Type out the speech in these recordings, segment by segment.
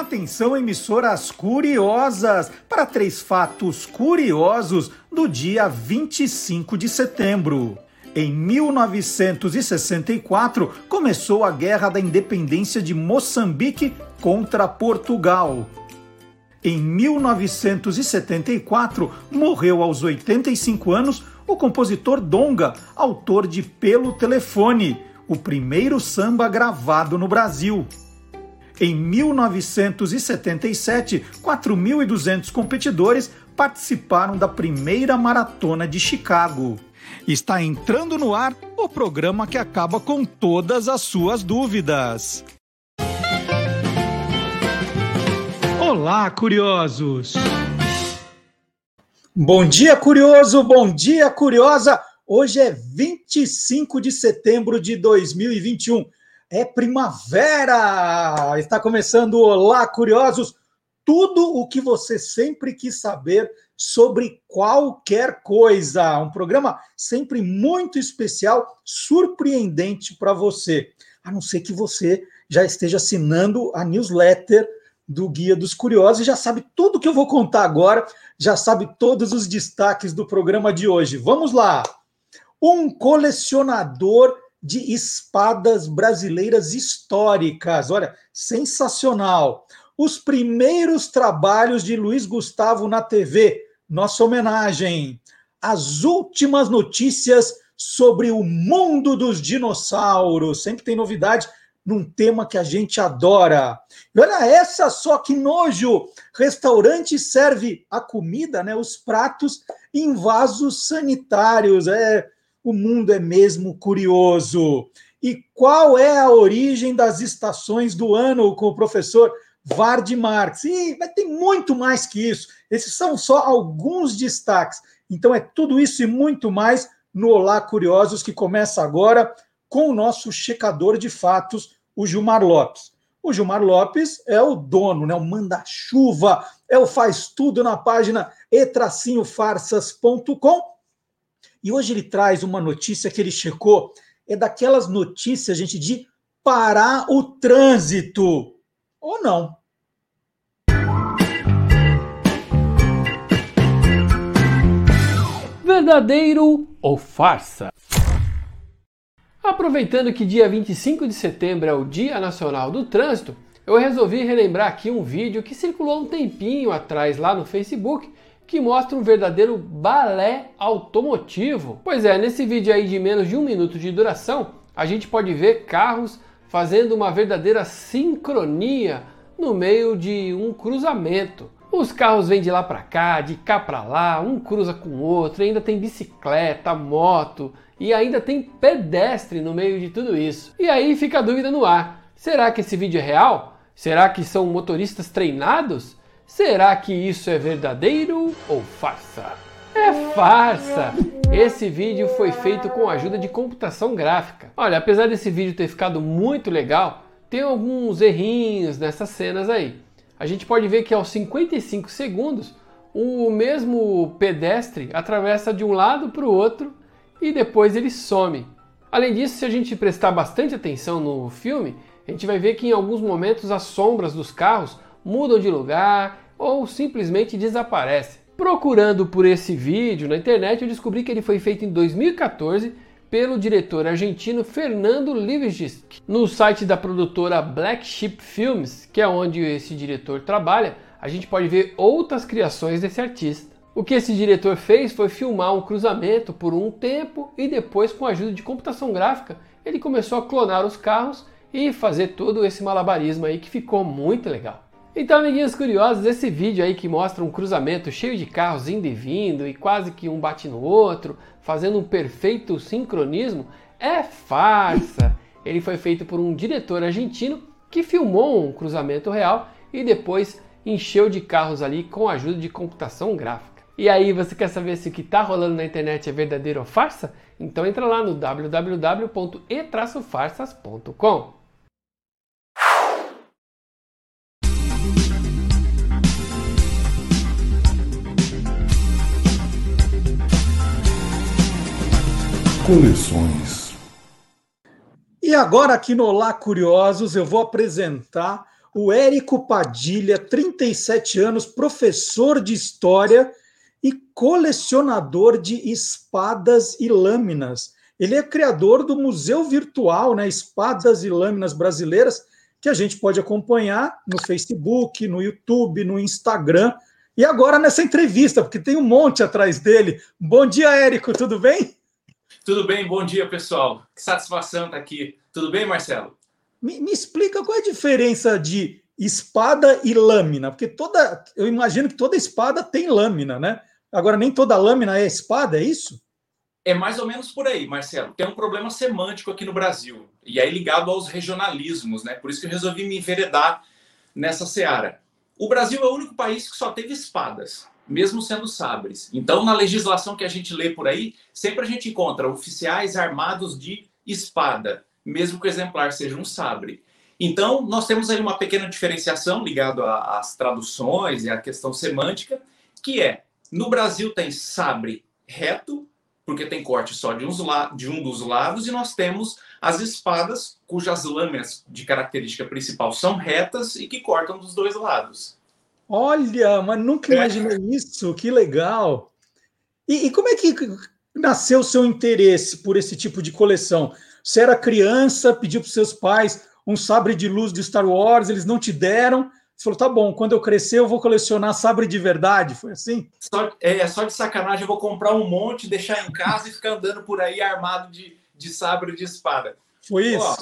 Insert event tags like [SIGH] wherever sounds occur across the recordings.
Atenção, emissoras curiosas, para três fatos curiosos do dia 25 de setembro. Em 1964, começou a Guerra da Independência de Moçambique contra Portugal. Em 1974, morreu aos 85 anos o compositor Donga, autor de Pelo Telefone, o primeiro samba gravado no Brasil. Em 1977, 4.200 competidores participaram da primeira maratona de Chicago. Está entrando no ar o programa que acaba com todas as suas dúvidas. Olá, curiosos! Bom dia, curioso! Bom dia, curiosa! Hoje é 25 de setembro de 2021 é primavera! Está começando Olá, curiosos! Tudo o que você sempre quis saber sobre qualquer coisa. Um programa sempre muito especial, surpreendente para você. A não ser que você já esteja assinando a newsletter do Guia dos Curiosos e já sabe tudo que eu vou contar agora, já sabe todos os destaques do programa de hoje. Vamos lá! Um colecionador de espadas brasileiras históricas. Olha, sensacional. Os primeiros trabalhos de Luiz Gustavo na TV, nossa homenagem. As últimas notícias sobre o mundo dos dinossauros. Sempre tem novidade num tema que a gente adora. E olha essa só que nojo! Restaurante serve a comida, né, os pratos em vasos sanitários. É o mundo é mesmo curioso. E qual é a origem das estações do ano com o professor Vard Marx? E vai ter muito mais que isso. Esses são só alguns destaques. Então é tudo isso e muito mais no Olá Curiosos que começa agora com o nosso checador de fatos, o Gilmar Lopes. O Gilmar Lopes é o dono, né, o manda-chuva, é o faz tudo na página etracinhofarsas.com e hoje ele traz uma notícia que ele checou, é daquelas notícias, gente, de parar o trânsito. Ou não. Verdadeiro ou farsa? Aproveitando que dia 25 de setembro é o Dia Nacional do Trânsito, eu resolvi relembrar aqui um vídeo que circulou um tempinho atrás lá no Facebook que mostra um verdadeiro balé automotivo. Pois é, nesse vídeo aí de menos de um minuto de duração, a gente pode ver carros fazendo uma verdadeira sincronia no meio de um cruzamento. Os carros vêm de lá para cá, de cá para lá, um cruza com o outro, ainda tem bicicleta, moto e ainda tem pedestre no meio de tudo isso. E aí fica a dúvida no ar: será que esse vídeo é real? Será que são motoristas treinados? Será que isso é verdadeiro ou farsa? É farsa! Esse vídeo foi feito com a ajuda de computação gráfica. Olha, apesar desse vídeo ter ficado muito legal, tem alguns errinhos nessas cenas aí. A gente pode ver que aos 55 segundos, o mesmo pedestre atravessa de um lado para o outro e depois ele some. Além disso, se a gente prestar bastante atenção no filme, a gente vai ver que em alguns momentos as sombras dos carros mudam de lugar ou simplesmente desaparecem. Procurando por esse vídeo na internet, eu descobri que ele foi feito em 2014 pelo diretor argentino Fernando Livesgisk. No site da produtora Black Sheep Films, que é onde esse diretor trabalha, a gente pode ver outras criações desse artista. O que esse diretor fez foi filmar um cruzamento por um tempo e depois, com a ajuda de computação gráfica, ele começou a clonar os carros e fazer todo esse malabarismo aí que ficou muito legal. Então, amiguinhos curiosos, esse vídeo aí que mostra um cruzamento cheio de carros indo e vindo e quase que um bate no outro, fazendo um perfeito sincronismo, é farsa. Ele foi feito por um diretor argentino que filmou um cruzamento real e depois encheu de carros ali com a ajuda de computação gráfica. E aí, você quer saber se o que está rolando na internet é verdadeiro ou farsa? Então entra lá no www.e-farsas.com. coleções. E agora, aqui no Olá Curiosos, eu vou apresentar o Érico Padilha, 37 anos, professor de história e colecionador de espadas e lâminas. Ele é criador do Museu Virtual, né, Espadas e Lâminas Brasileiras, que a gente pode acompanhar no Facebook, no YouTube, no Instagram. E agora nessa entrevista, porque tem um monte atrás dele. Bom dia, Érico, tudo bem? Tudo bem, bom dia, pessoal. Que satisfação estar aqui. Tudo bem, Marcelo? Me, me explica qual é a diferença de espada e lâmina, porque toda, eu imagino que toda espada tem lâmina, né? Agora, nem toda lâmina é espada, é isso? É mais ou menos por aí, Marcelo. Tem um problema semântico aqui no Brasil, e aí ligado aos regionalismos, né? Por isso que eu resolvi me enveredar nessa seara. O Brasil é o único país que só teve espadas, mesmo sendo sabres. Então, na legislação que a gente lê por aí, sempre a gente encontra oficiais armados de espada, mesmo que o exemplar seja um sabre. Então, nós temos aí uma pequena diferenciação ligado às traduções e à questão semântica, que é no Brasil tem sabre reto, porque tem corte só de, de um dos lados, e nós temos as espadas, cujas lâminas de característica principal são retas e que cortam dos dois lados. Olha, mas nunca é. imaginei é. isso, que legal! E, e como é que nasceu o seu interesse por esse tipo de coleção? Você era criança, pediu para os seus pais um sabre de luz de Star Wars, eles não te deram, você falou, tá bom, quando eu crescer eu vou colecionar sabre de verdade, foi assim? Só, é, só de sacanagem, eu vou comprar um monte, deixar em casa e ficar andando por aí armado de, de sabre de espada. Foi isso? Ó,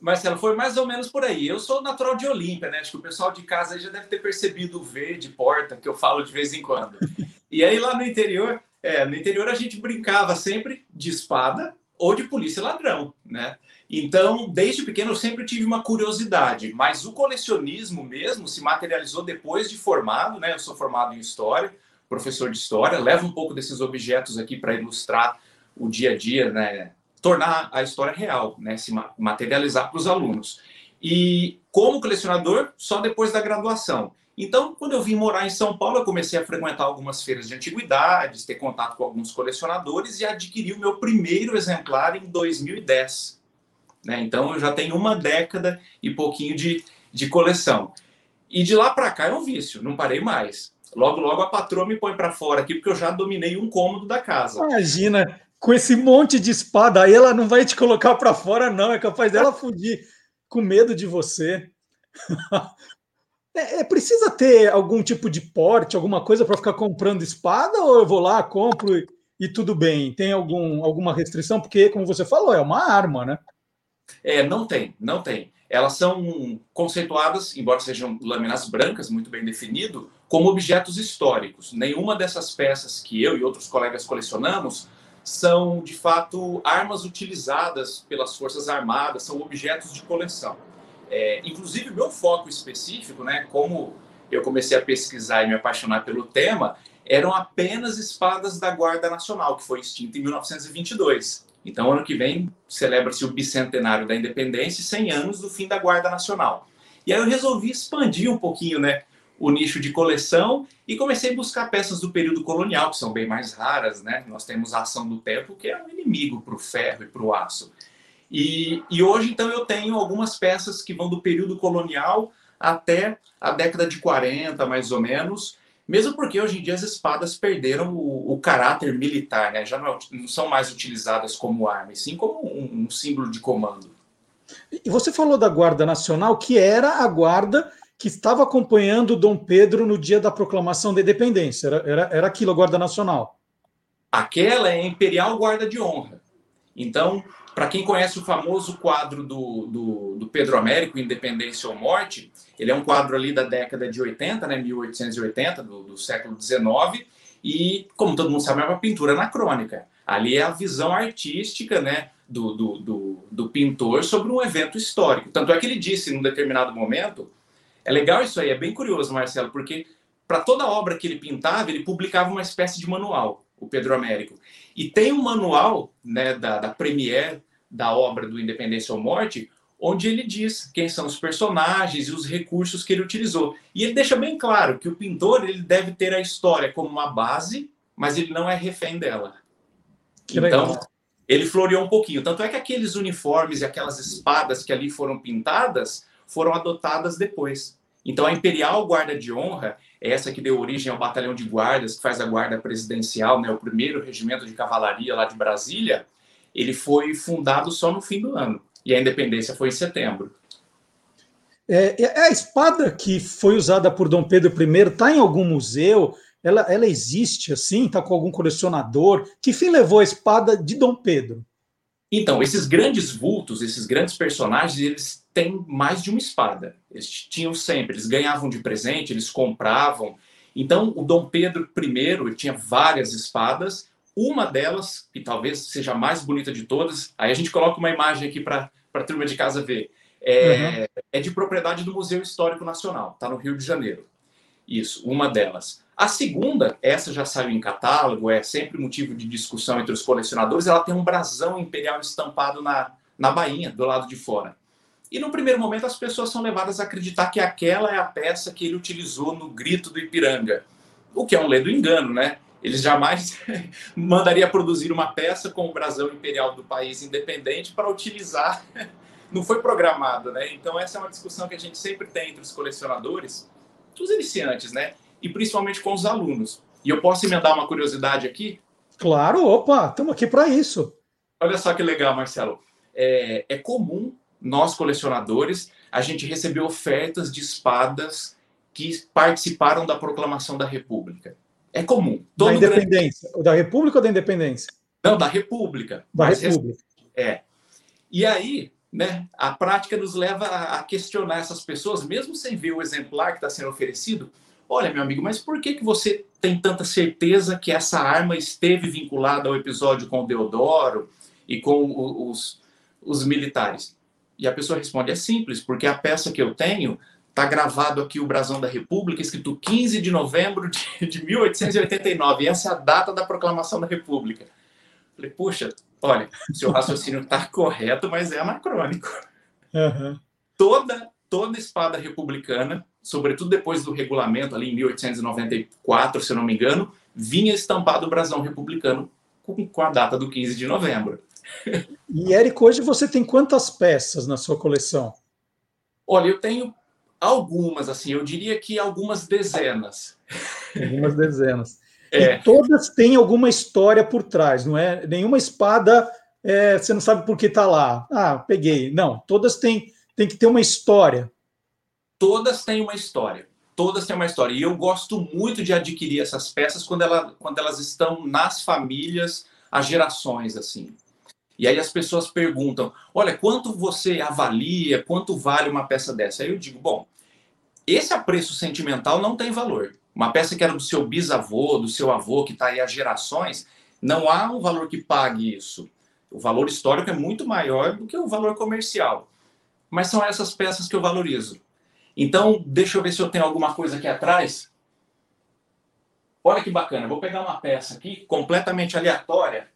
Marcelo, foi mais ou menos por aí. Eu sou natural de Olímpia, né? Acho que o pessoal de casa já deve ter percebido o V de porta, que eu falo de vez em quando. [LAUGHS] E aí lá no interior, é, no interior a gente brincava sempre de espada ou de polícia ladrão, né? Então, desde pequeno eu sempre tive uma curiosidade, mas o colecionismo mesmo se materializou depois de formado, né? Eu sou formado em história, professor de história, levo um pouco desses objetos aqui para ilustrar o dia a dia, né? Tornar a história real, né? Se materializar para os alunos. E como colecionador, só depois da graduação. Então, quando eu vim morar em São Paulo, eu comecei a frequentar algumas feiras de antiguidades, ter contato com alguns colecionadores e adquiri o meu primeiro exemplar em 2010. Né? Então eu já tenho uma década e pouquinho de, de coleção. E de lá para cá é um vício, não parei mais. Logo, logo a patroa me põe para fora aqui, porque eu já dominei um cômodo da casa. Imagina, com esse monte de espada aí, ela não vai te colocar para fora, não. É capaz dela fugir com medo de você. [LAUGHS] é, é, precisa ter algum tipo de porte, alguma coisa para ficar comprando espada? Ou eu vou lá, compro e, e tudo bem? Tem algum, alguma restrição? Porque, como você falou, é uma arma, né? É, não tem, não tem. Elas são conceituadas, embora sejam lâminas brancas, muito bem definido, como objetos históricos. Nenhuma dessas peças que eu e outros colegas colecionamos são, de fato, armas utilizadas pelas Forças Armadas, são objetos de coleção. É, inclusive, meu foco específico, né, como eu comecei a pesquisar e me apaixonar pelo tema, eram apenas espadas da Guarda Nacional, que foi extinta em 1922. Então, ano que vem, celebra-se o bicentenário da independência e 100 anos do fim da Guarda Nacional. E aí eu resolvi expandir um pouquinho né, o nicho de coleção e comecei a buscar peças do período colonial, que são bem mais raras. Né? Nós temos a ação do tempo, que é um inimigo para o ferro e para o aço. E, e hoje, então, eu tenho algumas peças que vão do período colonial até a década de 40, mais ou menos, mesmo porque hoje em dia as espadas perderam o, o caráter militar, né? já não, é não, são mais utilizadas como arma, e sim como um, um símbolo de comando. E você falou da Guarda Nacional, que era a guarda que estava acompanhando Dom Pedro no dia da proclamação da independência. Era, era, era aquilo, a Guarda Nacional. Aquela é a Imperial Guarda de Honra. Então, para quem conhece o famoso quadro do, do, do, Pedro Américo, Independência ou Morte, ele é um quadro ali da década de 80, né, 1880, do, do século 19, e, como todo mundo sabe, é uma pintura anacrônica. Ali é a visão artística né, do, do, do, do pintor sobre um evento histórico. Tanto é que ele disse, num determinado momento, é legal isso aí, é bem curioso, Marcelo, porque para toda obra que ele pintava, ele publicava uma espécie de manual, o Pedro Américo. E tem um manual né, da, da Premiere da obra do Independência ou Morte, onde ele diz quem são os personagens e os recursos que ele utilizou. E ele deixa bem claro que o pintor ele deve ter a história como uma base, mas ele não é refém dela. Que então, legal. ele floreou um pouquinho. Tanto é que aqueles uniformes e aquelas espadas que ali foram pintadas foram adotadas depois. Então, a Imperial Guarda de Honra, essa que deu origem ao Batalhão de Guardas, que faz a guarda presidencial, né, o primeiro regimento de cavalaria lá de Brasília, ele foi fundado só no fim do ano. E a independência foi em setembro. É, é a espada que foi usada por Dom Pedro I está em algum museu? Ela, ela existe assim? Está com algum colecionador? Que fim levou a espada de Dom Pedro? Então, esses grandes vultos, esses grandes personagens, eles têm mais de uma espada. Eles tinham sempre, eles ganhavam de presente, eles compravam. Então, o Dom Pedro I tinha várias espadas. Uma delas, que talvez seja a mais bonita de todas, aí a gente coloca uma imagem aqui para a turma de casa ver. É, uhum. é de propriedade do Museu Histórico Nacional, está no Rio de Janeiro. Isso, uma delas. A segunda, essa já saiu em catálogo, é sempre motivo de discussão entre os colecionadores, ela tem um brasão imperial estampado na, na bainha, do lado de fora. E no primeiro momento as pessoas são levadas a acreditar que aquela é a peça que ele utilizou no Grito do Ipiranga. O que é um ledo engano, né? Eles jamais [LAUGHS] mandaria produzir uma peça com o brasão imperial do país independente para utilizar. [LAUGHS] Não foi programado, né? Então essa é uma discussão que a gente sempre tem entre os colecionadores, os iniciantes, né? e principalmente com os alunos. E eu posso emendar uma curiosidade aqui? Claro, opa, estamos aqui para isso. Olha só que legal, Marcelo. É, é, comum, nós colecionadores, a gente receber ofertas de espadas que participaram da proclamação da República. É comum. da independência. Grande... Da República ou da Independência? Não, da República. Da República. É. E aí, né, a prática nos leva a questionar essas pessoas, mesmo sem ver o exemplar que está sendo oferecido, Olha, meu amigo, mas por que, que você tem tanta certeza que essa arma esteve vinculada ao episódio com o Deodoro e com os, os militares? E a pessoa responde: é simples, porque a peça que eu tenho está gravado aqui o brasão da República, escrito 15 de novembro de, de 1889, e essa é a data da proclamação da República. Falei, puxa, olha, seu raciocínio está correto, mas é anacrônico. Uhum. Toda, toda espada republicana sobretudo depois do regulamento, ali em 1894, se eu não me engano, vinha estampado o brasão republicano com, com a data do 15 de novembro. E, Érico, hoje você tem quantas peças na sua coleção? Olha, eu tenho algumas, assim, eu diria que algumas dezenas. Algumas dezenas. É. E todas têm alguma história por trás, não é? Nenhuma espada, é, você não sabe por que está lá. Ah, peguei. Não, todas têm, têm que ter uma história todas têm uma história. Todas têm uma história. E eu gosto muito de adquirir essas peças quando, ela, quando elas estão nas famílias, há gerações, assim. E aí as pessoas perguntam: olha, quanto você avalia, quanto vale uma peça dessa? Aí eu digo: bom, esse apreço sentimental não tem valor. Uma peça que era do seu bisavô, do seu avô, que está aí há gerações, não há um valor que pague isso. O valor histórico é muito maior do que o valor comercial. Mas são essas peças que eu valorizo. Então, deixa eu ver se eu tenho alguma coisa aqui atrás. Olha que bacana, vou pegar uma peça aqui, completamente aleatória.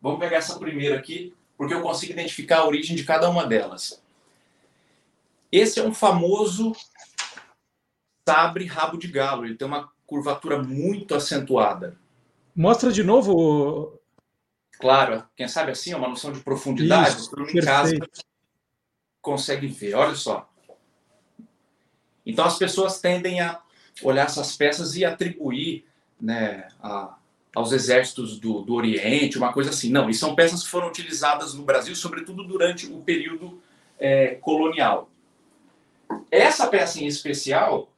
Vamos pegar essa primeira aqui, porque eu consigo identificar a origem de cada uma delas. Esse é um famoso sabre rabo de galo. Ele tem uma curvatura muito acentuada. Mostra de novo. Claro, quem sabe assim, é uma noção de profundidade. Isso, em casa consegue ver. Olha só. Então as pessoas tendem a olhar essas peças e atribuir né, a, aos exércitos do, do, Oriente, uma coisa assim. Não, e são peças que foram utilizadas no Brasil, sobretudo durante o período é, colonial. Essa peça em especial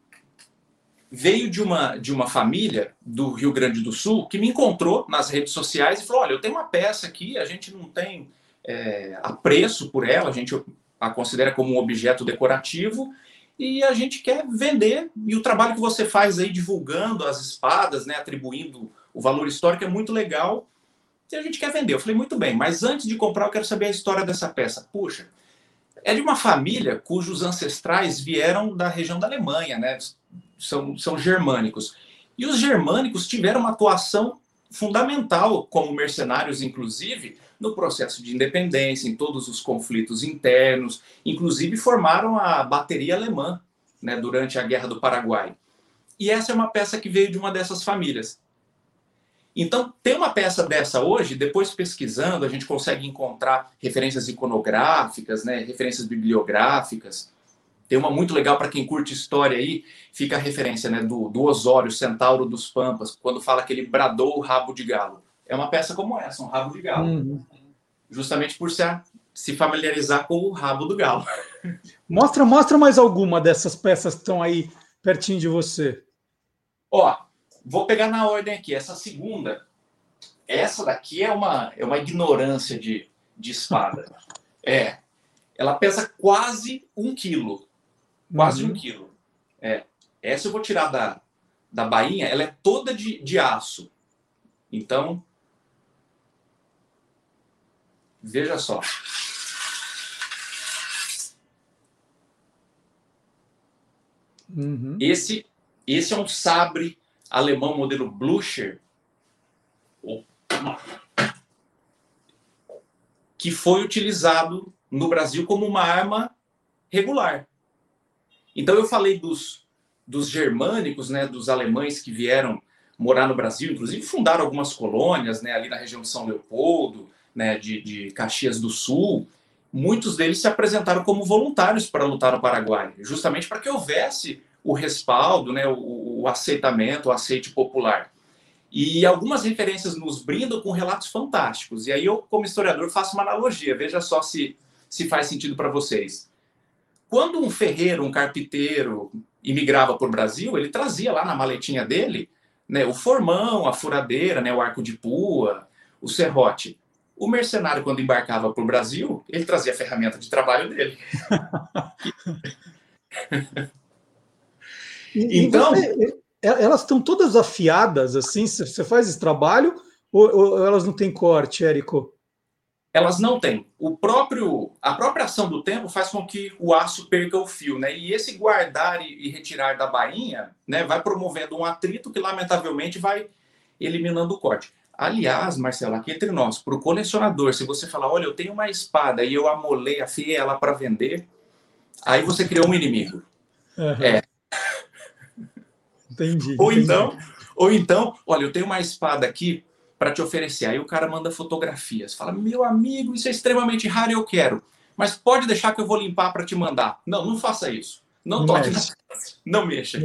veio de uma, de uma família do Rio Grande do Sul que me encontrou nas redes sociais e falou: Olha, eu tenho uma peça aqui, a gente não tem é, apreço por ela, a gente a considera como um objeto decorativo e a gente quer vender. E o trabalho que você faz aí divulgando as espadas, né, atribuindo o valor histórico é muito legal. E a gente quer vender. Eu falei, muito bem, mas antes de comprar, eu quero saber a história dessa peça. Puxa, é de uma família cujos ancestrais vieram da região da Alemanha, né? São, são germânicos. E os germânicos tiveram uma atuação fundamental, como mercenários, inclusive, no processo de independência, em todos os conflitos internos, inclusive formaram a bateria alemã né, durante a Guerra do Paraguai. E essa é uma peça que veio de uma dessas famílias. Então, ter uma peça dessa hoje, depois pesquisando, a gente consegue encontrar referências iconográficas, né, referências bibliográficas. Tem uma muito legal para quem curte história aí, fica a referência né, do, do Osório, Centauro dos Pampas, quando fala que ele bradou o rabo de galo. É uma peça como essa, um rabo de galo. Uhum. Justamente por se, se familiarizar com o rabo do galo. [LAUGHS] Mostra, mostra mais alguma dessas peças que estão aí pertinho de você. Ó, vou pegar na ordem aqui. Essa segunda, essa daqui é uma, é uma ignorância de, de espada. é, ela pesa quase um quilo. Quase uhum. um quilo. É. Essa eu vou tirar da, da bainha, ela é toda de, de aço. Então, veja só. Uhum. Esse, esse é um sabre alemão modelo Blucher, que foi utilizado no Brasil como uma arma regular. Então eu falei dos, dos germânicos, né, dos alemães que vieram morar no Brasil, inclusive fundaram algumas colônias, né, ali na região de São Leopoldo, né, de, de Caxias do Sul. Muitos deles se apresentaram como voluntários para lutar no Paraguai, justamente para que houvesse o respaldo, né, o, o aceitamento, o aceite popular. E algumas referências nos brindam com relatos fantásticos. E aí eu, como historiador, faço uma analogia. Veja só se, se faz sentido para vocês. Quando um ferreiro, um carpinteiro imigrava para o Brasil, ele trazia lá na maletinha dele né, o formão, a furadeira, né, o arco de pua, o serrote. O mercenário, quando embarcava para o Brasil, ele trazia a ferramenta de trabalho dele. [LAUGHS] então, você, elas estão todas afiadas assim? Você faz esse trabalho ou, ou elas não têm corte, Érico? elas não têm. O próprio, a própria ação do tempo faz com que o aço perca o fio, né? E esse guardar e, e retirar da bainha, né, vai promovendo um atrito que lamentavelmente vai eliminando o corte. Aliás, Marcelo, aqui entre nós, para o colecionador, se você falar, olha, eu tenho uma espada e eu amolei, afiei ela para vender, aí você criou um inimigo. Uhum. É. Entendi. Ou entendi. então, ou então, olha, eu tenho uma espada aqui para te oferecer. Aí o cara manda fotografias. Fala, meu amigo, isso é extremamente raro e eu quero. Mas pode deixar que eu vou limpar para te mandar. Não, não faça isso. Não, não toque mexe. Não mexa.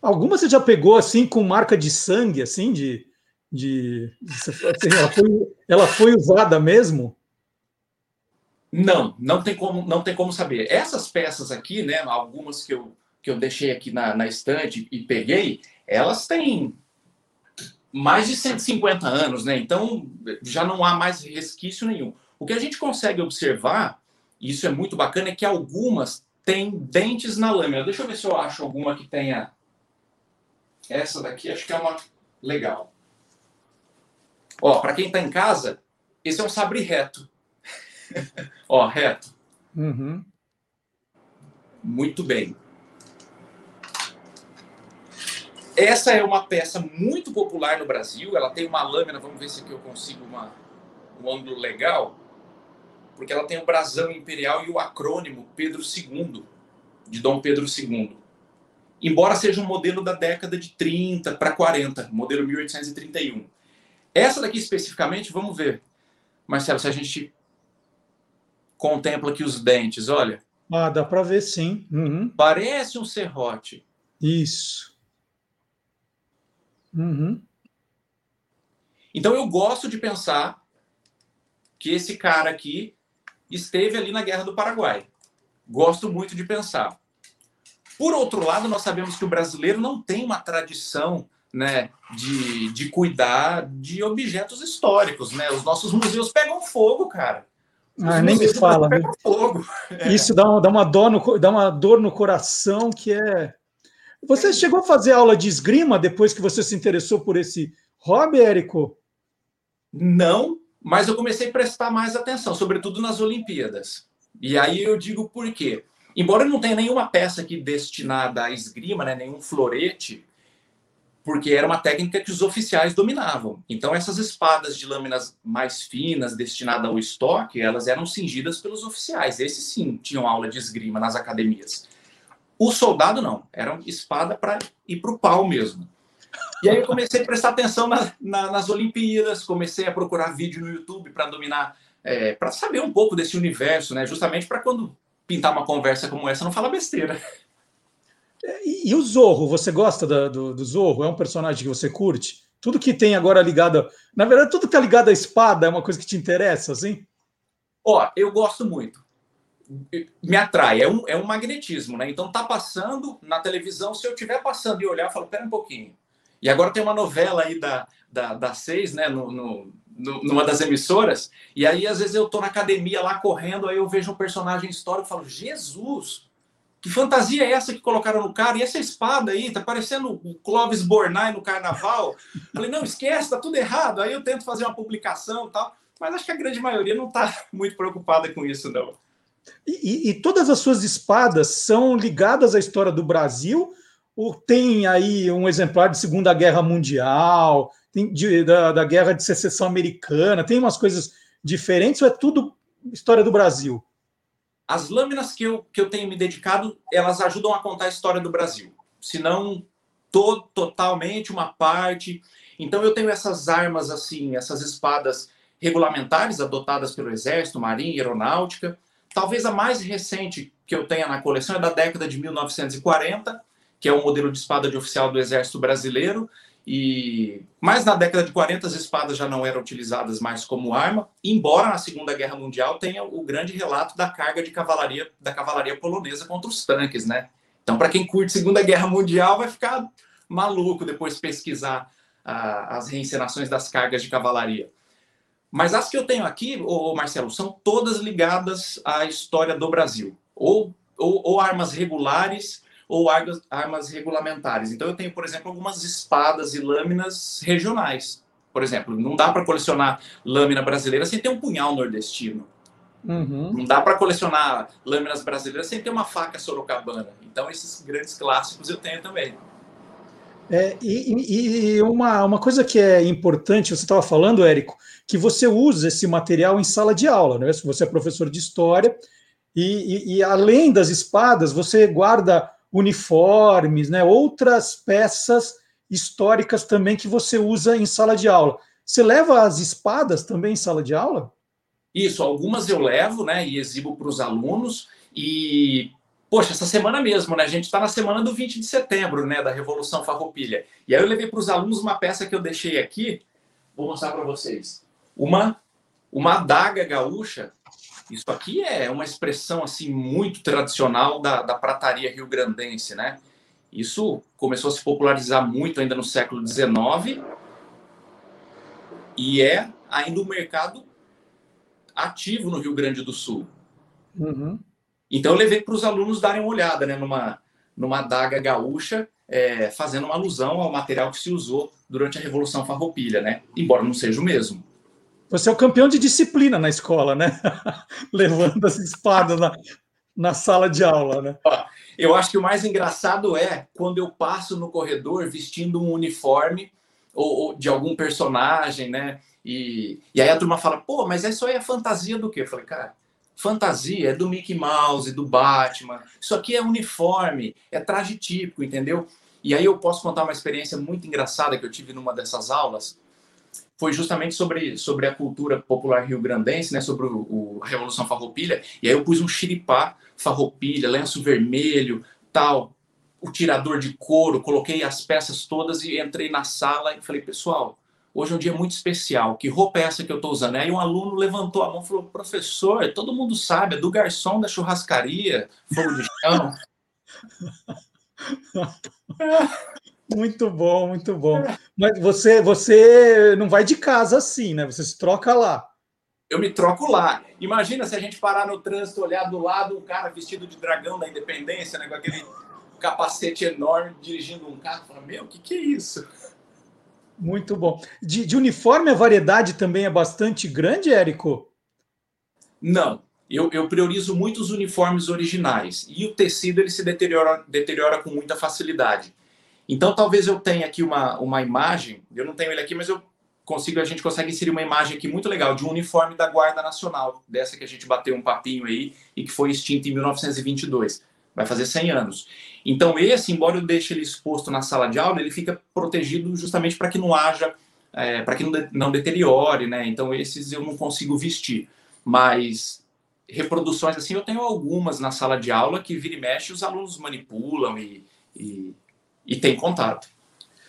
Alguma você já pegou assim com marca de sangue, assim, de. de, assim, ela, foi, ela foi usada mesmo? Não, não tem como, não tem como saber. Essas peças aqui, né, algumas que eu, que eu deixei aqui na, na estante e peguei, elas têm mais de 150 anos, né? Então já não há mais resquício nenhum. O que a gente consegue observar, e isso é muito bacana, é que algumas têm dentes na lâmina. Deixa eu ver se eu acho alguma que tenha. Essa daqui acho que é uma legal. Ó, para quem está em casa, esse é um sabre reto. [LAUGHS] Ó, reto. Uhum. Muito bem. Essa é uma peça muito popular no Brasil. Ela tem uma lâmina, vamos ver se aqui eu consigo uma, um ângulo legal, porque ela tem o brasão imperial e o acrônimo Pedro II, de Dom Pedro II. Embora seja um modelo da década de 30 para 40, modelo 1831. Essa daqui especificamente, vamos ver, Marcelo, se a gente contempla aqui os dentes, olha. Ah, dá para ver sim. Uhum. Parece um serrote. Isso. Uhum. Então eu gosto de pensar que esse cara aqui esteve ali na Guerra do Paraguai. Gosto muito de pensar. Por outro lado, nós sabemos que o brasileiro não tem uma tradição né, de, de cuidar de objetos históricos. Né? Os nossos museus pegam fogo, cara. ah, nem me fala. Isso dá, dá, uma dor no, dá uma dor no coração que é você chegou a fazer aula de esgrima depois que você se interessou por esse hobby, Érico? Não, mas eu comecei a prestar mais atenção, sobretudo nas Olimpíadas. E aí eu digo por quê. Embora não tenha nenhuma peça aqui destinada à esgrima, né, nenhum florete, porque era uma técnica que os oficiais dominavam. Então essas espadas de lâminas mais finas, destinadas ao estoque, elas eram cingidas pelos oficiais. Esses sim tinham aula de esgrima nas academias. O soldado não, era uma espada para ir para o pau mesmo. E aí eu comecei a prestar atenção na, na, nas Olimpíadas, comecei a procurar vídeo no YouTube para dominar, é, para saber um pouco desse universo, né? Justamente para quando pintar uma conversa como essa não fala besteira. E, e o Zorro, você gosta da, do, do Zorro? É um personagem que você curte? Tudo que tem agora ligado. Na verdade, tudo que tá ligado à espada é uma coisa que te interessa, assim? Ó, eu gosto muito. Me atrai, é um, é um magnetismo, né? Então tá passando na televisão, se eu estiver passando e olhar, eu falo, pera um pouquinho. E agora tem uma novela aí da, da, da seis, né? No, no, no, numa das emissoras, e aí às vezes eu tô na academia lá correndo, aí eu vejo um personagem histórico e falo, Jesus, que fantasia é essa que colocaram no cara? E essa espada aí, tá parecendo o Clóvis Bornai no carnaval. Falei, não, esquece, tá tudo errado. Aí eu tento fazer uma publicação e tal, mas acho que a grande maioria não tá muito preocupada com isso, não. E, e, todas as suas espadas são ligadas à história do Brasil? Ou tem aí um exemplar de Segunda Guerra Mundial, de, da, da Guerra de Secessão Americana, tem umas coisas diferentes ou é tudo história do Brasil? As lâminas que eu, que eu tenho me dedicado, elas ajudam a contar a história do Brasil. Se não to, totalmente, uma parte. Então eu tenho essas armas assim, essas espadas regulamentares adotadas pelo Exército, Marinha Aeronáutica. Talvez a mais recente que eu tenha na coleção é da década de 1940, que é o modelo de espada de oficial do Exército Brasileiro, e mais na década de 40 as espadas já não eram utilizadas mais como arma, embora na Segunda Guerra Mundial tenha o grande relato da carga de cavalaria da cavalaria polonesa contra os tanques, né? Então, para quem curte Segunda Guerra Mundial, vai ficar maluco depois pesquisar ah, as reencenações das cargas de cavalaria. Mas as que eu tenho aqui, ô, Marcelo, são todas ligadas à história do Brasil, ou, ou, ou armas regulares ou armas, armas regulamentares. Então, eu tenho, por exemplo, algumas espadas e lâminas regionais. Por exemplo, não dá para colecionar lâmina brasileira sem ter um punhal nordestino. Uhum. Não dá para colecionar lâminas brasileiras sem ter uma faca sorocabana. Então, esses grandes clássicos eu tenho também. É, e, e uma, uma coisa que é importante, você estava falando, Érico, que você usa esse material em sala de aula, né? Se você é professor de história, e, e, e além das espadas, você guarda uniformes, né, outras peças históricas também que você usa em sala de aula. Você leva as espadas também em sala de aula? Isso, algumas eu levo, né, e exibo para os alunos. E, poxa, essa semana mesmo, né, a gente está na semana do 20 de setembro, né, da Revolução Farroupilha. E aí eu levei para os alunos uma peça que eu deixei aqui, vou mostrar para vocês. Uma, uma adaga gaúcha isso aqui é uma expressão assim muito tradicional da, da prataria rio-grandense, né? Isso começou a se popularizar muito ainda no século XIX e é ainda um mercado ativo no Rio Grande do Sul. Uhum. Então eu levei para os alunos darem uma olhada, né, numa numa daga gaúcha, é, fazendo uma alusão ao material que se usou durante a Revolução Farroupilha, né? Embora não seja o mesmo. Você é o campeão de disciplina na escola, né? [LAUGHS] Levando as espadas na, na sala de aula, né? Eu acho que o mais engraçado é quando eu passo no corredor vestindo um uniforme ou, ou de algum personagem, né? E, e aí a turma fala, pô, mas isso aí é fantasia do quê? Eu falei, cara, fantasia é do Mickey Mouse, do Batman. Isso aqui é uniforme, é traje típico, entendeu? E aí eu posso contar uma experiência muito engraçada que eu tive numa dessas aulas foi justamente sobre, sobre a cultura popular rio-grandense, né, sobre o, o, a Revolução Farroupilha, e aí eu pus um xiripá, farroupilha, lenço vermelho, tal, o tirador de couro, coloquei as peças todas e entrei na sala e falei, pessoal, hoje é um dia muito especial, que roupa é essa que eu estou usando? Aí um aluno levantou a mão e falou, professor, todo mundo sabe, é do garçom da churrascaria, fogo de chão. [LAUGHS] Muito bom, muito bom. Mas você, você não vai de casa assim, né? Você se troca lá. Eu me troco lá. Imagina se a gente parar no trânsito, olhar do lado um cara vestido de dragão da independência, né? Com aquele capacete enorme dirigindo um carro. Fala, meu, o que, que é isso? Muito bom. De, de, uniforme, a variedade também é bastante grande, Érico? Não. Eu, eu priorizo muito os uniformes originais. E o tecido ele se deteriora, deteriora com muita facilidade. Então, talvez eu tenha aqui uma, uma imagem, eu não tenho ele aqui, mas eu consigo, a gente consegue inserir uma imagem aqui muito legal de um uniforme da Guarda Nacional, dessa que a gente bateu um papinho aí e que foi extinta em 1922. Vai fazer 100 anos. Então, esse, embora eu deixe ele exposto na sala de aula, ele fica protegido justamente para que não haja, é, para que não, de, não deteriore, né? Então, esses eu não consigo vestir. Mas reproduções assim, eu tenho algumas na sala de aula que vira e mexe os alunos manipulam e, e, e tem contato.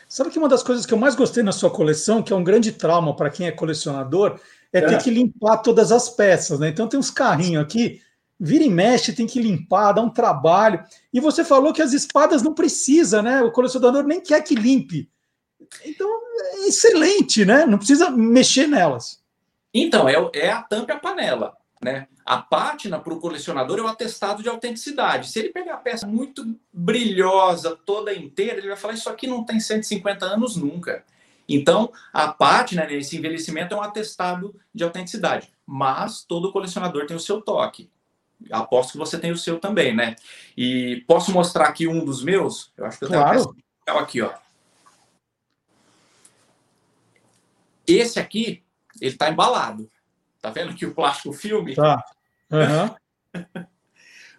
Sabe que uma das coisas que eu mais gostei na sua coleção, que é um grande trauma para quem é colecionador, é, é, ter que limpar todas as peças, né? Então tem uns carrinhos aqui, vira e mexe, tem que limpar, dá um trabalho. E você falou que as espadas não precisa, né? O colecionador nem quer que limpe. Então é excelente, né? Não precisa mexer nelas. Então, é, é a tampa e a panela. Né? A pátina para o colecionador é o atestado de autenticidade. Se ele pegar a peça muito brilhosa, toda inteira, ele vai falar: Isso aqui não tem 150 anos nunca. Então, a pátina, né, esse envelhecimento, é um atestado de autenticidade. Mas todo colecionador tem o seu toque. Aposto que você tem o seu também, né? E posso mostrar aqui um dos meus? Eu acho que eu tenho claro. uma aqui, ó. Esse aqui, ele está embalado. Tá vendo que o plástico filme? Tá. Uhum. [LAUGHS]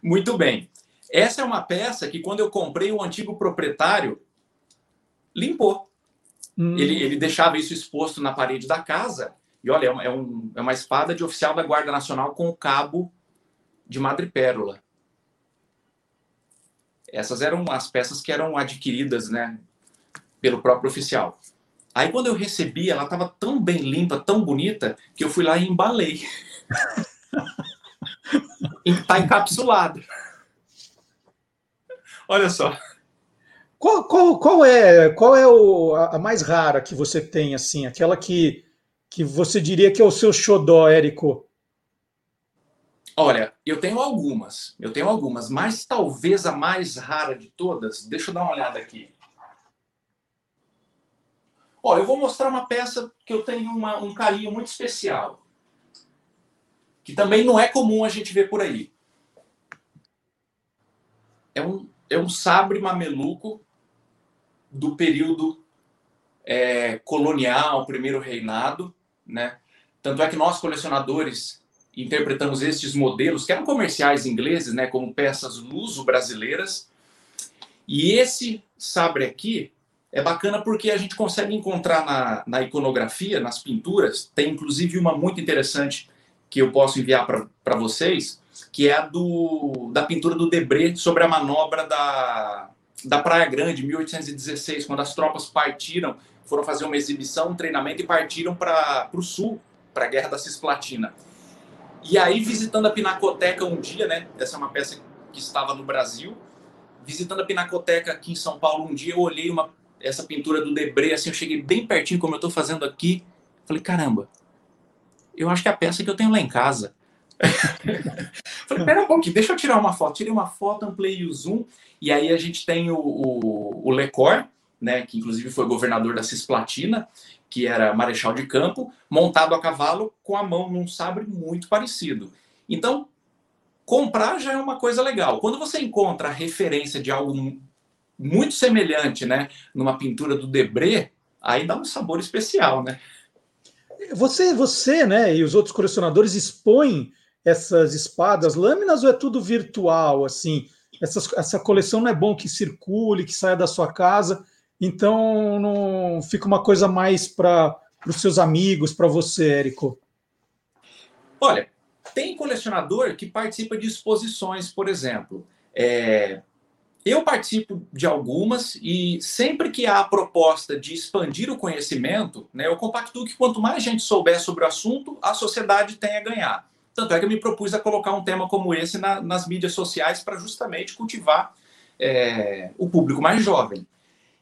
Muito bem. Essa é uma peça que, quando eu comprei, o antigo proprietário limpou. Hum. Ele, ele deixava isso exposto na parede da casa. E olha, é uma, é, um, é uma espada de oficial da Guarda Nacional com o cabo de madrepérola. Essas eram as peças que eram adquiridas, né, pelo próprio oficial. Aí quando eu recebi, ela estava tão bem limpa, tão bonita, que eu fui lá e embalei. Está [LAUGHS] encapsulado. Olha só. Qual, qual, qual é, qual é o, a, mais rara que você tem, assim? Aquela que, que você diria que é o seu xodó, Érico? Olha, eu tenho algumas. Eu tenho algumas, mas talvez a mais rara de todas, deixa eu dar uma olhada aqui. Ó, eu vou mostrar uma peça que eu tenho uma, um carinho muito especial. Que também não é comum a gente ver por aí. É um, é um sabre mameluco do período é, colonial, primeiro reinado, né? Tanto é que nós, colecionadores, interpretamos estes modelos, que eram comerciais ingleses, né, como peças luso-brasileiras. E esse sabre aqui, é bacana porque a gente consegue encontrar na, na iconografia, nas pinturas, tem inclusive uma muito interessante que eu posso enviar para vocês, que é a do, da pintura do Debré sobre a manobra da, da Praia Grande, 1816, quando as tropas partiram, foram fazer uma exibição, um treinamento e partiram para o sul, para a Guerra da Cisplatina. E aí, visitando a Pinacoteca um dia, né? Essa é uma peça que estava no Brasil. Visitando a Pinacoteca aqui em São Paulo um dia, eu olhei uma essa pintura do Debré, assim, eu cheguei bem pertinho, como eu estou fazendo aqui. Falei, caramba, eu acho que é a peça que eu tenho lá em casa. [LAUGHS] Falei, pera um pouquinho, deixa eu tirar uma foto. Tirei uma foto, ampliei o zoom, e aí a gente tem o, o, o Lecor, né, que inclusive foi governador da Cisplatina, que era marechal de campo, montado a cavalo com a mão num sabre muito parecido. Então, comprar já é uma coisa legal. Quando você encontra a referência de algo muito semelhante, né, numa pintura do Debré, aí dá um sabor especial, né? Você, você, né, e os outros colecionadores expõem essas espadas, lâminas ou é tudo virtual, assim? Essas, essa coleção não é bom que circule, que saia da sua casa, então não fica uma coisa mais para os seus amigos, para você, Érico? Olha, tem colecionador que participa de exposições, por exemplo. É, eu participo de algumas e sempre que há a proposta de expandir o conhecimento, né, eu compactuo que quanto mais gente souber sobre o assunto, a sociedade tem a ganhar. Tanto é que eu me propus a colocar um tema como esse na, nas mídias sociais para justamente cultivar é, o público mais jovem.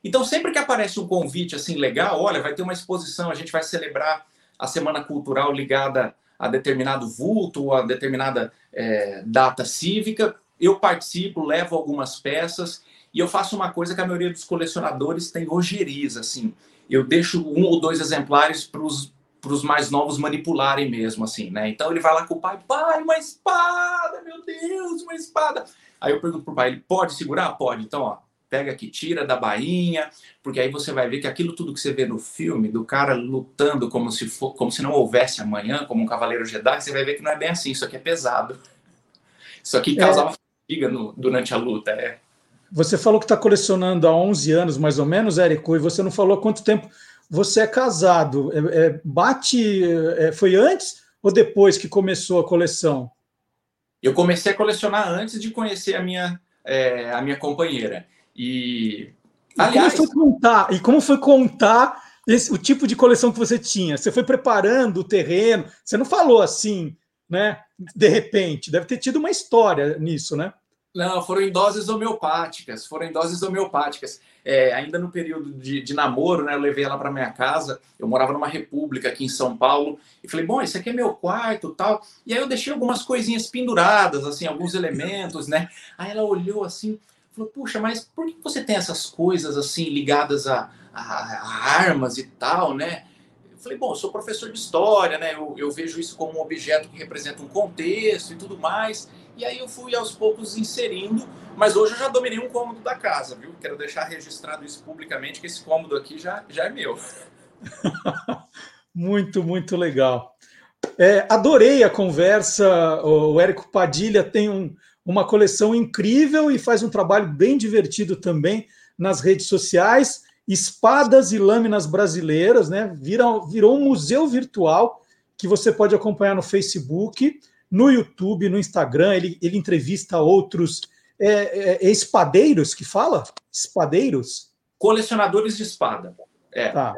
Então, sempre que aparece um convite assim legal, olha, vai ter uma exposição, a gente vai celebrar a semana cultural ligada a determinado vulto ou a determinada é, data cívica, eu participo, levo algumas peças e eu faço uma coisa que a maioria dos colecionadores tem ojeriza, assim. Eu deixo um ou dois exemplares para os mais novos manipularem mesmo, assim, né? Então ele vai lá com o pai, pai, uma espada, meu Deus, uma espada. Aí eu pergunto pro pai, ele pode segurar? Pode. Então, ó, pega aqui, tira da bainha, porque aí você vai ver que aquilo tudo que você vê no filme, do cara lutando como se for, como se não houvesse amanhã, como um cavaleiro Jedi, você vai ver que não é bem assim, isso aqui é pesado. Isso aqui causava é briga no, durante a luta. É. Você falou que está colecionando há 11 anos, mais ou menos, Érico, e você não falou há quanto tempo você é casado. É, é, bate. É, foi antes ou depois que começou a coleção? Eu comecei a colecionar antes de conhecer a minha, é, a minha companheira. E, aliás, e como foi contar? E como foi contar esse, o tipo de coleção que você tinha? Você foi preparando o terreno? Você não falou assim, né? De repente, deve ter tido uma história nisso, né? Não, foram em doses homeopáticas. Foram em doses homeopáticas. É, ainda no período de, de, namoro, né? Eu levei ela para minha casa. Eu morava numa república aqui em São Paulo e falei, bom, esse aqui é meu quarto, tal. E aí eu deixei algumas coisinhas penduradas, assim, alguns elementos, né? Aí ela olhou assim, falou, puxa, mas por que você tem essas coisas assim ligadas a, a, a armas e tal, né? Eu falei, bom, eu sou professor de história, né? Eu, eu vejo isso como um objeto que representa um contexto e tudo mais. E aí eu fui aos poucos inserindo, mas hoje eu já dominei um cômodo da casa, viu? Quero deixar registrado isso publicamente, que esse cômodo aqui já, já é meu. [LAUGHS] muito, muito legal. É, adorei a conversa. O Érico Padilha tem um, uma coleção incrível e faz um trabalho bem divertido também nas redes sociais. Espadas e lâminas brasileiras, né? Virou, virou um museu virtual que você pode acompanhar no Facebook no YouTube, no Instagram, ele, ele entrevista outros é, é, espadeiros que fala? Espadeiros? Colecionadores de espada. É. Tá.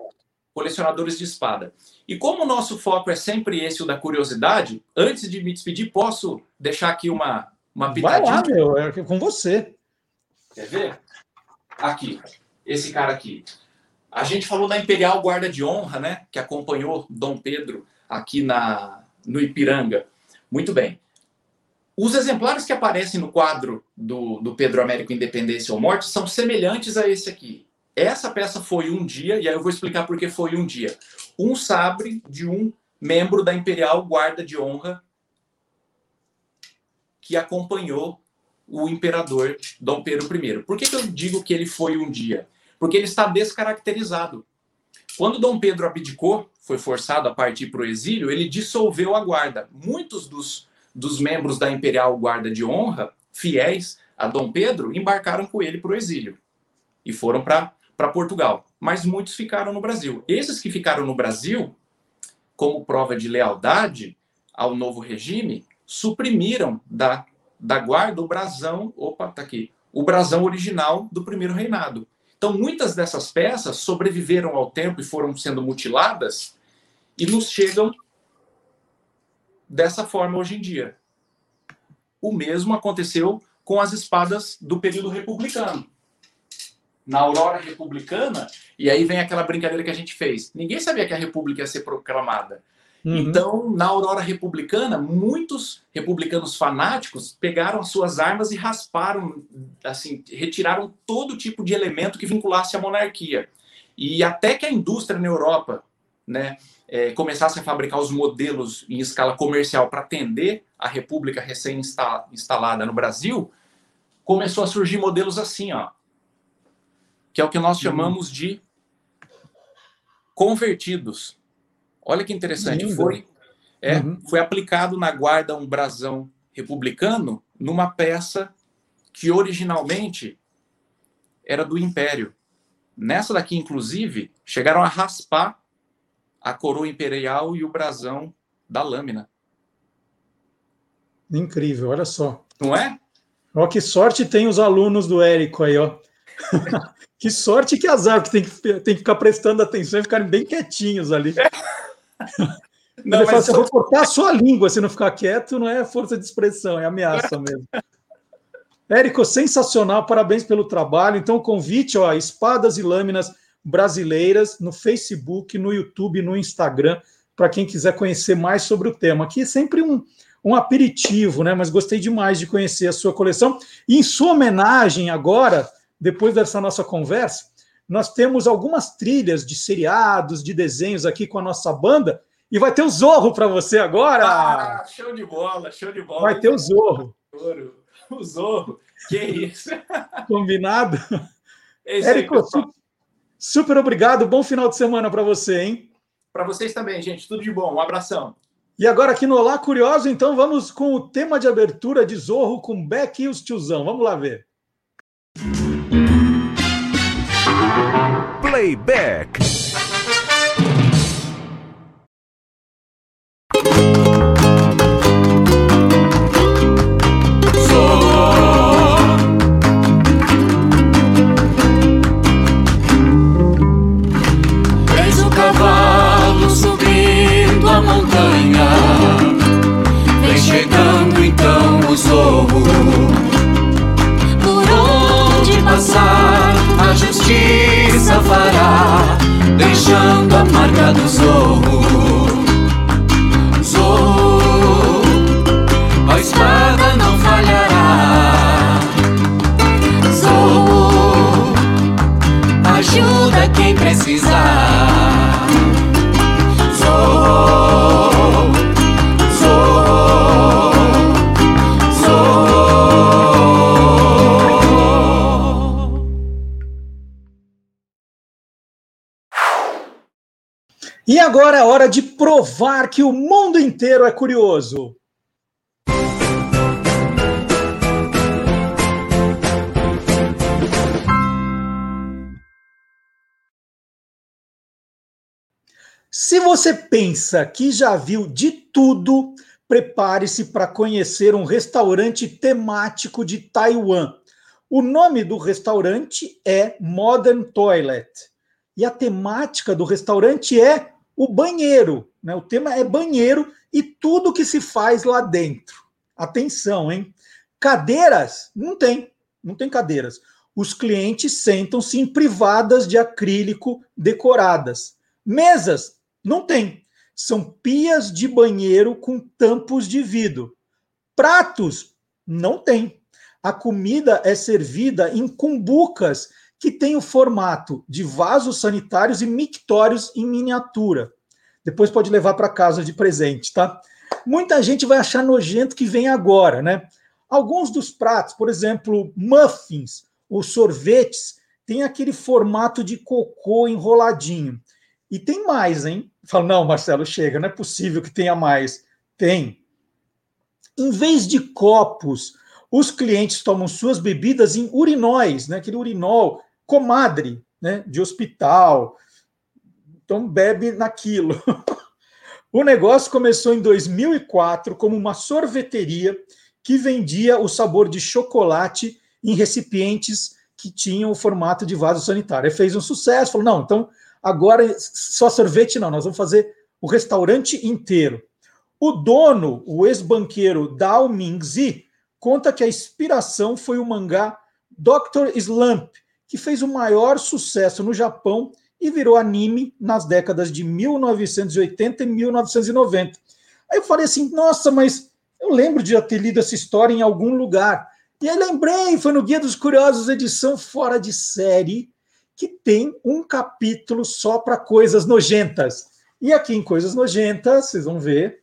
Colecionadores de espada. E como o nosso foco é sempre esse, o da curiosidade, antes de me despedir, posso deixar aqui uma, uma pitadinha? Vai lá, meu, é com você. Quer ver? Aqui, esse cara aqui. A gente falou da Imperial Guarda de Honra, né? Que acompanhou Dom Pedro aqui na, no Ipiranga. Muito bem. Os exemplares que aparecem no quadro do, do Pedro Américo Independência ou Morte são semelhantes a esse aqui. Essa peça foi um dia, e aí eu vou explicar por que foi um dia. Um sabre de um membro da Imperial Guarda de Honra que acompanhou o imperador Dom Pedro I. Por que, que eu digo que ele foi um dia? Porque ele está descaracterizado. Quando Dom Pedro abdicou, foi forçado a partir para o exílio, ele dissolveu a guarda. Muitos dos, dos membros da Imperial Guarda de Honra, fiéis a Dom Pedro, embarcaram com ele para o exílio e foram para Portugal. Mas muitos ficaram no Brasil. Esses que ficaram no Brasil, como prova de lealdade ao novo regime, suprimiram da, da guarda o brasão, opa, tá aqui, o brasão original do primeiro reinado. Então, muitas dessas peças sobreviveram ao tempo e foram sendo mutiladas e nos chegam dessa forma hoje em dia. O mesmo aconteceu com as espadas do período republicano. Na Aurora Republicana, e aí vem aquela brincadeira que a gente fez. Ninguém sabia que a República ia ser proclamada. Uhum. Então, na Aurora Republicana, muitos republicanos fanáticos pegaram suas armas e rasparam, assim, retiraram todo tipo de elemento que vinculasse a monarquia. E até que a indústria na Europa, né, é, começasse a fabricar os modelos em escala comercial para atender a República recém-instalada no Brasil, começou a surgir modelos assim, ó, que é o que nós uhum. chamamos de convertidos. Olha que interessante. Foi, é, uhum. foi aplicado na guarda um brasão republicano numa peça que originalmente era do Império. Nessa daqui, inclusive, chegaram a raspar a coroa imperial e o brasão da lâmina. Incrível, olha só. Não é? Ó, que sorte tem os alunos do Érico aí, ó. [LAUGHS] que sorte que azar, que tem que, tem que ficar prestando atenção e ficarem bem quietinhos ali. [LAUGHS] [LAUGHS] Não, mas... fala, vou cortar a sua língua se não ficar quieto, não é força de expressão, é ameaça [LAUGHS] mesmo. Érico, sensacional, parabéns pelo trabalho. Então, o convite, ó, espadas e lâminas brasileiras no Facebook, no YouTube, no Instagram, para quem quiser conhecer mais sobre o tema. Aqui é sempre um, um aperitivo, né? Mas gostei demais de conhecer a sua coleção. E em sua homenagem, agora, depois dessa nossa conversa, nós temos algumas trilhas de seriados, de desenhos aqui com a nossa banda. E vai ter o Zorro para você agora. Ah, show de bola, show de bola. Vai ter o Zorro. O Zorro, que isso. Combinado? É Érico, aí, super obrigado. Bom final de semana para você, hein? Para vocês também, gente. Tudo de bom. Um abração. E agora aqui no Olá Curioso, então vamos com o tema de abertura de Zorro com Beck e os tiozão. Vamos lá ver. Playback. Quando Deixando a marca do zorro. Zorro A espada não falhará. Zorro Ajuda quem precisar E agora é hora de provar que o mundo inteiro é curioso. Se você pensa que já viu de tudo, prepare-se para conhecer um restaurante temático de Taiwan. O nome do restaurante é Modern Toilet. E a temática do restaurante é o banheiro. Né? O tema é banheiro e tudo que se faz lá dentro. Atenção, hein? Cadeiras? Não tem. Não tem cadeiras. Os clientes sentam-se em privadas de acrílico decoradas. Mesas? Não tem. São pias de banheiro com tampos de vidro. Pratos? Não tem. A comida é servida em cumbucas que têm o formato de vasos sanitários e mictórios em miniatura. Depois pode levar para casa de presente, tá? Muita gente vai achar nojento que vem agora, né? Alguns dos pratos, por exemplo, muffins ou sorvetes, tem aquele formato de cocô enroladinho. E tem mais, hein? Fala, não, Marcelo, chega, não é possível que tenha mais. Tem. Em vez de copos, os clientes tomam suas bebidas em urinóis, né? Aquele urinol, comadre, né? De hospital. Então bebe naquilo. [LAUGHS] o negócio começou em 2004 como uma sorveteria que vendia o sabor de chocolate em recipientes que tinham o formato de vaso sanitário. Fez um sucesso, falou: não, então agora só sorvete não, nós vamos fazer o restaurante inteiro. O dono, o ex-banqueiro Dao Mingzi, conta que a inspiração foi o mangá Dr. Slump, que fez o maior sucesso no Japão e virou anime nas décadas de 1980 e 1990. Aí eu falei assim: nossa, mas eu lembro de ter lido essa história em algum lugar. E aí lembrei, foi no Guia dos Curiosos, edição fora de série, que tem um capítulo só para coisas nojentas. E aqui em Coisas Nojentas, vocês vão ver,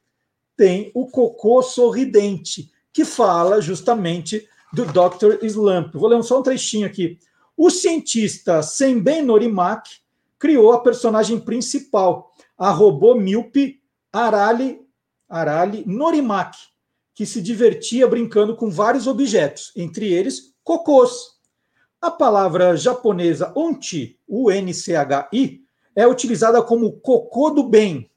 tem o cocô sorridente, que fala justamente do Dr. Slump. Vou ler só um trechinho aqui. O cientista Senben Norimaki criou a personagem principal, a robô míope Arali, Arali Norimaki, que se divertia brincando com vários objetos, entre eles cocôs. A palavra japonesa onchi, U-N-C-H-I, é utilizada como cocô do bem,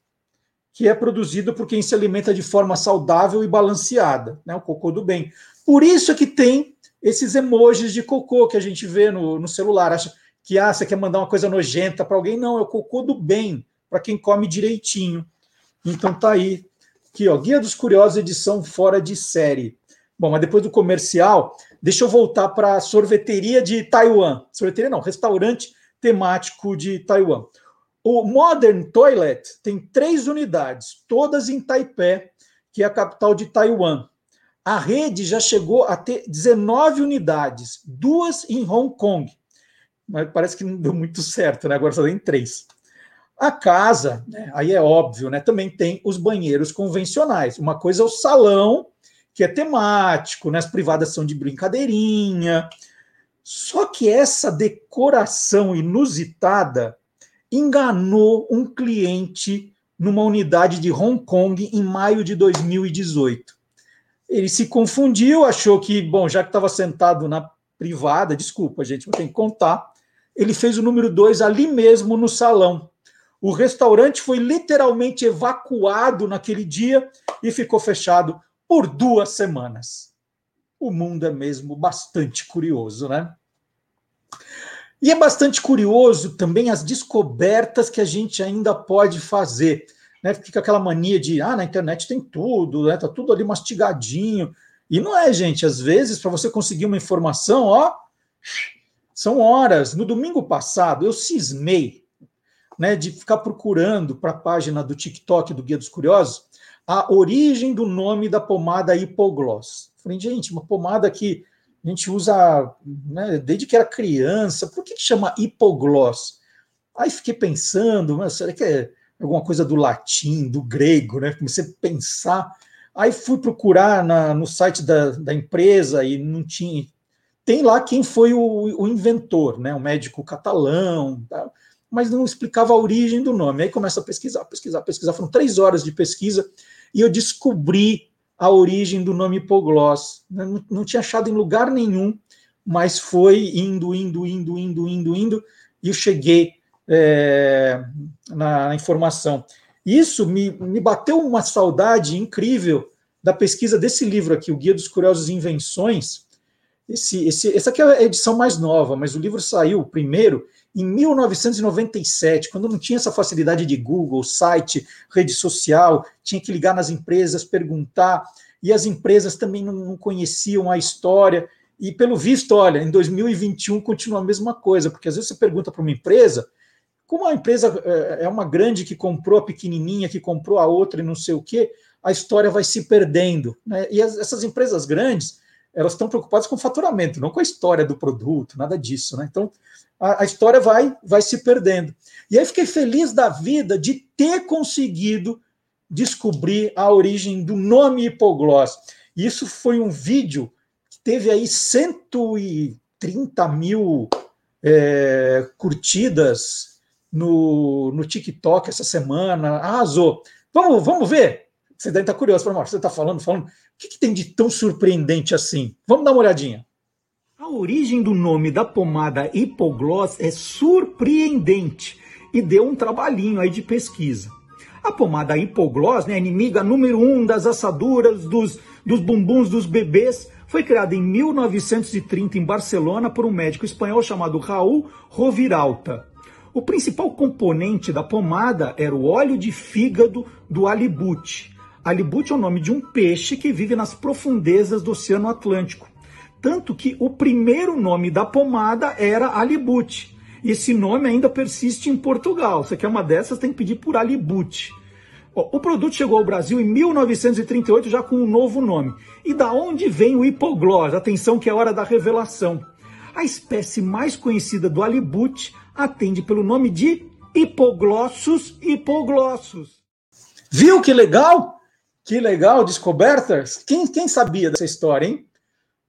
que é produzido por quem se alimenta de forma saudável e balanceada, né? o cocô do bem. Por isso é que tem esses emojis de cocô que a gente vê no, no celular. Acha que ah, você quer mandar uma coisa nojenta para alguém? Não, é o cocô do bem, para quem come direitinho. Então tá aí. Aqui, ó, Guia dos Curiosos, edição fora de série. Bom, mas depois do comercial, deixa eu voltar para a sorveteria de Taiwan. Sorveteria não, restaurante temático de Taiwan. O Modern Toilet tem três unidades, todas em Taipei, que é a capital de Taiwan. A rede já chegou a ter 19 unidades, duas em Hong Kong. Mas parece que não deu muito certo, né? Agora só tem três. A casa, né, aí é óbvio, né? Também tem os banheiros convencionais. Uma coisa é o salão, que é temático, né? As privadas são de brincadeirinha. Só que essa decoração inusitada enganou um cliente numa unidade de Hong Kong em maio de 2018. Ele se confundiu, achou que, bom, já que estava sentado na privada, desculpa, gente, vou ter que contar, ele fez o número dois ali mesmo no salão. O restaurante foi literalmente evacuado naquele dia e ficou fechado por duas semanas. O mundo é mesmo bastante curioso, né? E é bastante curioso também as descobertas que a gente ainda pode fazer. Né, fica aquela mania de, ah, na internet tem tudo, né, tá tudo ali mastigadinho. E não é, gente. Às vezes, para você conseguir uma informação, ó, são horas. No domingo passado, eu cismei né, de ficar procurando para a página do TikTok do Guia dos Curiosos a origem do nome da pomada hipogloss. Falei, gente, uma pomada que a gente usa né, desde que era criança, por que, que chama hipogloss? Aí fiquei pensando, mas será que é alguma coisa do latim, do grego, né? Comecei a pensar. Aí fui procurar na, no site da, da empresa e não tinha. Tem lá quem foi o, o inventor, né? Um médico catalão, tá? mas não explicava a origem do nome. Aí começa a pesquisar, pesquisar, pesquisar. Foram três horas de pesquisa e eu descobri a origem do nome hipogloss. Não, não tinha achado em lugar nenhum, mas foi indo, indo, indo, indo, indo, indo, e eu cheguei é, na, na, informação. Isso me, me bateu uma saudade incrível da pesquisa desse livro aqui, o Guia dos Curiosos Invenções. Esse, esse, essa aqui é a edição mais nova, mas o livro saiu primeiro em 1997, quando não tinha essa facilidade de Google, site, rede social, tinha que ligar nas empresas, perguntar, e as empresas também não, não conheciam a história. E pelo visto, olha, em 2021 continua a mesma coisa, porque às vezes você pergunta para uma empresa, como a empresa é, é uma grande que comprou a pequenininha, que comprou a outra e não sei o quê, a história vai se perdendo. Né? E as, essas empresas grandes, elas estão preocupadas com o faturamento, não com a história do produto, nada disso. Né? Então, a, a, história vai, vai se perdendo. E aí fiquei feliz da vida de ter conseguido descobrir a origem do nome hipogloss. Isso foi um vídeo que teve aí 130 mil é, curtidas no, no TikTok essa semana. Arrasou. Vamos, vamos ver? Você deve estar curioso, para você está falando, falando. O que, que tem de tão surpreendente assim? Vamos dar uma olhadinha. A origem do nome da pomada hipogloss é surpreendente e deu um trabalhinho aí de pesquisa. A pomada hipogloss, né, inimiga número um das assaduras, dos, dos bumbuns dos bebês, foi criada em 1930 em Barcelona por um médico espanhol chamado Raul Roviralta. O principal componente da pomada era o óleo de fígado do alibute. Alibute é o nome de um peixe que vive nas profundezas do Oceano Atlântico. Tanto que o primeiro nome da pomada era Alibute. Esse nome ainda persiste em Portugal. Você quer uma dessas, tem que pedir por Alibute. O produto chegou ao Brasil em 1938 já com um novo nome. E da onde vem o hipogloss? Atenção que é hora da revelação. A espécie mais conhecida do alibute atende pelo nome de hipoglossus hipoglossus. Viu que legal? Que legal, descobertas? Quem, quem sabia dessa história, hein?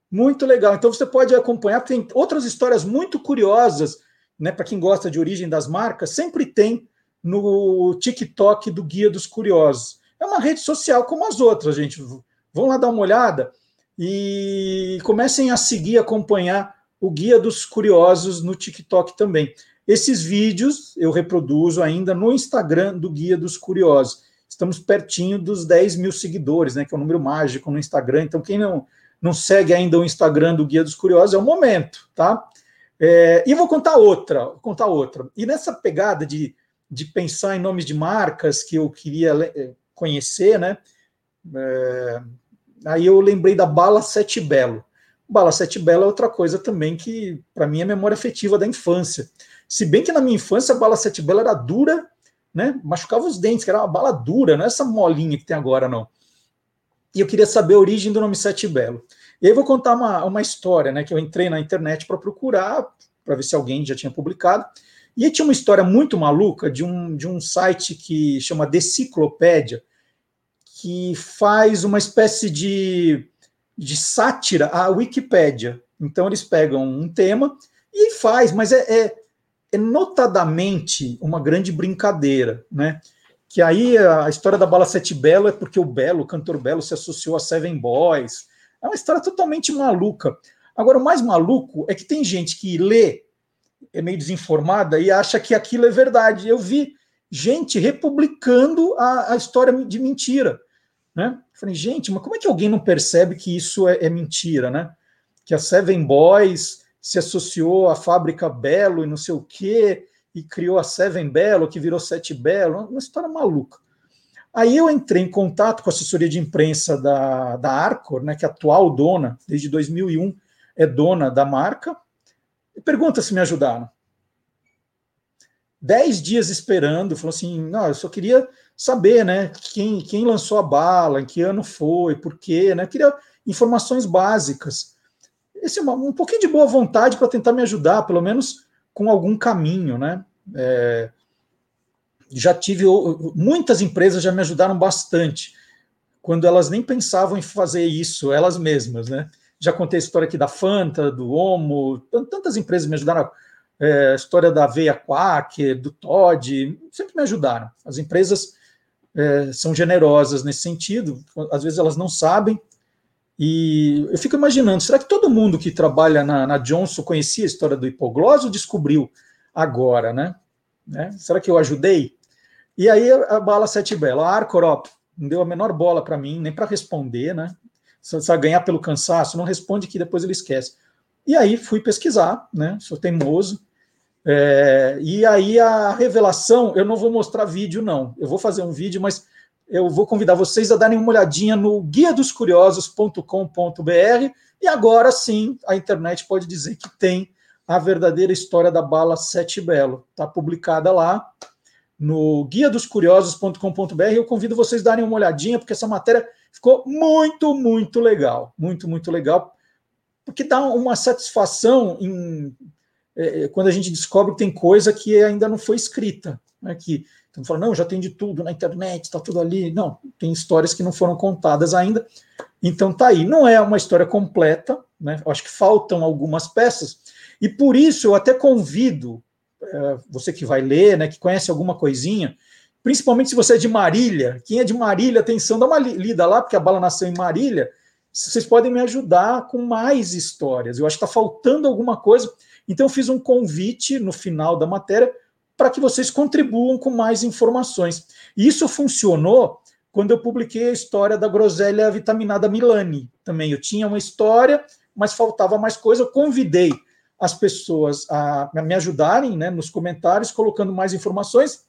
Muito legal. Então você pode acompanhar, tem outras histórias muito curiosas, né? Para quem gosta de origem das marcas, sempre tem no TikTok do Guia dos Curiosos. É uma rede social como as outras, gente. Vão lá dar uma olhada e comecem a seguir, acompanhar o Guia dos Curiosos no TikTok também. Esses vídeos eu reproduzo ainda no Instagram do Guia dos Curiosos. Estamos pertinho dos 10 mil seguidores, né? Que é um número mágico no Instagram. Então, quem não não segue ainda o Instagram do Guia dos Curiosos, é o momento, tá? É, e vou contar outra, vou contar outra. E nessa pegada de, de pensar em nomes de marcas que eu queria é, conhecer, né? É, aí eu lembrei da Bala Sete Belo. Bala Sete Belo é outra coisa também que, para mim, é memória afetiva da infância. Se bem que na minha infância a Bala Sete Belo era dura, né? Machucava os dentes, que era uma bala dura, não é essa molinha que tem agora, não e eu queria saber a origem do nome Sete Belo. E aí vou contar uma, uma história, né, que eu entrei na internet para procurar, para ver se alguém já tinha publicado, e aí tinha uma história muito maluca de um, de um site que chama Deciclopédia, que faz uma espécie de, de sátira à Wikipédia. Então eles pegam um tema e faz, mas é, é, é notadamente uma grande brincadeira, né? que aí a história da Bala Sete Belo é porque o Belo, o cantor Belo, se associou a Seven Boys. É uma história totalmente maluca. Agora, o mais maluco é que tem gente que lê, é meio desinformada, e acha que aquilo é verdade. Eu vi gente republicando a, a história de mentira. Né? Falei, gente, mas como é que alguém não percebe que isso é, é mentira, né? Que a Seven Boys se associou à fábrica Belo e não sei o quê, e criou a Seven Belo, que virou Sete Belo, uma história maluca. Aí eu entrei em contato com a assessoria de imprensa da, da Arcor, né, que é a atual dona, desde 2001, é dona da marca, e pergunta se me ajudaram. Dez dias esperando, falou assim, não, eu só queria saber, né, quem, quem lançou a bala, em que ano foi, por quê, né, eu queria informações básicas. Esse é um pouquinho de boa vontade para tentar me ajudar, pelo menos com algum caminho, né, é, já tive muitas empresas já me ajudaram bastante quando elas nem pensavam em fazer isso elas mesmas, né? Já contei a história aqui da Fanta, do Omo, tantas empresas me ajudaram. É, a história da Veia Quack, do Todd, sempre me ajudaram. As empresas é, são generosas nesse sentido, às vezes elas não sabem. E eu fico imaginando, será que todo mundo que trabalha na, na Johnson conhecia a história do hipoglós ou descobriu agora, né? né? Será que eu ajudei? E aí a bala sete bela, a Arcorop não deu a menor bola para mim, nem para responder, né? Se você ganhar pelo cansaço, não responde que depois ele esquece. E aí fui pesquisar, né? Sou teimoso. É, e aí a revelação, eu não vou mostrar vídeo, não. Eu vou fazer um vídeo, mas eu vou convidar vocês a darem uma olhadinha no guia dos curiosos.com.br e agora sim a internet pode dizer que tem a verdadeira história da bala Sete Belo. Está publicada lá no guia dos curiosos.com.br. Eu convido vocês a darem uma olhadinha, porque essa matéria ficou muito, muito legal. Muito, muito legal. Porque dá uma satisfação em, é, quando a gente descobre que tem coisa que ainda não foi escrita. Né, que então fala, não, já tem de tudo na internet, está tudo ali. Não, tem histórias que não foram contadas ainda. Então tá aí. Não é uma história completa, né? Eu acho que faltam algumas peças. E por isso eu até convido é, você que vai ler, né, que conhece alguma coisinha, principalmente se você é de Marília, quem é de Marília, atenção, dá uma lida lá, porque a bala nasceu em Marília, vocês podem me ajudar com mais histórias. Eu acho que está faltando alguma coisa. Então, eu fiz um convite no final da matéria para que vocês contribuam com mais informações. E isso funcionou quando eu publiquei a história da groselha vitaminada Milani. Também eu tinha uma história, mas faltava mais coisa. Eu convidei as pessoas a me ajudarem né, nos comentários, colocando mais informações,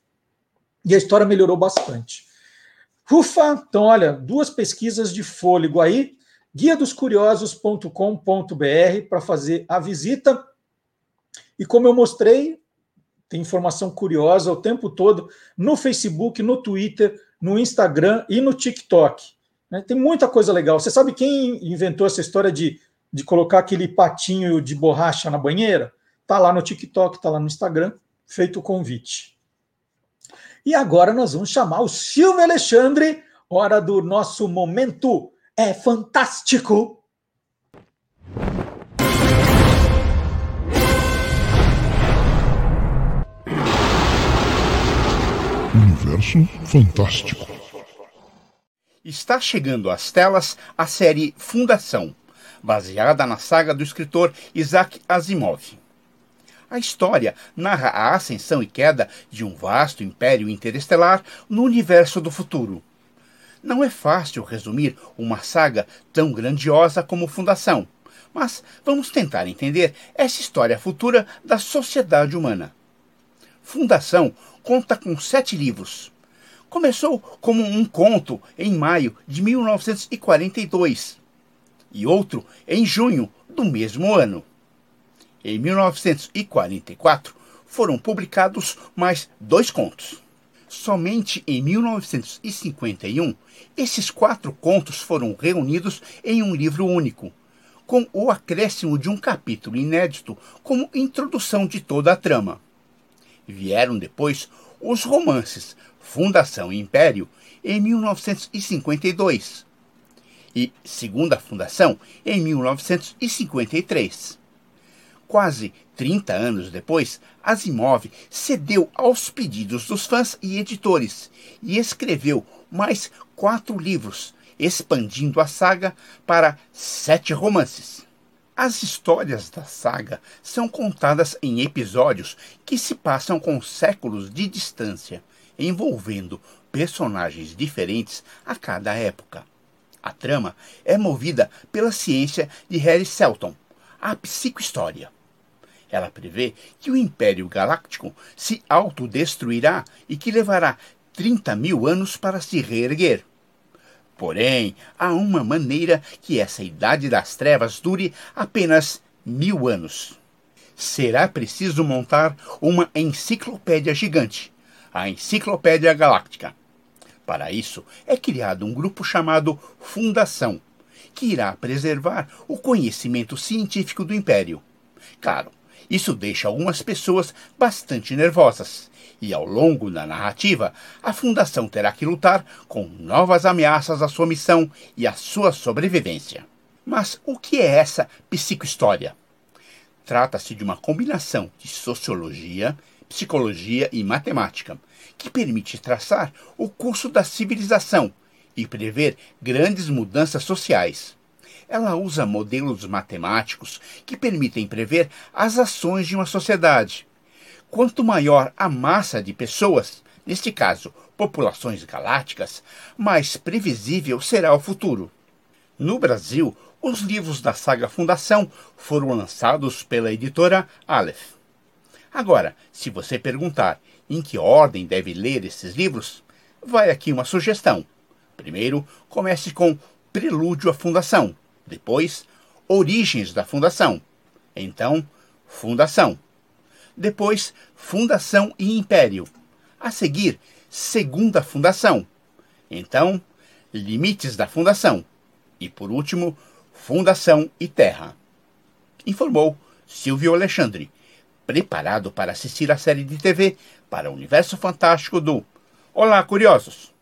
e a história melhorou bastante. Ufa! Então, olha, duas pesquisas de fôlego aí, guia dos curiosos.com.br para fazer a visita. E como eu mostrei, tem informação curiosa o tempo todo no Facebook, no Twitter, no Instagram e no TikTok. Né? Tem muita coisa legal. Você sabe quem inventou essa história de de colocar aquele patinho de borracha na banheira, tá lá no TikTok, tá lá no Instagram, feito o convite. E agora nós vamos chamar o Silvio Alexandre, hora do nosso momento é fantástico. Universo Fantástico. Está chegando às telas a série Fundação baseada na saga do escritor Isaac Asimov. A história narra a ascensão e queda de um vasto império interestelar no universo do futuro. Não é fácil resumir uma saga tão grandiosa como Fundação, mas vamos tentar entender essa história futura da sociedade humana. Fundação conta com sete livros. Começou como um conto em maio de 1942 e outro em junho do mesmo ano. Em 1944, foram publicados mais dois contos. Somente em 1951, esses quatro contos foram reunidos em um livro único, com o acréscimo de um capítulo inédito como introdução de toda a trama. Vieram depois os romances Fundação e Império, em 1952, e segunda fundação em 1953. Quase 30 anos depois, Asimov cedeu aos pedidos dos fãs e editores e escreveu mais quatro livros, expandindo a saga para sete romances. As histórias da saga são contadas em episódios que se passam com séculos de distância, envolvendo personagens diferentes a cada época. A trama é movida pela ciência de Harry Selton, a psicohistória. Ela prevê que o Império Galáctico se autodestruirá e que levará 30 mil anos para se reerguer. Porém, há uma maneira que essa idade das trevas dure apenas mil anos. Será preciso montar uma enciclopédia gigante, a Enciclopédia Galáctica. Para isso, é criado um grupo chamado Fundação, que irá preservar o conhecimento científico do Império. Claro, isso deixa algumas pessoas bastante nervosas, e ao longo da narrativa, a Fundação terá que lutar com novas ameaças à sua missão e à sua sobrevivência. Mas o que é essa psicohistória? Trata-se de uma combinação de sociologia, psicologia e matemática, que permite traçar o curso da civilização e prever grandes mudanças sociais. Ela usa modelos matemáticos que permitem prever as ações de uma sociedade. Quanto maior a massa de pessoas, neste caso populações galácticas, mais previsível será o futuro. No Brasil, os livros da saga Fundação foram lançados pela editora Aleph. Agora, se você perguntar em que ordem deve ler esses livros, vai aqui uma sugestão. Primeiro, comece com Prelúdio à Fundação, depois, Origens da Fundação, então, Fundação, depois, Fundação e Império, a seguir, Segunda Fundação, então, Limites da Fundação e, por último, Fundação e Terra. Informou Silvio Alexandre, preparado para assistir a série de TV para o universo fantástico do Olá, Curiosos!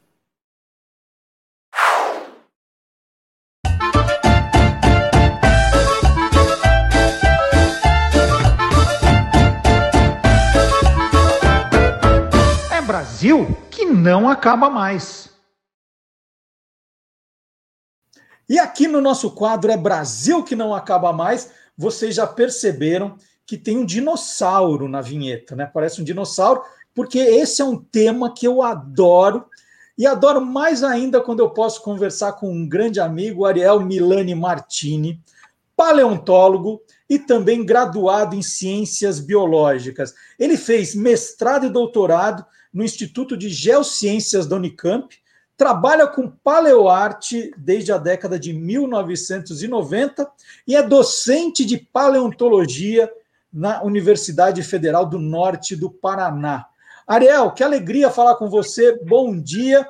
Brasil que não acaba mais. E aqui no nosso quadro é Brasil que não acaba mais. Vocês já perceberam que tem um dinossauro na vinheta, né? Parece um dinossauro, porque esse é um tema que eu adoro. E adoro mais ainda quando eu posso conversar com um grande amigo, Ariel Milani Martini, paleontólogo e também graduado em ciências biológicas. Ele fez mestrado e doutorado no Instituto de Geociências da Unicamp trabalha com paleoarte desde a década de 1990 e é docente de paleontologia na Universidade Federal do Norte do Paraná. Ariel, que alegria falar com você. Bom dia.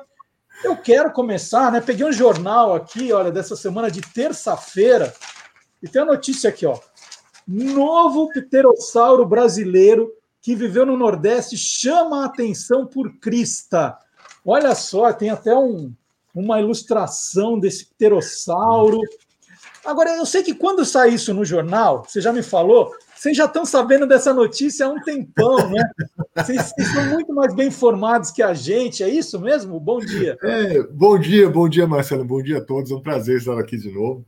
Eu quero começar, né? Peguei um jornal aqui, olha, dessa semana de terça-feira, e tem a notícia aqui, ó. Novo pterossauro brasileiro que viveu no Nordeste chama a atenção por crista. Olha só, tem até um, uma ilustração desse pterossauro. Agora, eu sei que quando sai isso no jornal, você já me falou, vocês já estão sabendo dessa notícia há um tempão, né? Vocês, vocês são muito mais bem informados que a gente, é isso mesmo? Bom dia. É, bom dia, bom dia, Marcelo, bom dia a todos, é um prazer estar aqui de novo.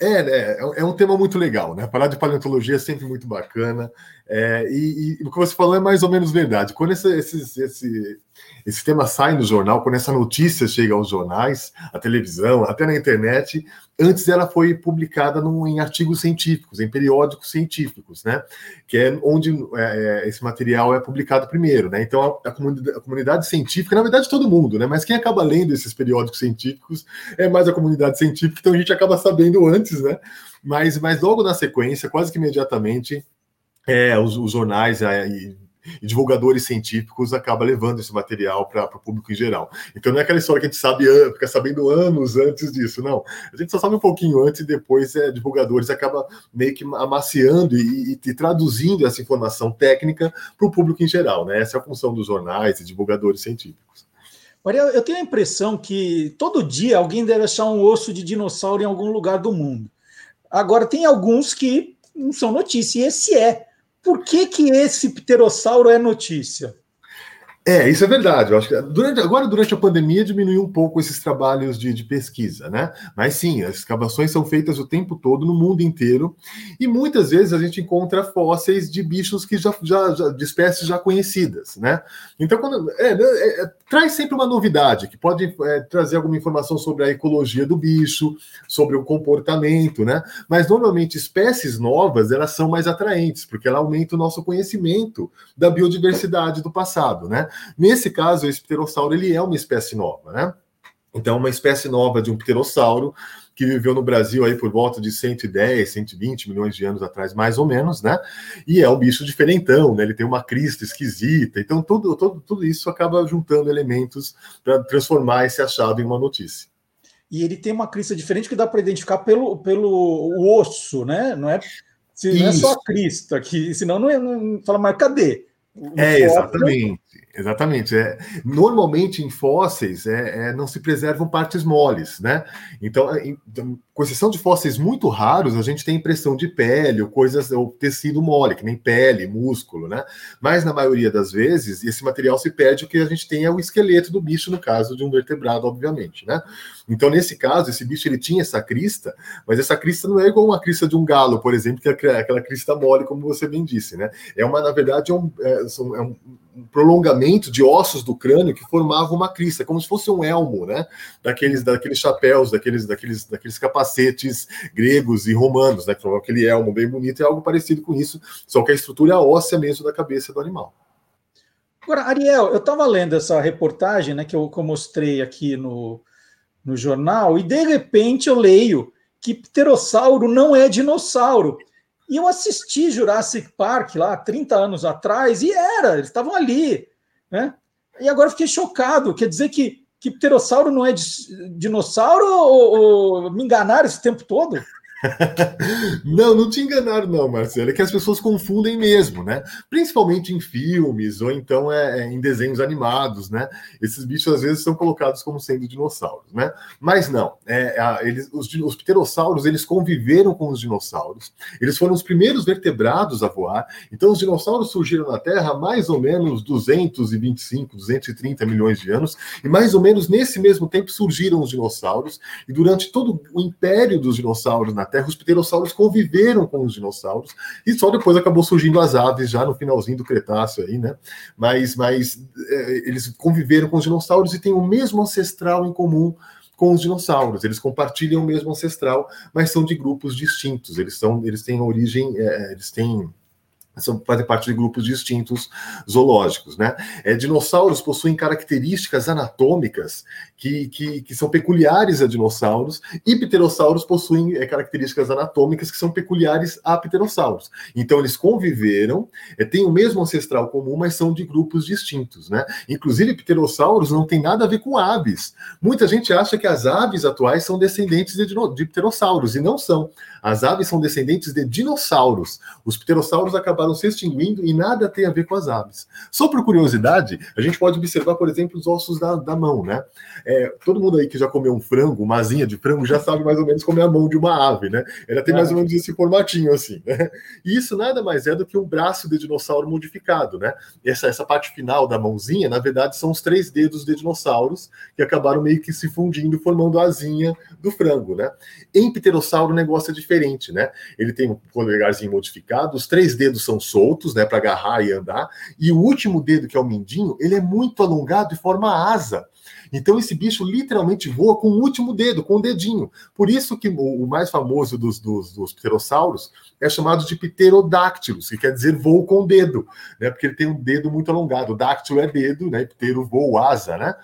É, né, é um tema muito legal, né? Falar de paleontologia é sempre muito bacana. É, e, e, o que você falou é mais ou menos verdade. Quando esse, esse, esse, esse tema sai no jornal, quando essa notícia chega aos jornais, à televisão, até na internet, antes ela foi publicada num, em artigos científicos, em periódicos científicos, né? Que é onde é, é esse material é publicado primeiro, né? Então a, a, comunidade, a, comunidade, científica, na verdade todo mundo, né? Mas quem acaba lendo esses periódicos científicos é mais a comunidade científica, então a gente acaba sabendo antes, né? Mas, mas logo na sequência, quase que imediatamente, é, os, os jornais é, e, e, divulgadores científicos acabam levando esse material para o público em geral. Então não é aquela história que a gente sabe, fica sabendo anos antes disso, não. A gente só sabe um pouquinho antes e depois é, divulgadores acabam meio que amaciando e, e, e traduzindo essa informação técnica para o público em geral, né? Essa é a função dos jornais e divulgadores científicos. Maria, eu tenho a impressão que todo dia alguém deve achar um osso de dinossauro em algum lugar do mundo. Agora, tem alguns que não são notícia, e esse é. Por que, que esse pterossauro é notícia? É, isso é verdade. Eu acho que durante, agora, durante a pandemia, diminuiu um pouco esses trabalhos de, de, pesquisa, né? Mas sim, as escavações são feitas o tempo todo, no mundo inteiro, e muitas vezes a gente encontra fósseis de bichos que já, já, já de espécies já conhecidas, né? Então, quando, é, é, é, traz sempre uma novidade, que pode é, trazer alguma informação sobre a ecologia do bicho, sobre o comportamento, né? Mas normalmente espécies novas elas são mais atraentes, porque ela aumenta o nosso conhecimento da biodiversidade do passado, né? Nesse caso, esse pterossauro ele é uma espécie nova, né? Então, uma espécie nova de um pterossauro que viveu no Brasil aí por volta de 110, 120 milhões de anos atrás, mais ou menos, né? E é um bicho diferentão, né? Ele tem uma crista esquisita. Então, tudo, tudo, tudo isso acaba juntando elementos para transformar esse achado em uma notícia. E ele tem uma crista diferente que dá para identificar pelo, pelo osso, né? Não é, se, não é só a crista, que senão não, é, não fala, mas cadê? é, exatamente. Exatamente. É, normalmente em fósseis é, é, não se preservam partes moles, né? Então, em, então, com exceção de fósseis muito raros, a gente tem impressão de pele ou coisas, ou tecido mole, que nem pele, músculo, né? Mas na maioria das vezes, esse material se perde, o que a gente tem é o esqueleto do bicho, no caso de um vertebrado, obviamente, né? Então, nesse caso, esse bicho ele tinha essa crista, mas essa crista não é igual uma crista de um galo, por exemplo, que é aquela crista mole, como você bem disse, né? É uma, na verdade, é um, é, é um um prolongamento de ossos do crânio que formava uma crista, como se fosse um elmo, né? Daqueles, daqueles chapéus, daqueles, daqueles, daqueles capacetes gregos e romanos, né? Que aquele elmo bem bonito, é algo parecido com isso, só que a estrutura é óssea mesmo da cabeça do animal. Agora, Ariel, eu estava lendo essa reportagem, né, que eu, que eu mostrei aqui no, no jornal, e de repente eu leio que pterossauro não é dinossauro. E eu assisti Jurassic Park lá 30 anos atrás e era, eles estavam ali, né? E agora fiquei chocado. Quer dizer que, que pterossauro não é dinossauro ou, ou me enganaram esse tempo todo? [LAUGHS] não, não te enganaram, não, Marcelo. É que as pessoas confundem mesmo, né? Principalmente em filmes ou então é, é, em desenhos animados, né? Esses bichos às vezes são colocados como sendo dinossauros, né? Mas não, é, eles, os, os pterossauros eles conviveram com os dinossauros. Eles foram os primeiros vertebrados a voar. Então os dinossauros surgiram na Terra há mais ou menos 225, 230 milhões de anos e mais ou menos nesse mesmo tempo surgiram os dinossauros e durante todo o império dos dinossauros na Terra, os pterossauros conviveram com os dinossauros e só depois acabou surgindo as aves, já no finalzinho do Cretáceo aí, né? Mas, mas é, eles conviveram com os dinossauros e têm o mesmo ancestral em comum com os dinossauros. Eles compartilham o mesmo ancestral, mas são de grupos distintos. Eles são, eles têm origem, é, eles têm são, fazem parte de grupos distintos zoológicos. Né? É, dinossauros possuem características anatômicas que, que, que, são peculiares a dinossauros, e pterossauros possuem é, características anatômicas que são peculiares a pterossauros. Então, eles conviveram, é, têm o mesmo ancestral comum, mas são de grupos distintos. Né? Inclusive, pterossauros não tem nada a ver com aves. Muita gente acha que as aves atuais são descendentes de, de pterossauros, e não são. As aves são descendentes de dinossauros. Os pterossauros acabaram se extinguindo e nada tem a ver com as aves. Só por curiosidade, a gente pode observar, por exemplo, os ossos da, da mão, né? É, todo mundo aí que já comeu um frango, uma asinha de frango, já sabe mais ou menos como é a mão de uma ave, né? Ela tem mais ou menos esse formatinho assim, né? E isso nada mais é do que um braço de dinossauro modificado, né? Essa, essa parte final da mãozinha, na verdade, são os três dedos de dinossauros que acabaram meio que se fundindo, formando a asinha do frango, né? Em pterossauro o negócio é diferente, né? Ele tem um polegarzinho modificado, os três dedos são soltos, né, para agarrar e andar, e o último dedo, que é o mindinho, ele é muito alongado e forma asa. Então esse bicho literalmente voa com o último dedo, com o dedinho. Por isso que o, mais famoso dos, dos, dos pterossauros é chamado de pterodáctilos, que quer dizer voo com o dedo, né? Porque ele tem um dedo muito alongado. Dáctilo é dedo, né? Ptero voo, asa, né?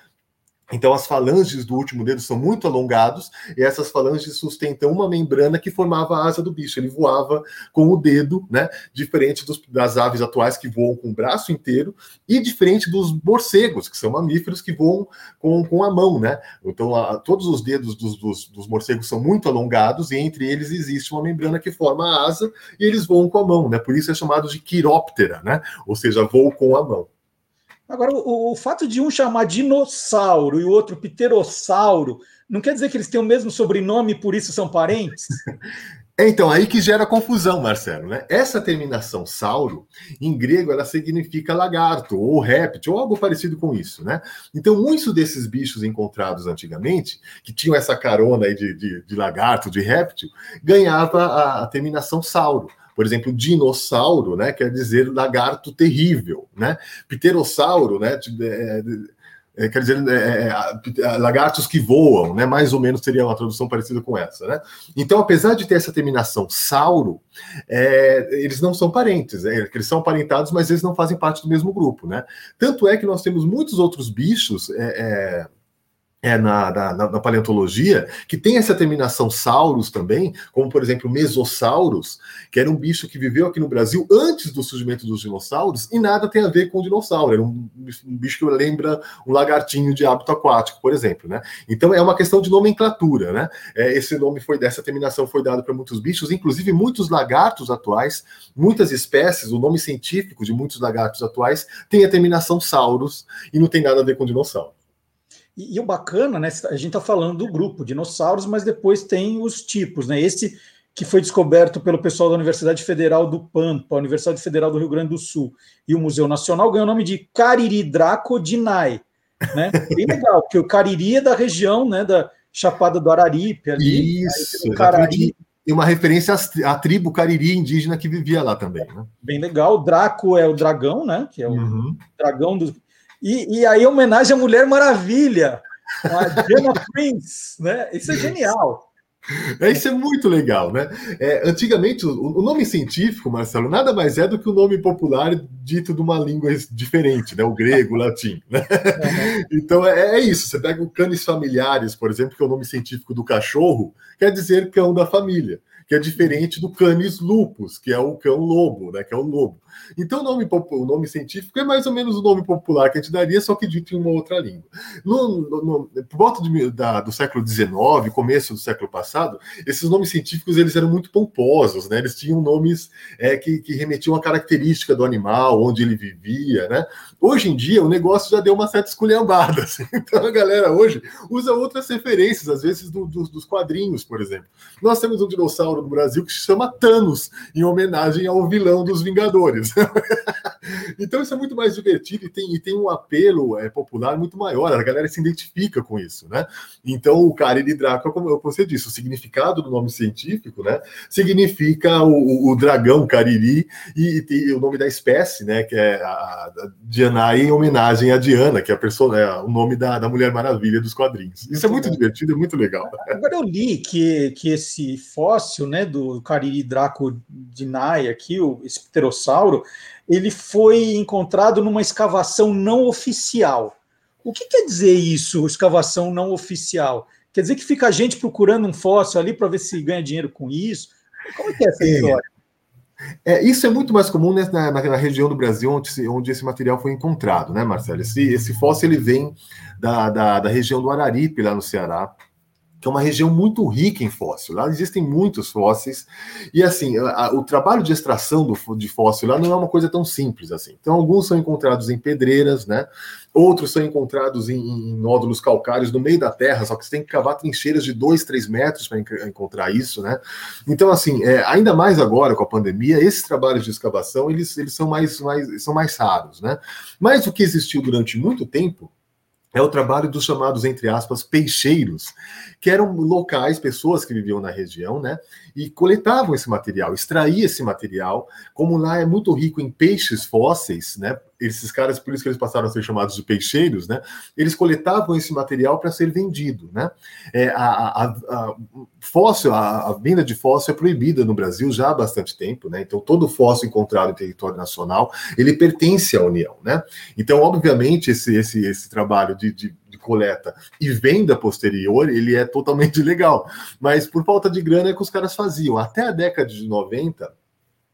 Então, as falanges do último dedo são muito alongados e essas falanges sustentam uma membrana que formava a asa do bicho. Ele voava com o dedo, né? Diferente dos, das aves atuais que voam com o braço inteiro e diferente dos morcegos, que são mamíferos que voam com, com a mão, né? Então, a, todos os dedos dos, dos, dos, morcegos são muito alongados e entre eles existe uma membrana que forma a asa e eles voam com a mão, né? Por isso é chamado de quiróptera, né? Ou seja, voo com a mão. Agora, o, o, fato de um chamar dinossauro e o outro pterossauro, não quer dizer que eles têm o mesmo sobrenome e por isso são parentes? [LAUGHS] É, então, aí que gera confusão, Marcelo, né? Essa terminação sauro, em grego, ela significa lagarto, ou réptil, ou algo parecido com isso, né? Então, muitos desses bichos encontrados antigamente, que tinham essa carona aí de, de, de lagarto, de réptil, ganhava a, a terminação sauro. Por exemplo, dinossauro, né, quer dizer lagarto terrível, né? Pterossauro, né, é, é, quer dizer, é, é, lagartos que voam, né? Mais ou menos seria uma tradução parecida com essa, né? Então, apesar de ter essa terminação sauro, é, eles não são parentes, né? eles são aparentados, mas eles não fazem parte do mesmo grupo, né? Tanto é que nós temos muitos outros bichos é, é, na, na, na, paleontologia, que tem essa terminação sauros também, como por exemplo Mesossauros, que era um bicho que viveu aqui no Brasil antes do surgimento dos dinossauros, e nada tem a ver com o dinossauro, era um, um bicho que lembra um lagartinho de hábito aquático, por exemplo, né? Então é uma questão de nomenclatura, né? É, esse nome foi dessa terminação foi dado para muitos bichos, inclusive muitos lagartos atuais, muitas espécies, o nome científico de muitos lagartos atuais tem a terminação sauros e não tem nada a ver com dinossauro. E, e, o bacana, né? A gente está falando do grupo dinossauros, mas depois tem os tipos, né? Esse que foi descoberto pelo pessoal da Universidade Federal do Pampa, Universidade Federal do Rio Grande do Sul e o Museu Nacional ganhou o nome de Cariri Dracodinae, né? Bem [LAUGHS] legal, porque o Cariri é da região, né? Da Chapada do Araripe ali. Isso, Cariri. E uma referência à tribo Cariri indígena que vivia lá também. Né? Bem legal. O Draco é o dragão, né? Que é o uhum. dragão do, e, e aí, homenagem à Mulher Maravilha, a Diana [LAUGHS] Prince, né? Isso é genial. É, isso é muito legal, né? É, antigamente, o, o, nome científico, Marcelo, nada mais é do que o nome popular dito de uma língua diferente, né? O grego, o latim. Né? [LAUGHS] Então é, é, isso. Você pega o canis familiares, por exemplo, que é o nome científico do cachorro, quer dizer cão da família, que é diferente do canis lupus, que é o cão lobo, né? Que é o lobo. Então, o nome, o nome científico é mais ou menos o nome popular que a gente daria, só que dito em uma outra língua. No, no, no por volta de, da, do século XIX, começo do século passado, esses nomes científicos eles eram muito pomposos, né? Eles tinham nomes é, que, que remetiam à característica do animal, onde ele vivia, né? Hoje em dia, o negócio já deu uma certa esculhambada. [LAUGHS] Assim. Então, a galera hoje usa outras referências, às vezes do, do, dos quadrinhos, por exemplo. Nós temos um dinossauro no Brasil que se chama Thanos, em homenagem ao vilão dos Vingadores. [LAUGHS] então isso é muito mais divertido e tem, e tem um apelo é, popular muito maior, a galera se identifica com isso, né? Então o Cariri Draco, como você disse, o significado do nome científico, né? Significa o, o dragão Cariri e, e, o nome da espécie, né? Que é a, a Diana em homenagem a Diana, que é, a pessoa, é o nome da, da Mulher Maravilha dos quadrinhos. Isso é muito divertido, é muito legal. Agora eu li que, que esse fóssil, né, do Cariri Draco Dinae aqui, o, esse pterossauro, ele foi encontrado numa escavação não oficial. O que quer dizer isso, escavação não oficial? Quer dizer que fica a gente procurando um fóssil ali para ver se ganha dinheiro com isso? Como é que é essa é. história? É, isso é muito mais comum né, na, na, região do Brasil onde, onde, esse material foi encontrado, né, Marcelo? Esse, esse fóssil ele vem da, da, da região do Araripe, lá no Ceará que é uma região muito rica em fóssil. Lá existem muitos fósseis, e assim, a, o trabalho de extração do, de fóssil lá não é uma coisa tão simples assim. Então, alguns são encontrados em pedreiras, né? Outros são encontrados em, em nódulos calcários no meio da terra, só que você tem que cavar trincheiras de 2, 3 metros para encontrar isso, né? Então, assim, é, ainda mais agora com a pandemia, esses trabalhos de escavação eles, eles são, mais, mais, são mais raros, né? Mas o que existiu durante muito tempo é o trabalho dos chamados, entre aspas, peixeiros, que eram locais, pessoas que viviam na região, né? E coletavam esse material, extraía esse material. Como lá é muito rico em peixes fósseis, né? Esses caras, por isso que eles passaram a ser chamados de peixeiros, né? Eles coletavam esse material para ser vendido, né? É, a, a, a, fóssil, a, a, venda de fóssil é proibida no Brasil já há bastante tempo, né? Então todo fóssil encontrado em território nacional ele pertence à União, né? Então, obviamente, esse, esse, esse trabalho de, de de coleta e venda posterior, ele é totalmente [LAUGHS] legal. Mas por falta de grana é que os caras faziam. Até a década de 90,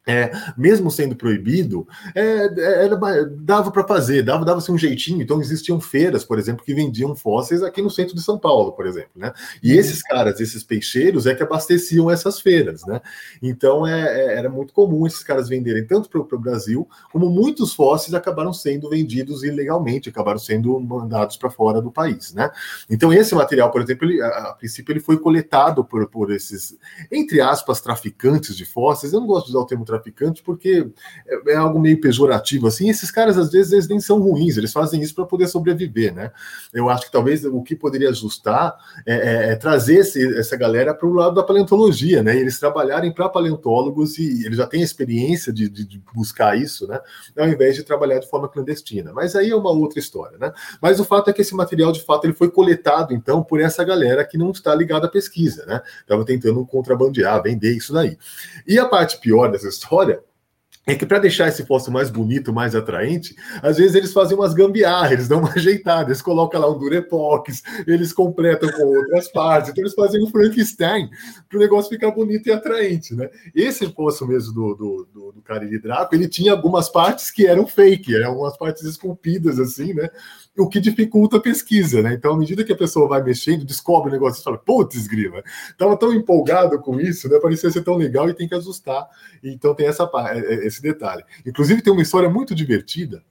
é, mesmo sendo proibido, é, era, dava para fazer, dava, dava um jeitinho. Então existiam feiras, por exemplo, que vendiam fósseis aqui no centro de São Paulo, por exemplo, né? E uhum. esses caras, esses peixeiros, é que abasteciam essas feiras, né? Então é, é era muito comum esses caras venderem tanto para o Brasil, como muitos fósseis acabaram sendo vendidos ilegalmente, acabaram sendo mandados para fora do país, né? Então esse material, por exemplo, ele, a, a, princípio ele foi coletado por, por esses, entre aspas, traficantes de fósseis. Eu não gosto de usar o termo traficante, porque é, é, algo meio pejorativo assim. Esses caras às vezes eles nem são ruins, eles fazem isso para poder sobreviver, né? Eu acho que talvez o que poderia ajustar é, é, é trazer esse, essa galera para o lado da paleontologia, né? eles trabalharem para paleontólogos e eles já têm experiência de, de, de, buscar isso, né? Ao invés de trabalhar de forma clandestina. Mas aí é uma outra história, né? Mas o fato é que esse material, de fato, ele foi coletado, então, por essa galera que não está ligada à pesquisa, né? Estava tentando contrabandear, vender isso daí. E a parte pior dessa história é que para deixar esse fóssil mais bonito, mais atraente, às vezes eles fazem umas gambiarras, eles dão uma ajeitada, eles colocam lá um durepox, eles completam com outras partes, então eles fazem um Frankenstein para o negócio ficar bonito e atraente, né? Esse fóssil mesmo do, do, do, do Cariri Draco, ele tinha algumas partes que eram fake, eram algumas partes esculpidas assim, né? O que dificulta a pesquisa, né? Então, à medida que a pessoa vai mexendo, descobre o negócio e fala, putz, grila, estava tão empolgado com isso, né? Parecia ser tão legal e tem que ajustar. Então tem essa, é, é, esse detalhe. Inclusive, tem uma história muito divertida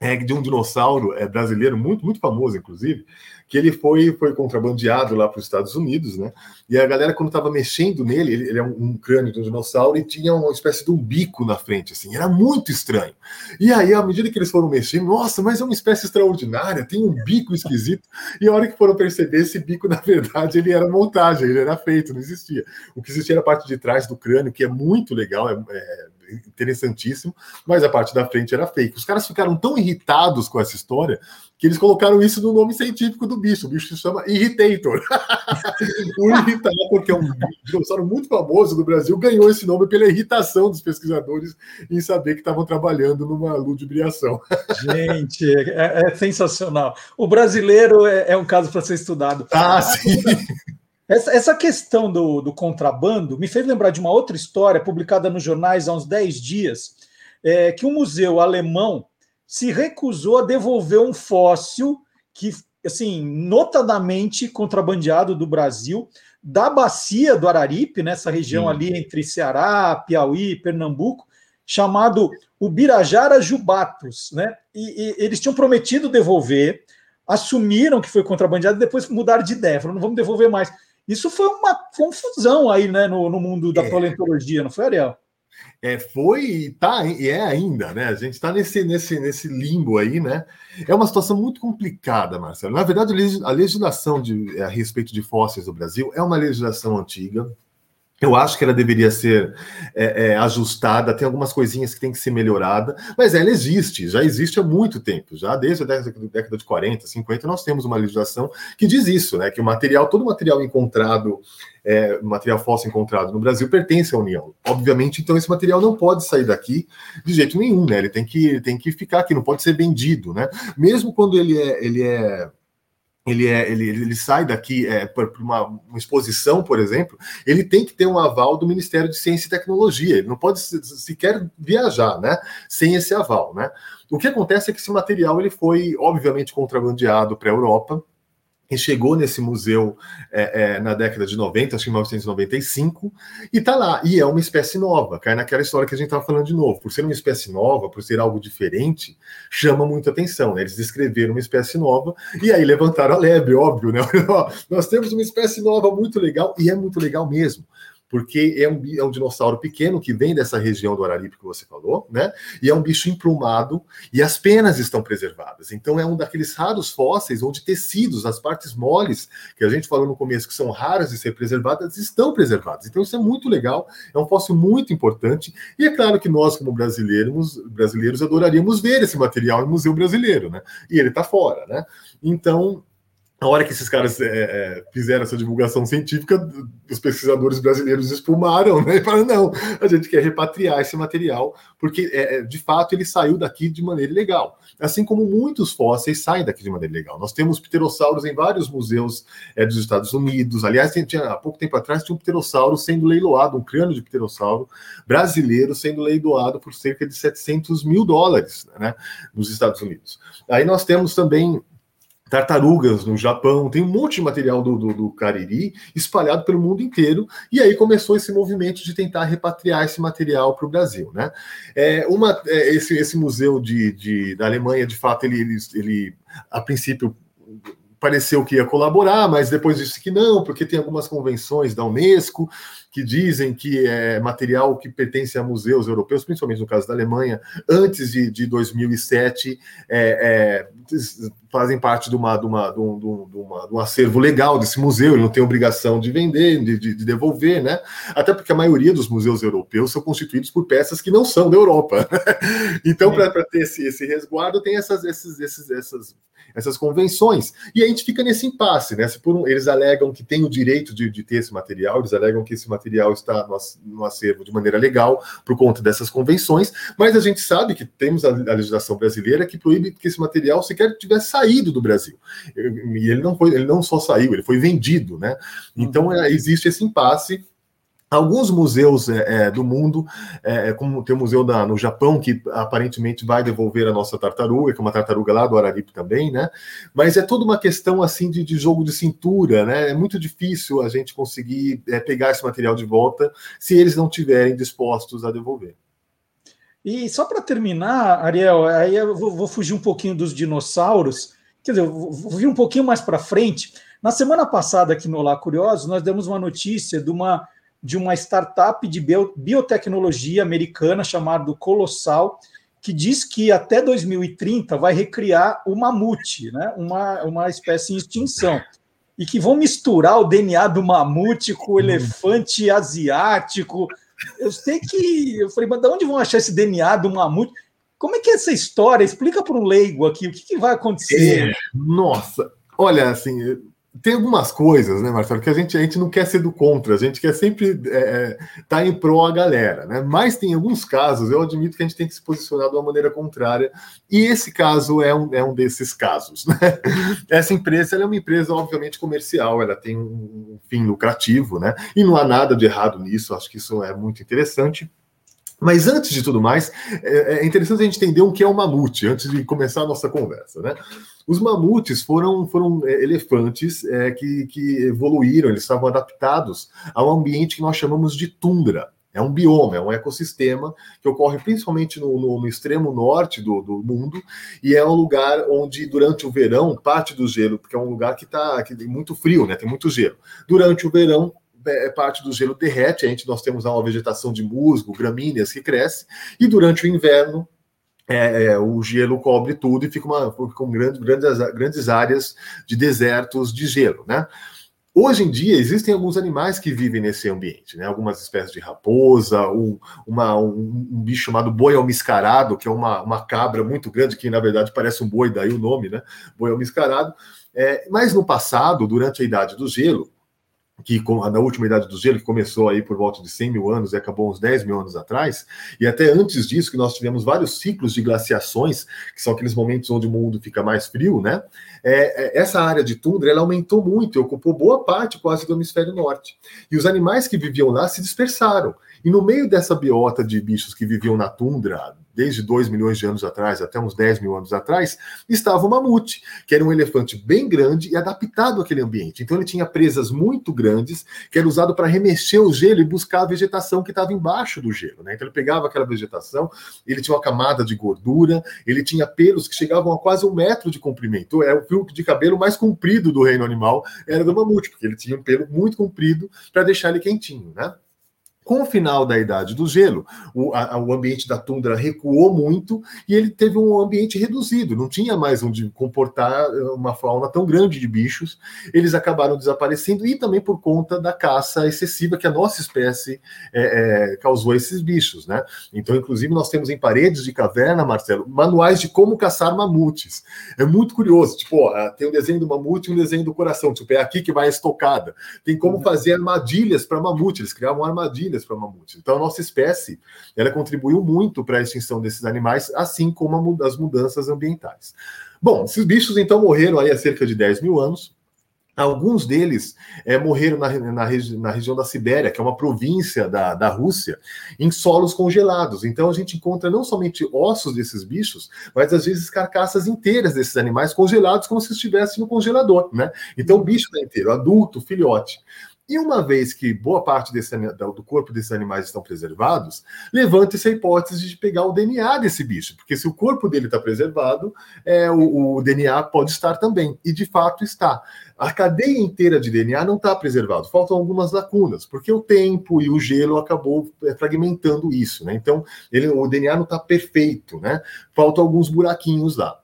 é, de um dinossauro é, brasileiro, muito, muito famoso, inclusive, que ele foi, foi contrabandeado lá para os Estados Unidos, né? E a galera, quando estava mexendo nele, ele, ele é um, um, crânio de um dinossauro e tinha uma espécie de um bico na frente, assim, era muito estranho. E aí, à medida que eles foram mexendo, nossa, mas é uma espécie extraordinária, tem um bico esquisito. E a hora que foram perceber, esse bico, na verdade, ele era montagem, ele era feito, não existia. O que existia era a parte de trás do crânio, que é muito legal, é, é interessantíssimo, mas a parte da frente era fake. Os caras ficaram tão irritados com essa história que eles colocaram isso no nome científico do bicho. O bicho se chama Irritator. [LAUGHS] o Irritator, que é um dinossauro muito famoso do Brasil, ganhou esse nome pela irritação dos pesquisadores em saber que estavam trabalhando numa ludibriação. Gente, é, é sensacional. O brasileiro é, é um caso para ser estudado. Ah, sim. Essa, essa questão do, do, contrabando me fez lembrar de uma outra história publicada nos jornais há uns 10 dias, é, que um museu alemão se recusou a devolver um fóssil que, assim, notadamente contrabandeado do Brasil, da bacia do Araripe, nessa região hum. ali entre Ceará, Piauí, Pernambuco, chamado Ubirajara jubatus, né? E, e, eles tinham prometido devolver, assumiram que foi contrabandeado e depois mudaram de ideia, falaram, não vamos devolver mais. Isso foi uma confusão aí, né, no, no mundo da é. paleontologia, não foi, Ariel? É, foi e tá, e é ainda, né? A gente está nesse, nesse, nesse limbo aí, né? É uma situação muito complicada, Marcelo. Na verdade, a legislação de, a respeito de fósseis do Brasil é uma legislação antiga, eu acho que ela deveria ser é, é, ajustada, tem algumas coisinhas que tem que ser melhorada, mas ela existe, já existe há muito tempo, já desde a década, de 40, 50, nós temos uma legislação que diz isso, né? Que o material, todo material encontrado, é, material fóssil encontrado no Brasil pertence à União. Obviamente, então, esse material não pode sair daqui de jeito nenhum, né? Ele tem que, tem que ficar aqui, não pode ser vendido, né? Mesmo quando ele é. Ele é ele, é, ele, ele sai daqui é, para uma, uma, exposição, por exemplo, ele tem que ter um aval do Ministério de Ciência e Tecnologia. Ele não pode sequer viajar, né, sem esse aval, né. O que acontece é que esse material ele foi, obviamente, contrabandeado para a Europa, que chegou nesse museu é, é, na década de 90, acho que 1995, e está lá. E é uma espécie nova, cai naquela história que a gente estava falando de novo. Por ser uma espécie nova, por ser algo diferente, chama muita atenção. Né? Eles descreveram uma espécie nova e aí levantaram a lebre, óbvio, né? [LAUGHS] Nós temos uma espécie nova muito legal, e é muito legal mesmo porque é um, é um dinossauro pequeno que vem dessa região do Araripe que você falou, né? E é um bicho emplumado e as penas estão preservadas. Então é um daqueles raros fósseis onde tecidos, as partes moles, que a gente falou no começo que são raras de ser preservadas, estão preservadas. Então isso é muito legal, é um fóssil muito importante e é claro que nós como brasileiros, brasileiros adoraríamos ver esse material em museu brasileiro, né? E ele está fora, né? Então a hora que esses caras é, é, fizeram essa divulgação científica, os pesquisadores brasileiros espumaram, né? E falaram: não, a gente quer repatriar esse material, porque é, é, de fato ele saiu daqui de maneira ilegal. Assim como muitos fósseis saem daqui de maneira ilegal. Nós temos pterossauros em vários museus é, dos Estados Unidos. Aliás, tinha, há pouco tempo atrás tinha um pterossauro sendo leiloado, um crânio de pterossauro brasileiro sendo leiloado por cerca de 700 mil dólares né, nos Estados Unidos. Aí nós temos também tartarugas no Japão, tem um monte de material do, do, do, Cariri espalhado pelo mundo inteiro, e aí começou esse movimento de tentar repatriar esse material para o Brasil. Né? É, uma, é, esse, esse museu de, de, da Alemanha, de fato, ele, ele, ele a princípio pareceu que ia colaborar, mas depois disse que não, porque tem algumas convenções da Unesco que dizem que é material que pertence a museus europeus, principalmente no caso da Alemanha, antes de, de 2007, é, é, fazem parte de, uma, de, uma, de, um, de, uma, de um acervo legal desse museu, ele não tem obrigação de vender, de, de, devolver, né? Até porque a maioria dos museus europeus são constituídos por peças que não são da Europa. [LAUGHS] então, para ter esse, esse resguardo, tem essas, esses, esses, essas, essas convenções. E a gente fica nesse impasse, né? Se por um, eles alegam que tem o direito de, de, ter esse material, eles alegam que esse material está no, acervo de maneira legal por conta dessas convenções, mas a gente sabe que temos a, a legislação brasileira que proíbe que esse material sequer tivesse saído do Brasil. E ele não foi, ele não só saiu, ele foi vendido, né? Então uhum. é, existe esse impasse Alguns museus é, é, do mundo, é, é, como tem o museu da, no Japão, que aparentemente vai devolver a nossa tartaruga, que é uma tartaruga lá do Araripe também, né? Mas é toda uma questão assim de, de jogo de cintura, né? É muito difícil a gente conseguir é, pegar esse material de volta se eles não tiverem dispostos a devolver. E só para terminar, Ariel, aí eu vou, vou, fugir um pouquinho dos dinossauros, quer dizer, vou, vou vir um pouquinho mais para frente. Na semana passada, aqui no Olá Curiosos, nós demos uma notícia de uma de uma startup de biotecnologia americana chamada Colossal, que diz que até 2030 vai recriar o mamute, né? uma, uma espécie em extinção. E que vão misturar o DNA do mamute com o hum. elefante asiático. Eu sei que. Eu falei, mas de onde vão achar esse DNA do mamute? Como é que é essa história? Explica para um leigo aqui o que, que vai acontecer. É, nossa, olha, assim, tem algumas coisas, né, Marcelo, que a gente, a gente não quer ser do contra, a gente quer sempre estar é, é, tá em pró a galera, né? Mas tem alguns casos, eu admito que a gente tem que se posicionar de uma maneira contrária, e esse caso é um, é um desses casos, [LAUGHS] né? Essa empresa é uma empresa, obviamente, comercial, ela tem um fim lucrativo, né? E não há nada de errado nisso, acho que isso é muito interessante. Mas antes de tudo mais, é, é interessante a gente entender o que é um mamute, antes de começar a nossa conversa, né? Os mamutes foram, foram é, elefantes é, que, que evoluíram, eles estavam adaptados ao ambiente que nós chamamos de tundra. É um bioma, é um ecossistema que ocorre principalmente no, no, no extremo norte do, do, mundo e é um lugar onde, durante o verão, parte do gelo, porque é um lugar que está que tem muito frio, né? Tem muito gelo. Durante o verão, parte do gelo derrete, a gente, nós temos uma vegetação de musgo, gramíneas que cresce, e durante o inverno é, é, o gelo cobre tudo e fica uma, com grandes, grandes, grandes áreas de desertos de gelo, né? Hoje em dia existem alguns animais que vivem nesse ambiente, né? Algumas espécies de raposa, um, uma, um, um bicho chamado boi almiscarado, que é uma, uma cabra muito grande, que na verdade parece um boi, daí o nome, né? Boi almiscarado. É, mas no passado, durante a Idade do Gelo, que na última idade do gelo, que começou aí por volta de 100 mil anos e acabou uns 10 mil anos atrás, e até antes disso, que nós tivemos vários ciclos de glaciações, que são aqueles momentos onde o mundo fica mais frio, né? É, é, essa área de tundra ela aumentou muito e ocupou boa parte quase do hemisfério norte. E os animais que viviam lá se dispersaram. E no meio dessa biota de bichos que viviam na tundra, desde 2 milhões de anos atrás até uns 10 mil anos atrás, estava o mamute, que era um elefante bem grande e adaptado àquele ambiente. Então ele tinha presas muito grandes, que era usado para remexer o gelo e buscar a vegetação que estava embaixo do gelo. Né? Então ele pegava aquela vegetação, ele tinha uma camada de gordura, ele tinha pelos que chegavam a quase um metro de comprimento. É o fio de cabelo mais comprido do reino animal, era do mamute, porque ele tinha um pelo muito comprido para deixar ele quentinho, né? Com o final da Idade do Gelo, o, a, o, ambiente da tundra recuou muito e ele teve um ambiente reduzido, não tinha mais onde comportar eh, uma fauna tão grande de bichos. Eles acabaram desaparecendo e também por conta da caça excessiva que a nossa espécie é, é, causou a esses bichos, né? Então, inclusive, nós temos em paredes de caverna, Marcelo, manuais de como caçar mamutes. É muito curioso. Tipo, ó, tem um desenho do mamute e um desenho do coração. Tipo, é aqui que vai a estocada. Tem como uhum. fazer armadilhas para mamute. Eles criavam armadilhas para mamutes. Então, a nossa espécie ela contribuiu muito para a extinção desses animais, assim como as mudanças ambientais. Bom, esses bichos então morreram aí há cerca de 10 mil anos. Alguns deles é, morreram na, na, regi na, região da Sibéria, que é uma província da, da Rússia, em solos congelados. Então a gente encontra não somente ossos desses bichos, mas às vezes carcaças inteiras desses animais congelados, como se estivesse no congelador, né? Então o bicho está inteiro, adulto, filhote. E uma vez que boa parte desse, do corpo desses animais estão preservados, levanta-se a hipótese de pegar o DNA desse bicho, porque se o corpo dele está preservado, é, o, o, DNA pode estar também, e de fato está. A cadeia inteira de DNA não está preservado, faltam algumas lacunas, porque o tempo e o gelo acabou é, fragmentando isso, né? Então, ele, o DNA não está perfeito, né? Faltam alguns buraquinhos lá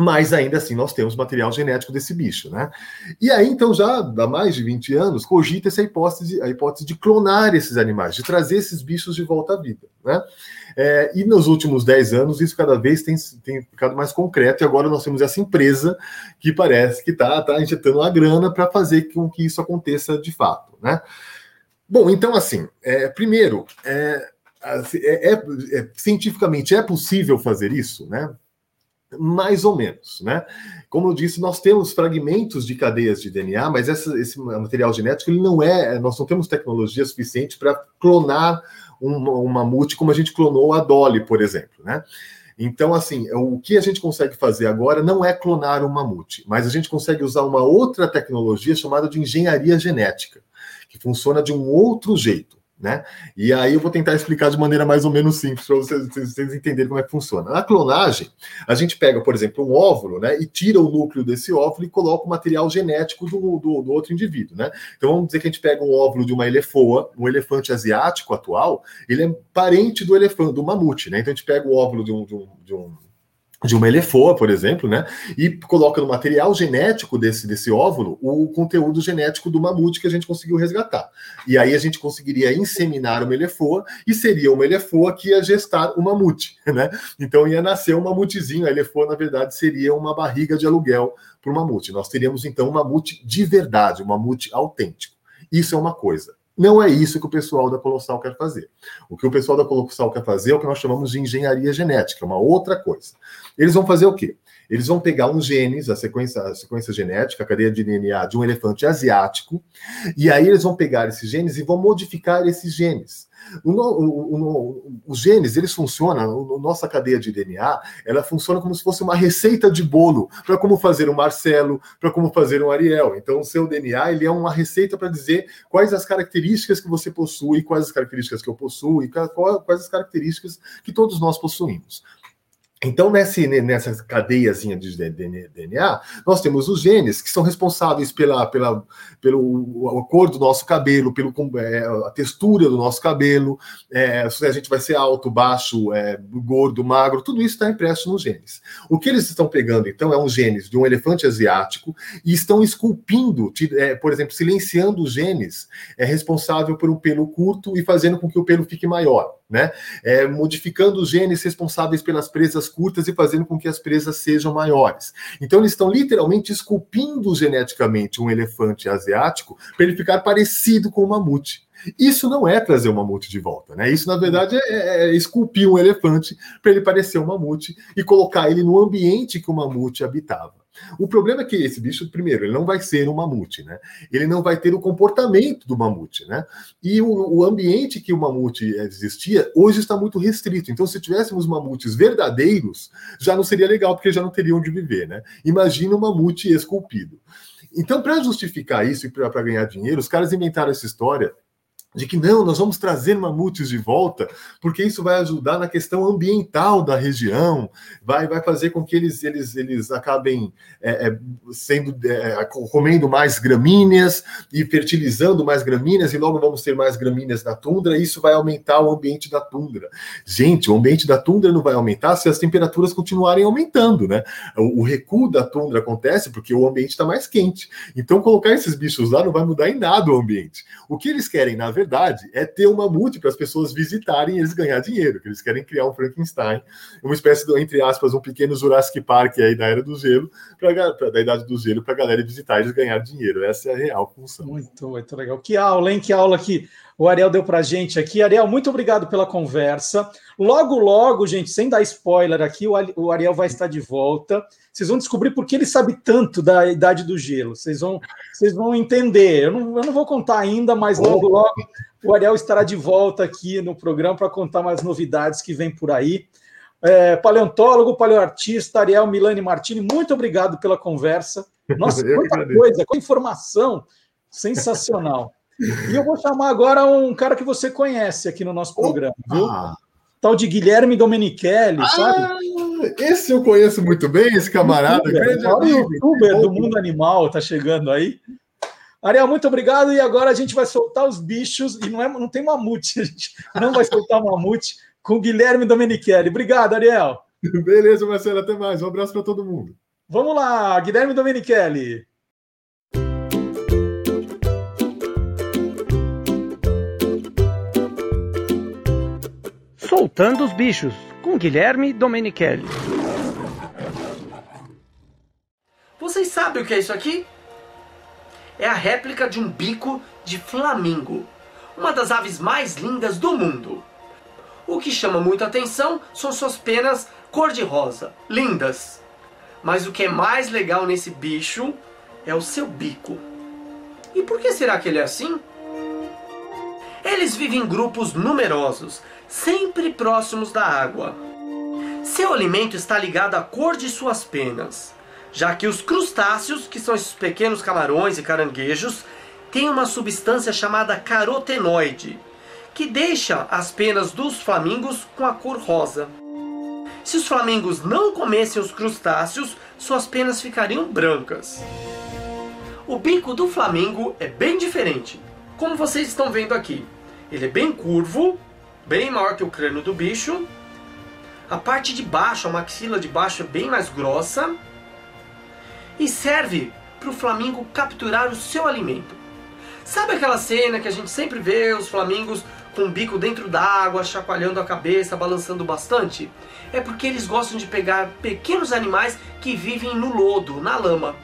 mas ainda assim nós temos material genético desse bicho, né? E aí, então, já há mais de 20 anos, cogita essa hipótese, a hipótese de clonar esses animais, de trazer esses bichos de volta à vida, né? É, e nos últimos 10 anos, isso cada vez tem, tem ficado mais concreto, e agora nós temos essa empresa que parece que está tá injetando a grana para fazer com que isso aconteça de fato, né? Bom, então, assim, é, primeiro, é, é, é, é cientificamente é possível fazer isso, né? Mais ou menos, né? Como eu disse, nós temos fragmentos de cadeias de DNA, mas essa, esse material genético ele não é, nós não temos tecnologia suficiente para clonar um, um mamute como a gente clonou a Dolly, por exemplo, né? Então, assim, o que a gente consegue fazer agora não é clonar um mamute, mas a gente consegue usar uma outra tecnologia chamada de engenharia genética, que funciona de um outro jeito. Né? E aí eu vou tentar explicar de maneira mais ou menos simples para vocês, vocês, entenderem como é que funciona. Na clonagem, a gente pega, por exemplo, um óvulo, né, e tira o núcleo desse óvulo e coloca o material genético do, do, do, outro indivíduo, né? Então vamos dizer que a gente pega um óvulo de uma elefoa, um elefante asiático atual, ele é parente do elefante, do mamute, né? Então a gente pega o óvulo de um, de um, de um de uma elefoa, por exemplo, né? E coloca no material genético desse, desse óvulo o conteúdo genético do mamute que a gente conseguiu resgatar. E aí a gente conseguiria inseminar uma elefoa e seria uma elefoa que ia gestar o mamute, [LAUGHS] né? Então ia nascer um mamutezinho. A elefoa, na verdade, seria uma barriga de aluguel para o mamute. Nós teríamos então um mamute de verdade, um mamute autêntico. Isso é uma coisa. Não é isso que o pessoal da Colossal quer fazer. O que o pessoal da Colossal quer fazer é o que nós chamamos de engenharia genética, uma outra coisa. Eles vão fazer o quê? Eles vão pegar uns genes, a sequência, a sequência genética, a cadeia de DNA de um elefante asiático, e aí eles vão pegar esses genes e vão modificar esses genes. O, o, o, os genes, eles funcionam, a nossa cadeia de DNA, ela funciona como se fosse uma receita de bolo para como fazer um Marcelo, para como fazer um Ariel. Então, o seu DNA, ele é uma receita para dizer quais as características que você possui, quais as características que eu possuo e quais as características que todos nós possuímos. Então, nessa, nessa cadeiazinha de DNA, nós temos os genes que são responsáveis pela, pela, pelo a cor do nosso cabelo, pelo, é, a textura do nosso cabelo, é, se a gente vai ser alto, baixo, é, gordo, magro, tudo isso está impresso nos genes. O que eles estão pegando, então, é um genes de um elefante asiático e estão esculpindo, é, por exemplo, silenciando os genes é responsável por um pelo curto e fazendo com que o pelo fique maior né? É, modificando os genes responsáveis pelas presas curtas e fazendo com que as presas sejam maiores. Então, eles estão literalmente esculpindo geneticamente um elefante asiático para ele ficar parecido com o mamute. Isso não é trazer um mamute de volta, né? Isso, na verdade, é, é, é esculpir um elefante para ele parecer um mamute e colocar ele no ambiente que o mamute habitava. O problema é que esse bicho, primeiro, ele não vai ser um mamute, né? Ele não vai ter o comportamento do mamute, né? E o, o ambiente que o mamute existia hoje está muito restrito. Então, se tivéssemos mamutes verdadeiros, já não seria legal, porque já não teriam onde viver, né? Imagina um mamute esculpido. Então, para justificar isso e para ganhar dinheiro, os caras inventaram essa história de que não, nós vamos trazer mamutes de volta, porque isso vai ajudar na questão ambiental da região, vai, vai fazer com que eles, eles, eles acabem é, é, sendo é, comendo mais gramíneas e fertilizando mais gramíneas, e logo vamos ter mais gramíneas na tundra, e isso vai aumentar o ambiente da tundra. Gente, o ambiente da tundra não vai aumentar se as temperaturas continuarem aumentando, né? O, o recuo da tundra acontece porque o ambiente está mais quente. Então, colocar esses bichos lá não vai mudar em nada o ambiente. O que eles querem, na verdade, verdade, é ter uma multi para as pessoas visitarem e eles ganhar dinheiro, que eles querem criar um Frankenstein, uma espécie de, entre aspas, um pequeno Jurassic Park aí da Era do Gelo, pra, pra da Idade do Gelo, para a galera visitar e eles ganhar dinheiro. Essa é a real função. Muito, muito legal. Que aula, hein? Que aula que o Ariel deu para a gente aqui. Ariel, muito obrigado pela conversa. Logo, logo, gente, sem dar spoiler aqui, o Ariel vai estar de volta. Vocês vão descobrir por que ele sabe tanto da Idade do Gelo. Vocês vão, vocês vão entender. Eu não, eu não vou contar ainda, mas logo, logo, o Ariel estará de volta aqui no programa para contar mais novidades que vem por aí. É, paleontólogo, paleoartista, Ariel Milani Martini, muito obrigado pela conversa. [LAUGHS] Nossa, quanta coisa, quanta informação sensacional. E eu vou chamar agora um cara que você conhece aqui no nosso programa, viu? Ah, Tal de Guilherme Domenichelli, sabe? ah, esse eu conheço muito bem, esse camarada. Youtuber, grande amigo. youtuber do mundo animal tá chegando aí. Ariel, muito obrigado. E agora a gente vai soltar os bichos. E não, é, não tem mamute, a [LAUGHS] gente não vai soltar mamute com Guilherme Domenichelli. Obrigado, Ariel. Beleza, Marcelo, até mais. Um abraço para todo mundo. Vamos lá, Guilherme Domenichelli. Soltando os bichos, com Guilherme Domenichelli. Vocês sabem o que é isso aqui? É a réplica de um bico de flamingo, uma das aves mais lindas do mundo. O que chama muita atenção são suas penas cor-de-rosa, lindas. Mas o que é mais legal nesse bicho é o seu bico. E por que será que ele é assim? Eles vivem em grupos numerosos, sempre próximos da água. Seu alimento está ligado à cor de suas penas, já que os crustáceos, que são esses pequenos camarões e caranguejos, têm uma substância chamada carotenoide, que deixa as penas dos flamingos com a cor rosa. Se os flamingos não comessem os crustáceos, suas penas ficariam brancas. O bico do flamingo é bem diferente, como vocês estão vendo aqui. Ele é bem curvo, bem maior que o crânio do bicho. A parte de baixo, a maxila de baixo é bem mais grossa e serve para o flamingo capturar o seu alimento. Sabe aquela cena que a gente sempre vê os flamingos com o bico dentro d'água, chacoalhando a cabeça, balançando bastante? É porque eles gostam de pegar pequenos animais que vivem no lodo, na lama.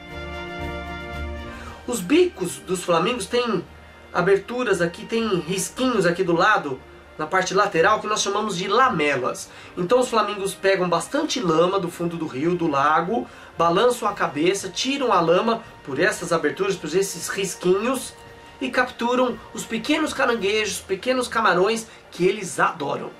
Os bicos dos flamingos têm aberturas aqui, tem risquinhos aqui do lado, na parte lateral, que nós chamamos de lamelas. Então os flamingos pegam bastante lama do fundo do rio, do lago, balançam a cabeça, tiram a lama por essas aberturas, por esses risquinhos e capturam os pequenos caranguejos, pequenos camarões que eles adoram.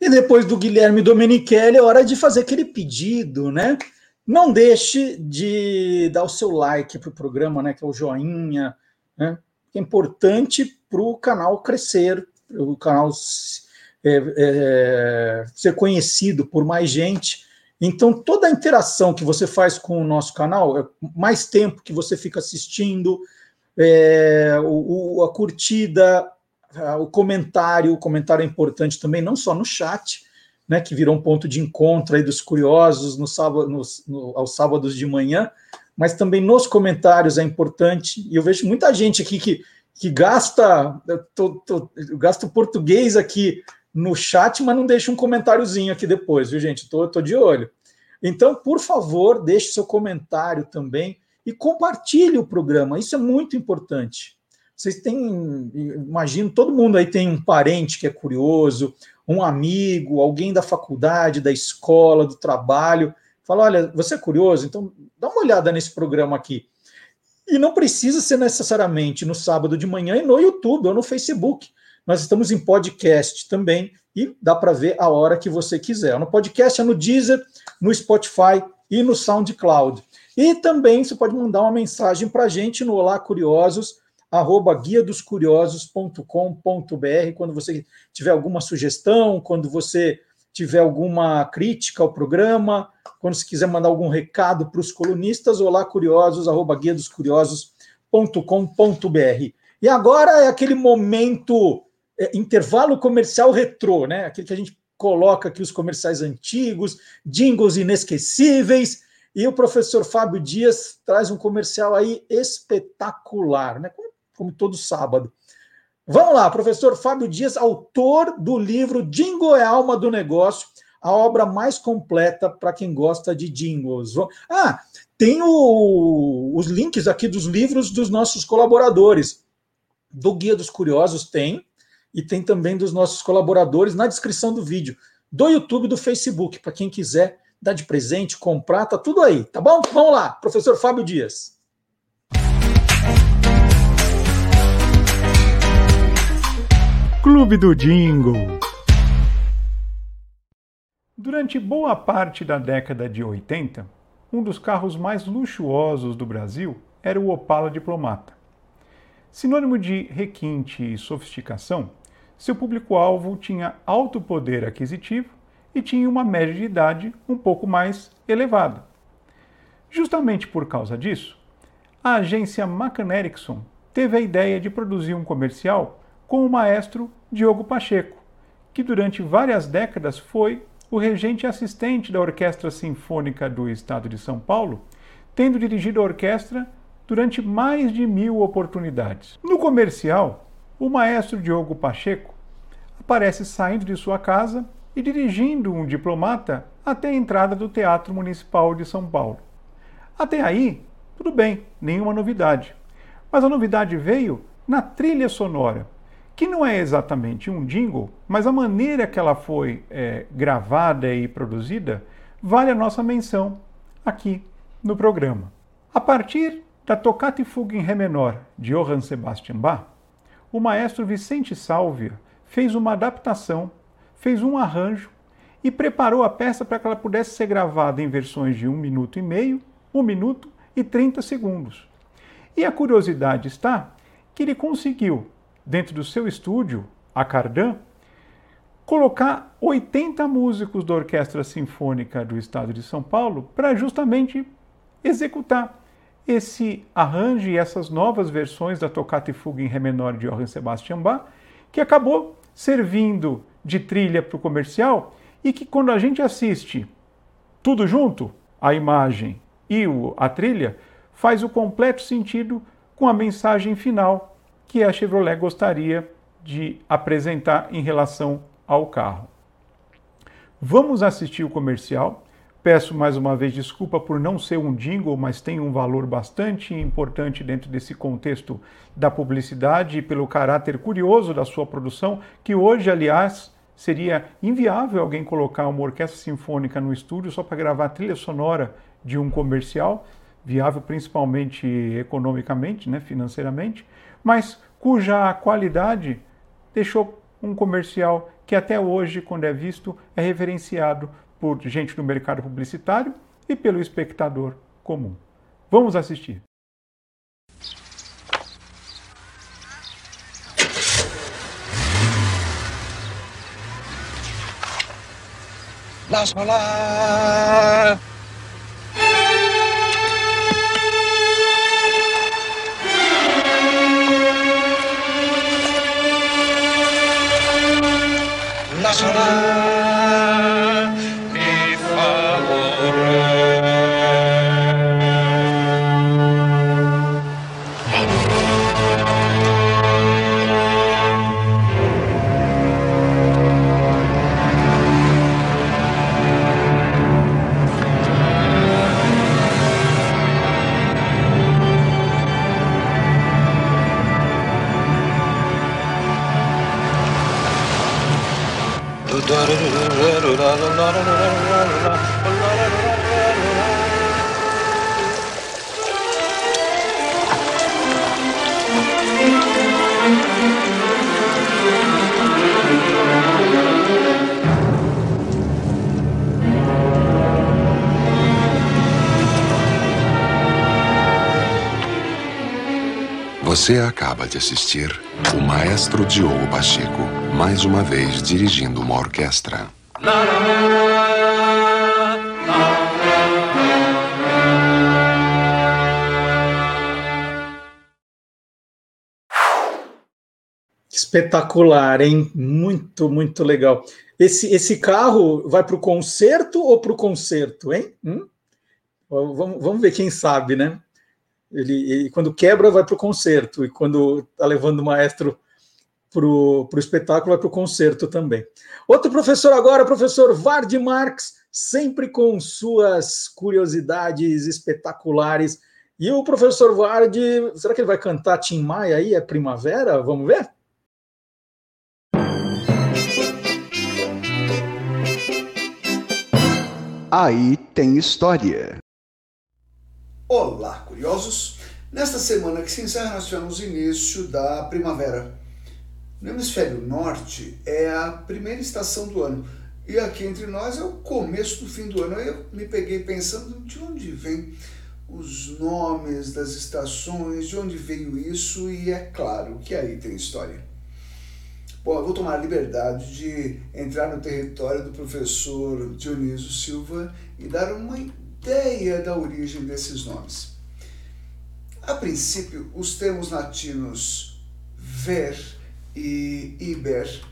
E depois do Guilherme Domenichelli, é hora de fazer aquele pedido, né? Não deixe de dar o seu like para o programa, né? Que é o joinha, né? É importante para o canal crescer, o canal é, é, ser conhecido por mais gente. Então, toda a interação que você faz com o nosso canal, é mais tempo que você fica assistindo, é, o, o, a curtida, o comentário, o comentário é importante também, não só no chat, né, que virou um ponto de encontro aí dos curiosos no sábado, no, no, aos sábados de manhã, mas também nos comentários é importante, e eu vejo muita gente aqui que, que gasta, tô, tô, gasta o português aqui no chat, mas não deixa um comentáriozinho aqui depois, viu, gente? Tô, tô de olho. Então, por favor, deixe seu comentário também e compartilhe o programa, isso é muito importante. Vocês têm, imagino, todo mundo aí tem um parente que é curioso, um amigo, alguém da faculdade, da escola, do trabalho. Fala: olha, você é curioso? Então dá uma olhada nesse programa aqui. E não precisa ser necessariamente no sábado de manhã e no YouTube ou no Facebook. Nós estamos em podcast também e dá para ver a hora que você quiser. No podcast é no Deezer, no Spotify e no SoundCloud. E também você pode mandar uma mensagem para a gente no Olá Curiosos arroba guia dos curiosos.com.br quando você tiver alguma sugestão, quando você tiver alguma crítica ao programa, quando você quiser mandar algum recado para os colunistas, olá curiosos, arroba guia dos curiosos.com.br. E agora é aquele momento é, intervalo comercial retrô, né? Aquele que a gente coloca aqui os comerciais antigos, jingles inesquecíveis, e o professor Fábio Dias traz um comercial aí espetacular, né? Como todo sábado. Vamos lá, professor Fábio Dias, autor do livro Jingle é alma do negócio, a obra mais completa para quem gosta de jingles. Ah, tem o, os links aqui dos livros dos nossos colaboradores. Do Guia dos Curiosos tem, e tem também dos nossos colaboradores na descrição do vídeo, do YouTube do Facebook, para quem quiser dar de presente, comprar, tá tudo aí, tá bom? Vamos lá, professor Fábio Dias. Clube do Jingle. Durante boa parte da década de 80, um dos carros mais luxuosos do Brasil era o Opala Diplomata. Sinônimo de requinte e sofisticação, seu público-alvo tinha alto poder aquisitivo e tinha uma média de idade um pouco mais elevada. Justamente por causa disso, a agência McCann Erickson teve a ideia de produzir um comercial com o maestro Diogo Pacheco, que durante várias décadas foi o regente assistente da Orquestra Sinfônica do Estado de São Paulo, tendo dirigido a orquestra durante mais de mil oportunidades. No comercial, o maestro Diogo Pacheco aparece saindo de sua casa e dirigindo um diplomata até a entrada do Teatro Municipal de São Paulo. Até aí, tudo bem, nenhuma novidade. Mas a novidade veio na trilha sonora, que não é exatamente um jingle, mas a maneira que ela foi é, gravada e produzida vale a nossa menção aqui no programa. A partir da Toccata e Fuga em Ré menor de Johann Sebastian Bach, o maestro Vicente Sálvia fez uma adaptação, fez um arranjo e preparou a peça para que ela pudesse ser gravada em versões de um minuto e meio, um minuto e 30 segundos. E a curiosidade está que ele conseguiu, dentro do seu estúdio, a Cardan, colocar 80 músicos da Orquestra Sinfônica do Estado de São Paulo para justamente executar esse arranjo e essas novas versões da Toccata e Fuga em Ré menor de Johann Sebastian Bach, que acabou servindo de trilha para o comercial e que quando a gente assiste tudo junto, a imagem e a trilha, faz o completo sentido com a mensagem final que a Chevrolet gostaria de apresentar em relação ao carro. Vamos assistir o comercial Peço mais uma vez desculpa por não ser um jingle, mas tem um valor bastante importante dentro desse contexto da publicidade e pelo caráter curioso da sua produção, que hoje, aliás, seria inviável alguém colocar uma orquestra sinfônica no estúdio só para gravar a trilha sonora de um comercial, viável principalmente economicamente, né, financeiramente, mas cuja qualidade deixou um comercial que até hoje, quando é visto, é reverenciado por gente do mercado publicitário e pelo espectador comum. Vamos assistir. Krishna Você acaba de assistir o maestro Diogo Pacheco, mais uma vez dirigindo uma orquestra. Espetacular, hein? Muito, muito legal. Esse, esse carro vai para o concerto ou para o concerto, hein? Hum? Vamos, vamos ver quem sabe, né? Ele, ele quando quebra, vai para o concerto, e quando está levando o maestro para o espetáculo, vai para o concerto também. Outro professor agora, professor Vard Marx, sempre com suas curiosidades espetaculares. E o professor Vard, será que ele vai cantar Tim Maia aí? É primavera? Vamos ver? Aí tem história. Olá, curiosos! Nesta semana que se encerra, nós tivemos o início da primavera. No hemisfério norte é a primeira estação do ano. E aqui entre nós é o começo do fim do ano. Eu me peguei pensando de onde vem os nomes das estações, de onde veio isso, e é claro que aí tem história. Bom, eu vou tomar a liberdade de entrar no território do professor Dionísio Silva e dar uma ideia da origem desses nomes. A princípio, os termos latinos ver e iber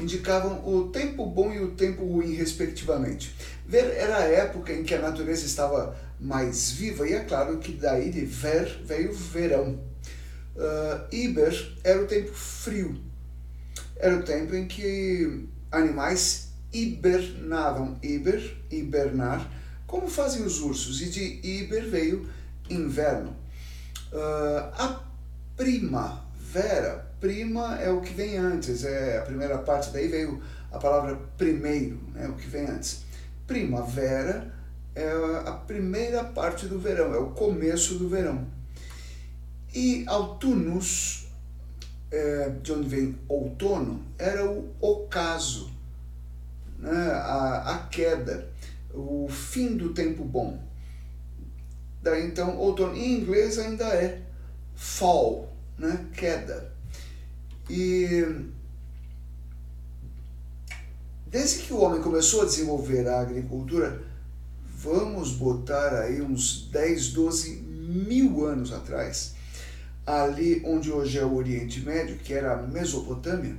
indicavam o tempo bom e o tempo ruim, respectivamente. Ver era a época em que a natureza estava mais viva, e é claro que daí de ver veio verão. Uh, Iber era o tempo frio, era o tempo em que animais hibernavam. Iber, hibernar, como fazem os ursos, e de Iber veio inverno. Uh, a primavera prima é o que vem antes, é a primeira parte, daí veio a palavra primeiro, né, o que vem antes. Primavera é a primeira parte do verão, é o começo do verão. E autunus, é, de onde vem outono, era o ocaso, né, a, a queda, o fim do tempo bom. Daí então, outono em inglês ainda é fall, né, queda. E desde que o homem começou a desenvolver a agricultura, vamos botar aí uns 10, 12 mil anos atrás, ali onde hoje é o Oriente Médio, que era a Mesopotâmia,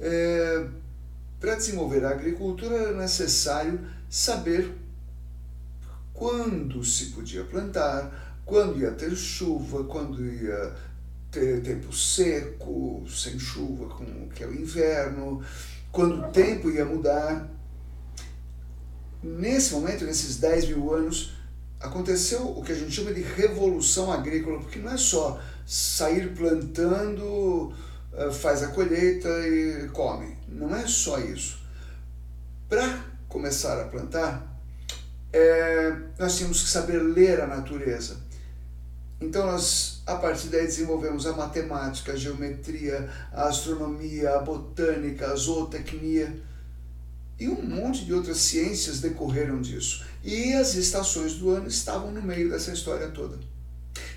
é, para desenvolver a agricultura era necessário saber quando se podia plantar, quando ia ter chuva, quando ia tempo seco, sem chuva, com que é o inverno, quando o tempo ia mudar. Nesse momento, nesses 10 mil anos, aconteceu o que a gente chama de revolução agrícola, porque não é só sair plantando, eh, faz a colheita e come. Não é só isso. Para começar a plantar, é, nós tínhamos que saber ler a natureza. Então nós, a partir daí, desenvolvemos a matemática, a geometria, a astronomia, a botânica, a zootecnia e um monte de outras ciências decorreram disso. E as estações do ano estavam no meio dessa história toda.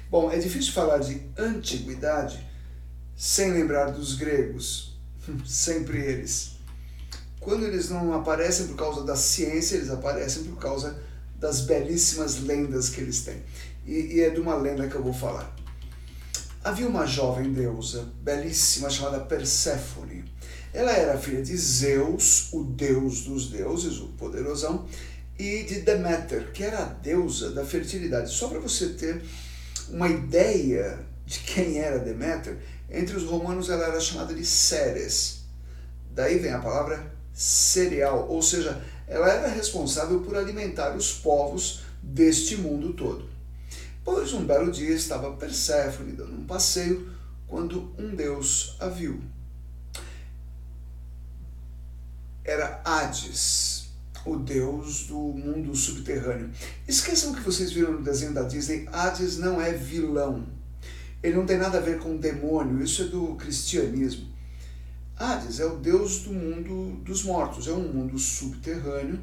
Bom, é difícil falar de antiguidade sem lembrar dos gregos, [LAUGHS] sempre eles. Quando eles não aparecem por causa da ciência, eles aparecem por causa das belíssimas lendas que eles têm. E, e é de uma lenda que eu vou falar. Havia uma jovem deusa belíssima chamada Perséfone ela era filha de Zeus, o deus dos deuses, o poderosão, e de Deméter, que era a deusa da fertilidade. Só para você ter uma ideia de quem era Deméter, entre os romanos ela era chamada de Ceres. Daí vem a palavra cereal, ou seja, ela era responsável por alimentar os povos deste mundo todo. Pois um belo dia estava Perséfone dando um passeio quando um deus a viu era Hades, o deus do mundo subterrâneo. Esqueçam que vocês viram no desenho da Disney, Hades não é vilão. Ele não tem nada a ver com demônio, isso é do cristianismo. Hades é o deus do mundo dos mortos, é um mundo subterrâneo,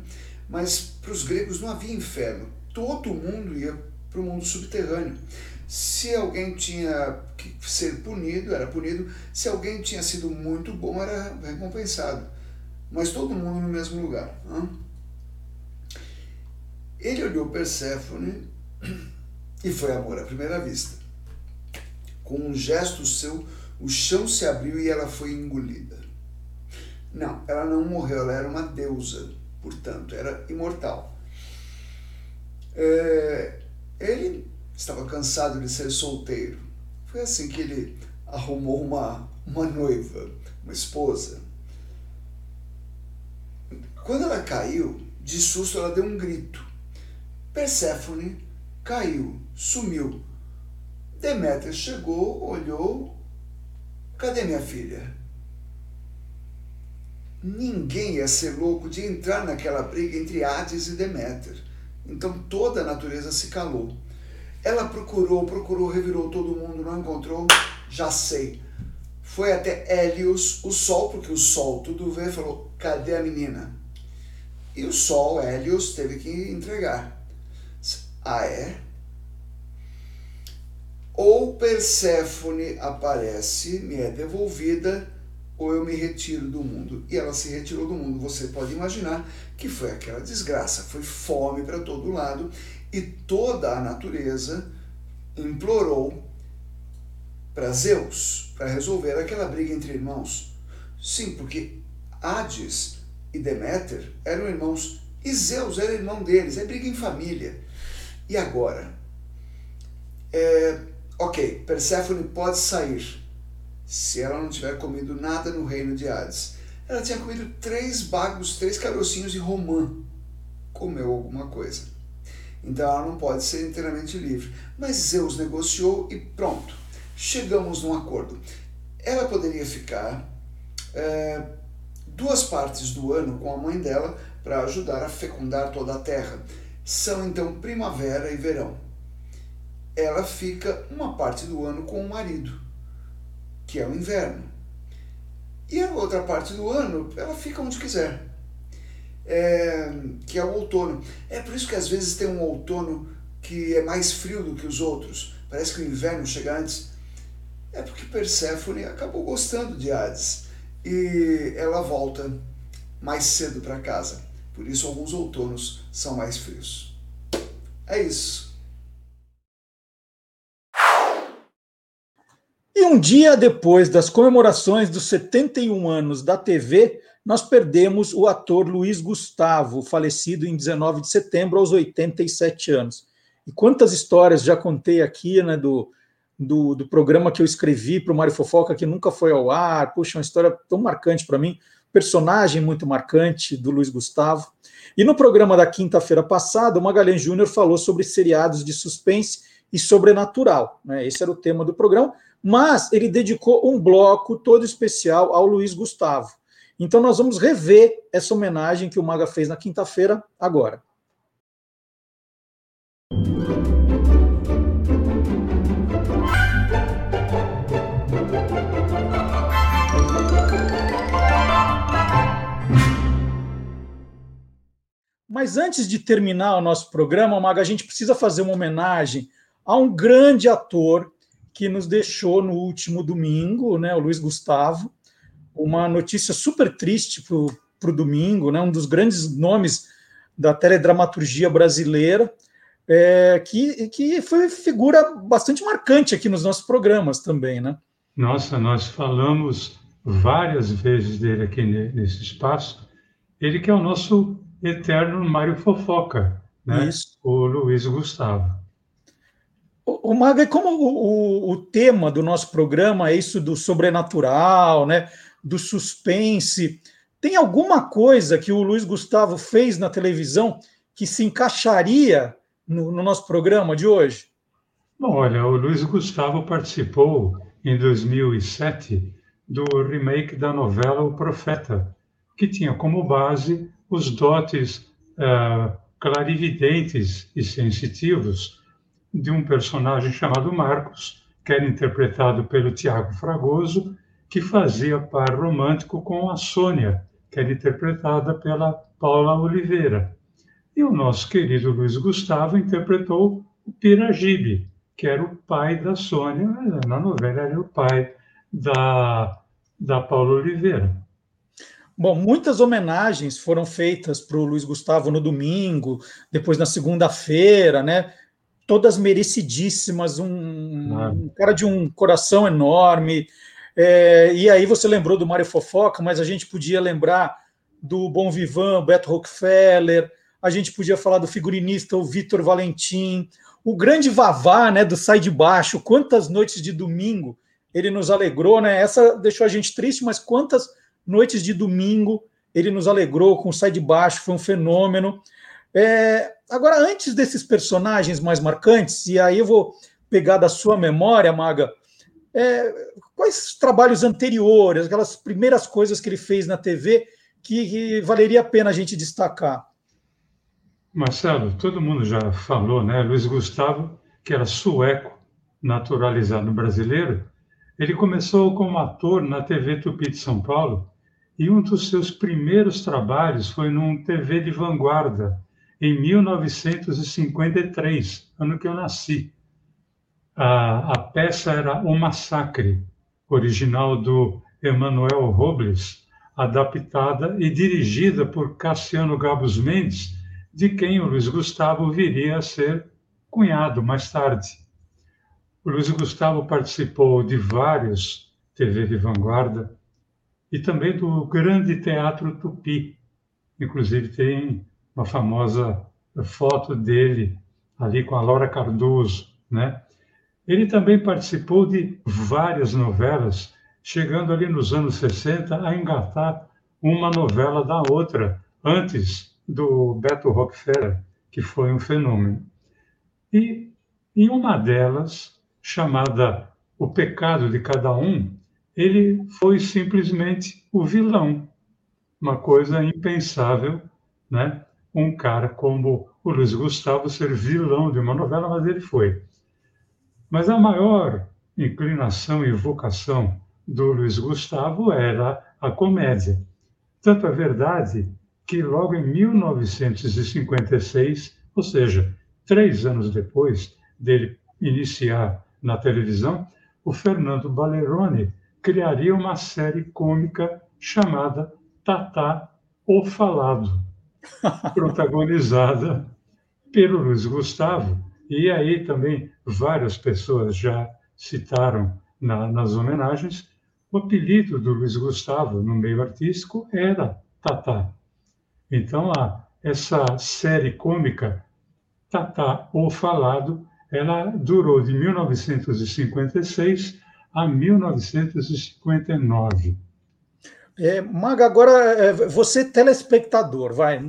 mas para os gregos não havia inferno. Todo mundo ia para o mundo subterrâneo. Se alguém tinha que ser punido, era punido. Se alguém tinha sido muito bom, era recompensado mas todo mundo no mesmo lugar. Ele olhou Perséfone e foi amor à primeira vista. Com um gesto seu, o chão se abriu e ela foi engolida. Não, ela não morreu, ela era uma deusa, portanto, era imortal. É, ele estava cansado de ser solteiro. Foi assim que ele arrumou uma, uma noiva, uma esposa. Quando ela caiu, de susto ela deu um grito. Perséfone caiu, sumiu. Deméter chegou, olhou. Cadê minha filha? Ninguém ia ser louco de entrar naquela briga entre Hades e Deméter. Então toda a natureza se calou. Ela procurou, procurou, revirou todo mundo, não encontrou. Já sei. foi até Hélios, o Sol, porque o Sol tudo vê, falou: cadê a menina? E o Sol, Hélios, teve que entregar. Ah, é? Ou Perséfone aparece, me é devolvida, ou eu me retiro do mundo. E ela se retirou do mundo. Você pode imaginar que foi aquela desgraça, foi fome para todo lado e toda a natureza implorou para Zeus para resolver aquela briga entre irmãos. Sim, porque Hades e Deméter eram irmãos e Zeus era irmão deles, é briga em família. E agora? É, ok, Perséfone pode sair se ela não tiver comido nada no reino de Hades. Ela tinha comido três bagos, três carocinhos de romã. Comeu alguma coisa. Então ela não pode ser inteiramente livre. Mas Zeus negociou e pronto chegamos num acordo. Ela poderia ficar é, duas partes do ano com a mãe dela para ajudar a fecundar toda a terra. São então primavera e verão. Ela fica uma parte do ano com o marido, que é o inverno. E a outra parte do ano ela fica onde quiser, é, que é o outono. É por isso que às vezes tem um outono que é mais frio do que os outros. Parece que o inverno chega antes é porque Perséfone acabou gostando de Hades e ela volta mais cedo para casa. Por isso alguns outonos são mais frios. É isso. E um dia depois das comemorações dos 71 anos da TV, nós perdemos o ator Luiz Gustavo, falecido em 19 de setembro aos 87 anos. E quantas histórias já contei aqui, né, do do, do programa que eu escrevi para o Mário Fofoca, que nunca foi ao ar. Puxa, uma história tão marcante para mim, personagem muito marcante do Luiz Gustavo. E no programa da quinta-feira passada, o Magalhães Júnior falou sobre seriados de suspense e sobrenatural. Né? Esse era o tema do programa, mas ele dedicou um bloco todo especial ao Luiz Gustavo. Então nós vamos rever essa homenagem que o Maga fez na quinta-feira agora. Mas antes de terminar o nosso programa, Maga, a gente precisa fazer uma homenagem a um grande ator que nos deixou no último domingo, né, o Luiz Gustavo. Uma notícia super triste para o domingo, né, um dos grandes nomes da teledramaturgia brasileira, é, que, que foi figura bastante marcante aqui nos nossos programas também, né? Nossa, nós falamos várias vezes dele aqui nesse espaço. Ele que é o nosso eterno Mário Fofoca, né? Isso. o Luiz Gustavo. O, Maga, como o, o, o, tema do nosso programa é isso do sobrenatural, né? do suspense, tem alguma coisa que o Luiz Gustavo fez na televisão que se encaixaria no, no nosso programa de hoje? Bom, olha, o Luiz Gustavo participou em 2007 do remake da novela O Profeta, que tinha como base os dotes uh, clarividentes e sensitivos de um personagem chamado Marcos, que era interpretado pelo Tiago Fragoso, que fazia par romântico com a Sônia, que era interpretada pela Paula Oliveira. E o nosso querido Luiz Gustavo interpretou o Piragibe, que era o pai da Sônia, na novela era o pai da, da Paula Oliveira. Bom, muitas homenagens foram feitas para o Luiz Gustavo no domingo, depois na segunda-feira, né? Todas merecidíssimas, um, ah. um, cara de um coração enorme. É, e aí você lembrou do Mário Fofoca, mas a gente podia lembrar do Bom Vivan, Beto Rockefeller, a gente podia falar do figurinista, o Vitor Valentim, o grande Vavá, né, do Sai de Baixo, quantas noites de domingo ele nos alegrou, né? Essa deixou a gente triste, mas quantas noites de domingo, ele nos alegrou com o Sai de Baixo, foi um fenômeno. É, agora, antes desses personagens mais marcantes, e aí eu vou pegar da sua memória, Maga, é, quais trabalhos anteriores, aquelas primeiras coisas que ele fez na TV que, que valeria a pena a gente destacar? Marcelo, todo mundo já falou, né? Luiz Gustavo, que era sueco, naturalizado brasileiro, Ele começou como ator na TV Tupi de São Paulo e um dos seus primeiros trabalhos foi num TV de vanguarda, em 1953, ano que eu nasci. A, a peça era O Massacre, original do Emanuel Robles, adaptada e dirigida por Cassiano Gabos Mendes, de quem o Luiz Gustavo viria a ser cunhado mais tarde. O Luiz Gustavo participou de vários TV de vanguarda e também do Grande Teatro Tupi. Inclusive tem uma famosa foto dele ali com a Laura Cardoso, né? Ele também participou de várias novelas, chegando ali nos anos 60 a engatar uma novela da outra, antes do Beto Rockefeller, que foi um fenômeno. E em uma delas, chamada O Pecado de Cada Um, ele foi simplesmente o vilão. Uma coisa impensável, né? Um cara como o Luiz Gustavo ser vilão de uma novela, mas ele foi. Mas a maior inclinação e vocação do Luiz Gustavo era a comédia. Tanto é verdade que logo em 1956, ou seja, três anos depois dele iniciar na televisão, o Fernando Balerone criaria uma série cômica chamada Tatá o Falado, protagonizada pelo Luiz Gustavo. E aí também várias pessoas já citaram na, nas homenagens, o apelido do Luiz Gustavo no meio artístico era Tatá. Então, a, essa série cômica, Tatá o Falado, ela durou de 1956 a 1959. É, Maga, agora é, você telespectador, vai,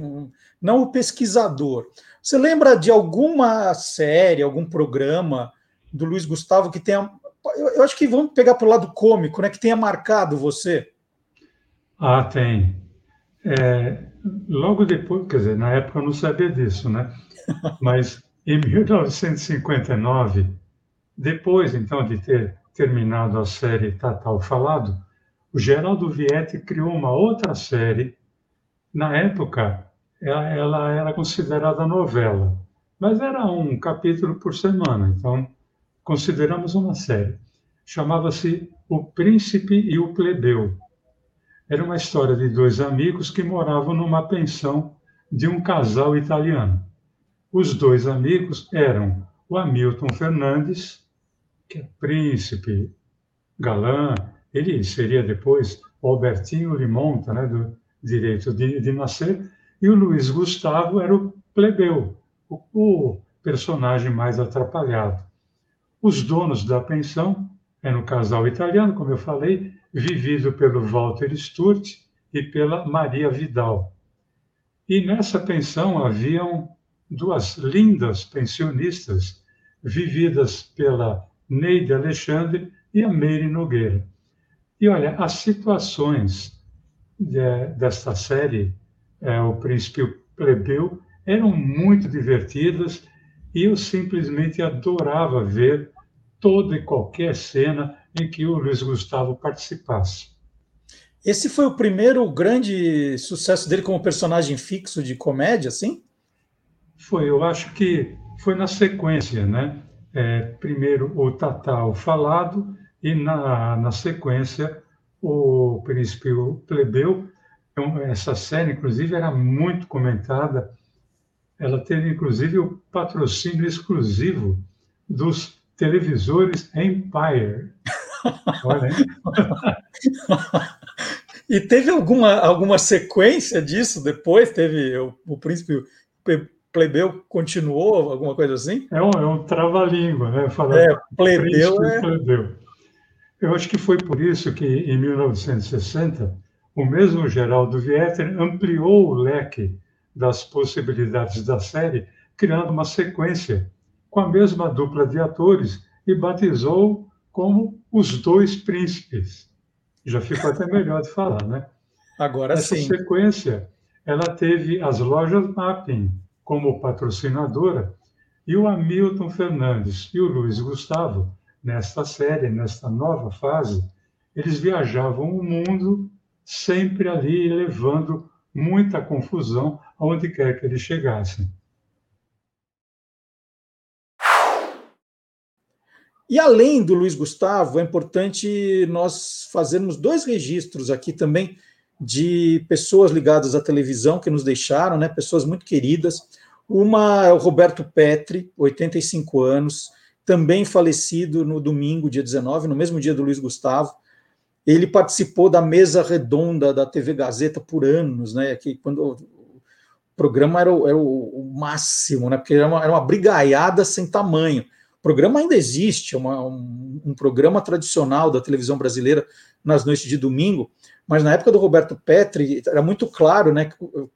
não o pesquisador. Você lembra de alguma série, algum programa do Luiz Gustavo que tenha. Eu, acho que vamos pegar para o lado cômico, né? Que tenha marcado você. Ah, tem. É, logo depois, quer dizer, na época eu não sabia disso, né? [LAUGHS] Mas em 1959, depois então de ter terminado a série Tatal Falado, o Geraldo Vietti criou uma outra série. Na época, ela, ela era considerada novela, mas era um capítulo por semana, então consideramos uma série. Chamava-se O Príncipe e o Plebeu. Era uma história de dois amigos que moravam numa pensão de um casal italiano. Os dois amigos eram o Hamilton Fernandes que é príncipe, galã, ele seria depois o Albertinho Limonta, né, do direito de, de nascer, e o Luiz Gustavo era o plebeu, o, o personagem mais atrapalhado. Os donos da pensão eram um casal italiano, como eu falei, vivido pelo Walter Sturt e pela Maria Vidal. E nessa pensão haviam duas lindas pensionistas, vividas pela Neide Alexandre e a Meire Nogueira. E olha, as situações de, desta série, é, O Príncipe Plebeu, eram muito divertidas e eu simplesmente adorava ver toda e qualquer cena em que o Luiz Gustavo participasse. Esse foi o primeiro grande sucesso dele como personagem fixo de comédia, sim? Foi, eu acho que foi na sequência, né? é, primeiro o Tatal falado e, na, na sequência, o Príncipe Plebeu. Então, essa série, inclusive, era muito comentada. Ela teve, inclusive, o patrocínio exclusivo dos televisores Empire. [LAUGHS] Olha, e teve alguma, alguma sequência disso depois? Teve o, o Príncipe plebeu continuou, alguma coisa assim? É um, é um trava-língua, né? Falar é, plebeu é... plebeu. Eu acho que foi por isso que, em 1960, o mesmo Geraldo Vietter ampliou o leque das possibilidades da série, criando uma sequência com a mesma dupla de atores e batizou como Os Dois Príncipes. Já ficou até melhor de falar, né? Agora Essa sim. Essa sequência, ela teve as lojas Mapping, como patrocinadora, e o Hamilton Fernandes e o Luiz Gustavo nesta série, nesta nova fase, eles viajavam o mundo sempre ali levando muita confusão aonde quer que eles chegassem. E além do Luiz Gustavo, é importante nós fazermos dois registros aqui também de pessoas ligadas à televisão que nos deixaram, né, pessoas muito queridas. Uma é o Roberto Petri, 85 anos, também falecido no domingo, dia 19, no mesmo dia do Luiz Gustavo. Ele participou da mesa redonda da TV Gazeta por anos, né? Que quando o programa era o, era o máximo, né? Porque era uma, era uma brigaiada sem tamanho. O programa ainda existe, é um, um, programa tradicional da televisão brasileira nas noites de domingo, mas na época do Roberto Petri era muito claro, né?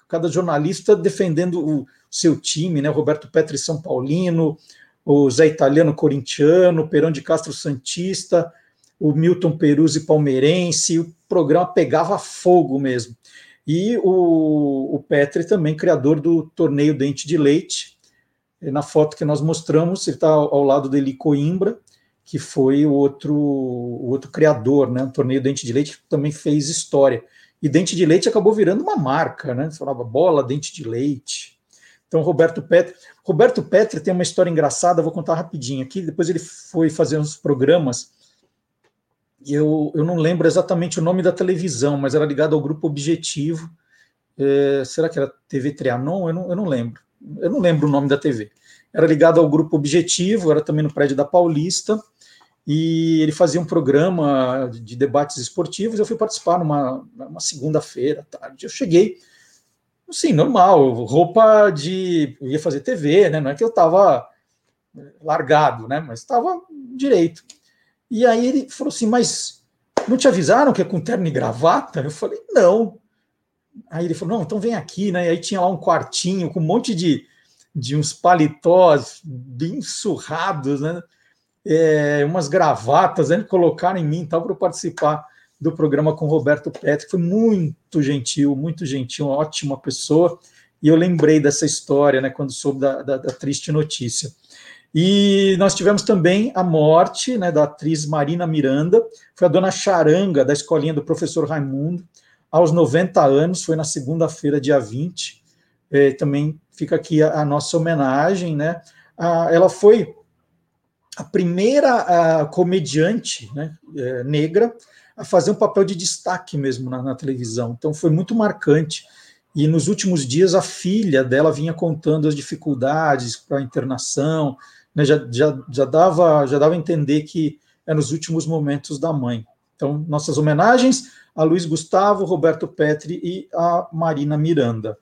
Cada jornalista defendendo o seu time, né? Roberto Petri São Paulino, o Zé Italiano corintiano, o Perão de Castro Santista, o Milton Peruzzi palmeirense, o programa pegava fogo mesmo. E o, o Petri também, criador do torneio Dente de Leite, na foto que nós mostramos, ele está ao lado do Eli Coimbra, que foi o outro, o outro criador, né? O torneio Dente de Leite também fez história. E Dente de Leite acabou virando uma marca, né? Falava bola, dente de leite. Então, Roberto Petri. Roberto Petri tem uma história engraçada, vou contar rapidinho aqui. Depois ele foi fazer uns programas. E eu, eu não lembro exatamente o nome da televisão, mas era ligado ao grupo Objetivo. É, será que era TV Trianon? Eu não, eu não lembro eu não lembro o nome da TV. Era ligado ao grupo Objetivo, era também no prédio da Paulista, e ele fazia um programa de debates esportivos. Eu fui participar numa, numa segunda-feira tarde. Eu cheguei, assim, normal, roupa de. Eu ia fazer TV, né? Não é que eu estava largado, né? Mas estava direito. E aí ele falou assim: Mas não te avisaram que é com terno e gravata? Eu falei: Não. Aí ele falou: não, então vem aqui, né? E aí tinha lá um quartinho com um monte de, de uns paletós bem surrados, né? É, umas gravatas, né? Colocaram em mim tal para participar do programa com Roberto Petri. Foi muito gentil, muito gentil, uma ótima pessoa. E eu lembrei dessa história, né? Quando soube da, da, da triste notícia. E nós tivemos também a morte né, da atriz Marina Miranda, foi a dona Charanga, da escolinha do professor Raimundo aos 90 anos, foi na segunda-feira, dia 20. É, também fica aqui a, a nossa homenagem, né? ela foi a primeira a, comediante né, é, negra a fazer um papel de destaque mesmo na, na, televisão. Então foi muito marcante. E nos últimos dias a filha dela vinha contando as dificuldades para a internação, né, já, já, já, dava, já dava a entender que é nos últimos momentos da mãe. Então, nossas homenagens a Luiz Gustavo, Roberto Petri e a Marina Miranda.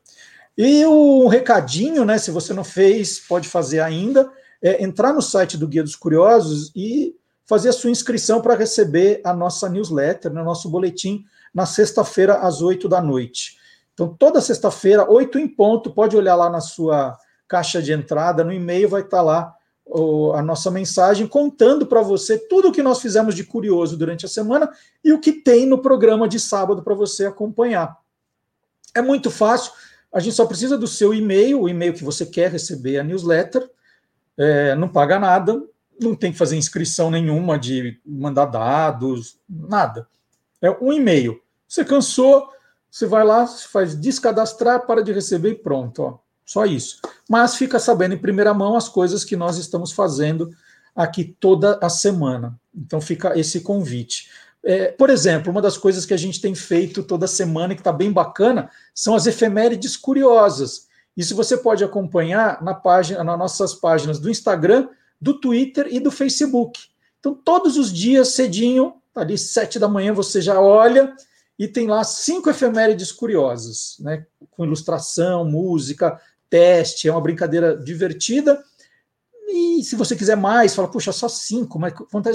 E um recadinho, né? Se você não fez, pode fazer ainda, é entrar no site do Guia dos Curiosos e fazer a sua inscrição para receber a nossa newsletter, né, nosso boletim, na sexta-feira, às oito da noite. Então, toda sexta-feira, oito em ponto, pode olhar lá na sua caixa de entrada, no e-mail vai estar lá a nossa mensagem contando para você tudo o que nós fizemos de curioso durante a semana e o que tem no programa de sábado para você acompanhar. É muito fácil, a gente só precisa do seu e-mail, o e-mail que você quer receber a newsletter, é, não paga nada, não tem que fazer inscrição nenhuma de mandar dados, nada. É um e-mail. Você cansou, você vai lá, faz descadastrar, para de receber e pronto. Ó. Só isso. Mas fica sabendo em primeira mão as coisas que nós estamos fazendo aqui toda a semana. Então fica esse convite. É, por exemplo, uma das coisas que a gente tem feito toda semana e que está bem bacana são as efemérides curiosas. Isso você pode acompanhar na página, nas nossas páginas do Instagram, do Twitter e do Facebook. Então, todos os dias, cedinho, ali sete da manhã, você já olha e tem lá cinco efemérides curiosas, né? Com ilustração, música, teste, é uma brincadeira divertida. E se você quiser mais, fala, puxa, só cinco, mas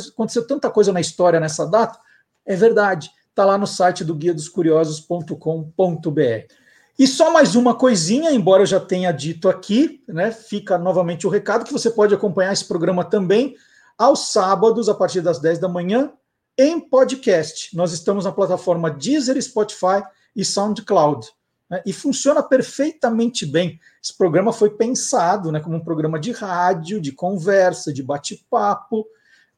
aconteceu tanta coisa na história nessa data. É verdade, está lá no site do guia dos curiosos.com.br. E só mais uma coisinha, embora eu já tenha dito aqui, né? Fica novamente o recado que você pode acompanhar esse programa também aos sábados, a partir das 10 da manhã, em podcast. Nós estamos na plataforma Deezer, Spotify e SoundCloud né, e funciona perfeitamente bem. Esse programa foi pensado né, como um programa de rádio, de conversa, de bate-papo,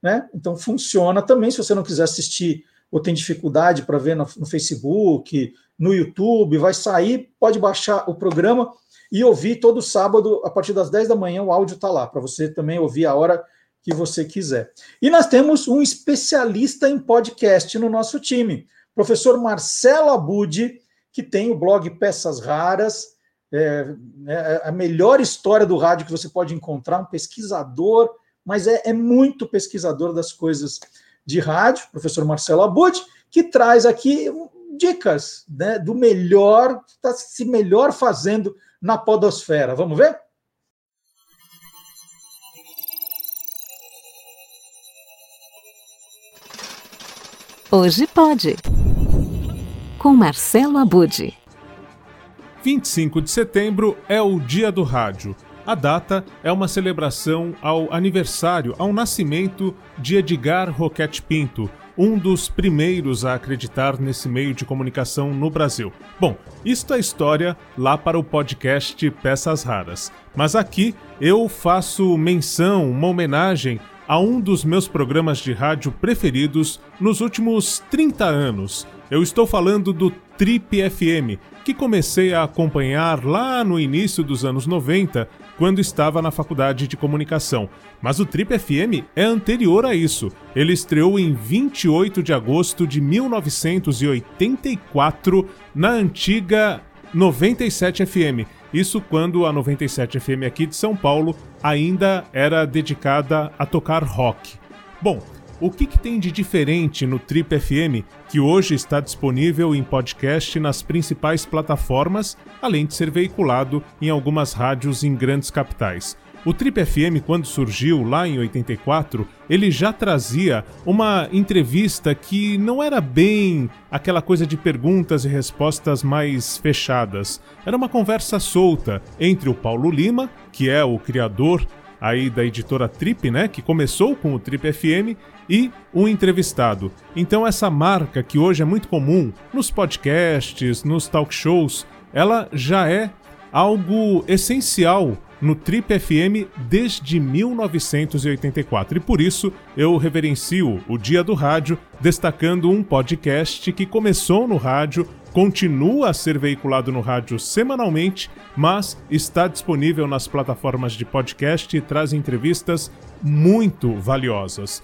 né? Então funciona também. Se você não quiser assistir ou tem dificuldade para ver no, no, Facebook, no YouTube, vai sair, pode baixar o programa e ouvir todo sábado, a partir das 10 da manhã, o áudio está lá, para você também ouvir a hora que você quiser. E nós temos um especialista em podcast no nosso time, professor Marcelo Abud, que tem o blog Peças Raras, é, é, a melhor história do rádio que você pode encontrar, um pesquisador, mas é, é muito pesquisador das coisas de rádio, professor Marcelo Abud, que traz aqui dicas né, do melhor, está se melhor fazendo na podosfera. Vamos ver? Hoje pode. Com Marcelo Abud. 25 de setembro é o Dia do Rádio. A data é uma celebração ao aniversário, ao nascimento de Edgar Roquette Pinto, um dos primeiros a acreditar nesse meio de comunicação no Brasil. Bom, isto é história lá para o podcast Peças Raras. Mas aqui eu faço menção, uma homenagem a um dos meus programas de rádio preferidos nos últimos 30 anos. Eu estou falando do Trip FM, que comecei a acompanhar lá no início dos anos 90, quando estava na faculdade de comunicação. Mas o Trip FM é anterior a isso. Ele estreou em 28 de agosto de 1984 na antiga 97 FM. Isso quando a 97 FM aqui de São Paulo ainda era dedicada a tocar rock. Bom, o que, que, tem de diferente no Trip FM, que hoje está disponível em podcast nas principais plataformas, além de ser veiculado em algumas rádios em grandes capitais? O Trip FM, quando surgiu lá em 84, ele já trazia uma entrevista que não era bem aquela coisa de perguntas e respostas mais fechadas. Era uma conversa solta entre o Paulo Lima, que é o criador aí da editora Trip, né, que começou com o Trip FM, e um entrevistado. Então essa marca que hoje é muito comum nos podcasts, nos talk shows, ela já é algo essencial no Trip FM desde 1984 e por isso eu reverencio o Dia do Rádio destacando um podcast que começou no rádio, continua a ser veiculado no rádio semanalmente, mas está disponível nas plataformas de podcast e traz entrevistas muito valiosas.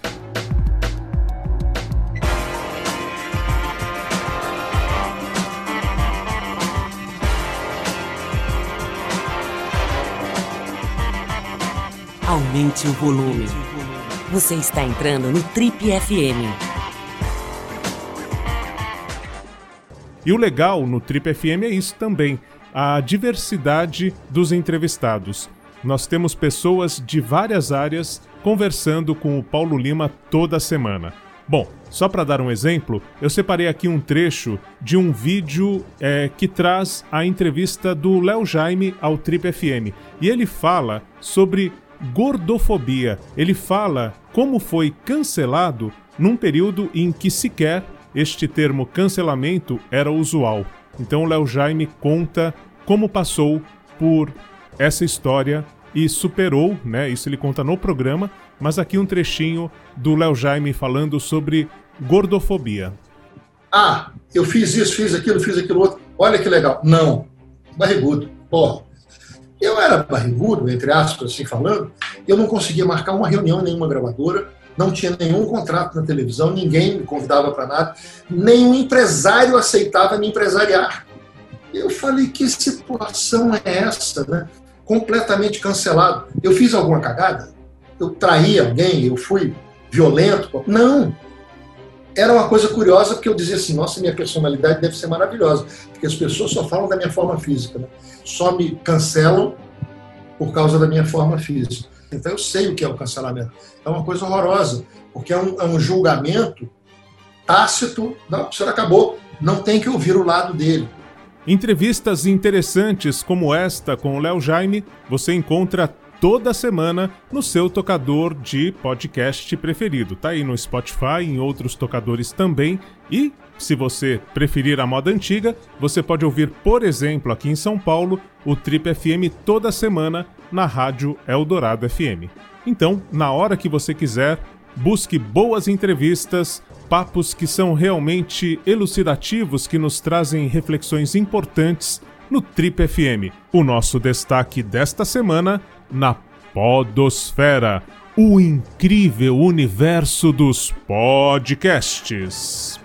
Aumente o volume. Você está entrando no Trip FM. E o legal no Trip FM é isso também, a diversidade dos entrevistados. Nós temos pessoas de várias áreas conversando com o Paulo Lima toda semana. Bom, só para dar um exemplo, eu separei aqui um trecho de um vídeo é, que traz a entrevista do Léo Jaime ao Trip FM. E ele fala sobre gordofobia. Ele fala como foi cancelado num período em que sequer este termo cancelamento era usual. Então Léo Jaime conta como passou por essa história e superou, né? Isso ele conta no programa, mas aqui um trechinho do Léo Jaime falando sobre gordofobia. Ah, eu fiz isso, fiz aquilo, fiz aquilo outro. Olha que legal. Não, barrigudo. Porra, eu era barrigudo, entre aspas, assim falando, eu não conseguia marcar uma reunião em nenhuma gravadora, não tinha nenhum contrato na televisão, ninguém me convidava para nada, nenhum empresário aceitava me empresariar. Eu falei, que situação é essa, né? Completamente cancelado. Eu fiz alguma cagada? Eu traí alguém? Eu fui violento? Não! Era uma coisa curiosa, porque eu dizia assim, nossa, minha personalidade deve ser maravilhosa, porque as pessoas só falam da minha forma física. Né? Só me cancelam por causa da minha forma física. Então eu sei o que é o cancelamento. É uma coisa horrorosa, porque é um, é um julgamento tácito. Não, o senhor acabou, não tem que ouvir o lado dele. Entrevistas interessantes como esta com o Léo Jaime você encontra toda semana no seu tocador de podcast preferido. Tá aí no Spotify, em outros tocadores também. E, se você preferir a moda antiga, você pode ouvir, por exemplo, aqui em São Paulo, o Trip FM toda semana na rádio Eldorado FM. Então, na hora que você quiser, Busque boas entrevistas, papos que são realmente elucidativos, que nos trazem reflexões importantes no Trip FM. O nosso destaque desta semana na Podosfera o incrível universo dos podcasts.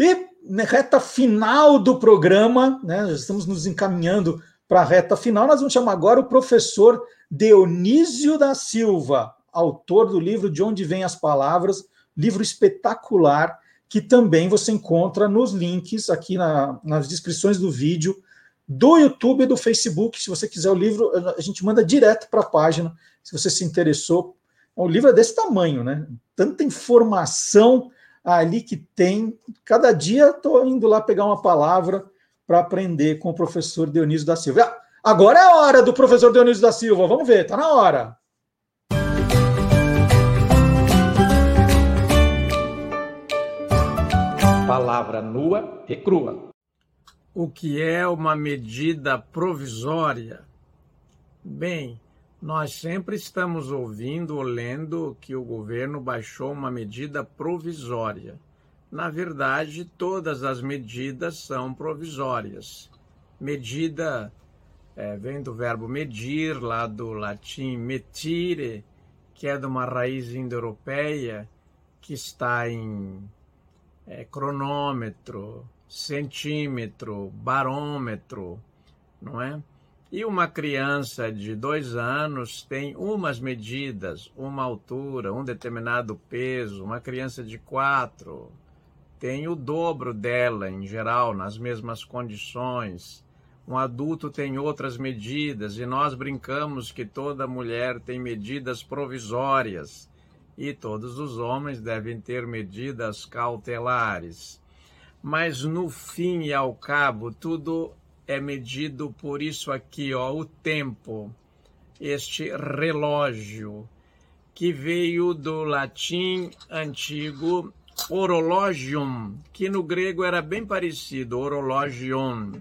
E na reta final do programa, né, estamos nos encaminhando para a reta final, nós vamos chamar agora o professor Dionísio da Silva, autor do livro De Onde Vêm as Palavras, livro espetacular, que também você encontra nos links aqui na, nas descrições do vídeo, do YouTube e do Facebook. Se você quiser o livro, a gente manda direto para a página, se você se interessou. O livro é desse tamanho, né? Tanta informação ali que tem. Cada dia estou indo lá pegar uma palavra para aprender com o professor Dionísio da Silva. Ah, agora é a hora do professor Dionísio da Silva. Vamos ver, tá na hora. Palavra nua e crua. O que é uma medida provisória? Bem, nós sempre estamos ouvindo ou lendo que o governo baixou uma medida provisória. Na verdade, todas as medidas são provisórias. Medida é, vem do verbo medir, lá do latim metire, que é de uma raiz indo-europeia que está em é, cronômetro, centímetro, barômetro, não é? E uma criança de dois anos tem umas medidas, uma altura, um determinado peso. Uma criança de quatro tem o dobro dela, em geral, nas mesmas condições. Um adulto tem outras medidas e nós brincamos que toda mulher tem medidas provisórias e todos os homens devem ter medidas cautelares. Mas no fim e ao cabo, tudo é medido por isso aqui, ó, o tempo, este relógio que veio do latim antigo orologium, que no grego era bem parecido, orologion,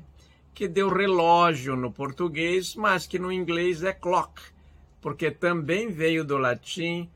que deu relógio no português, mas que no inglês é clock, porque também veio do latim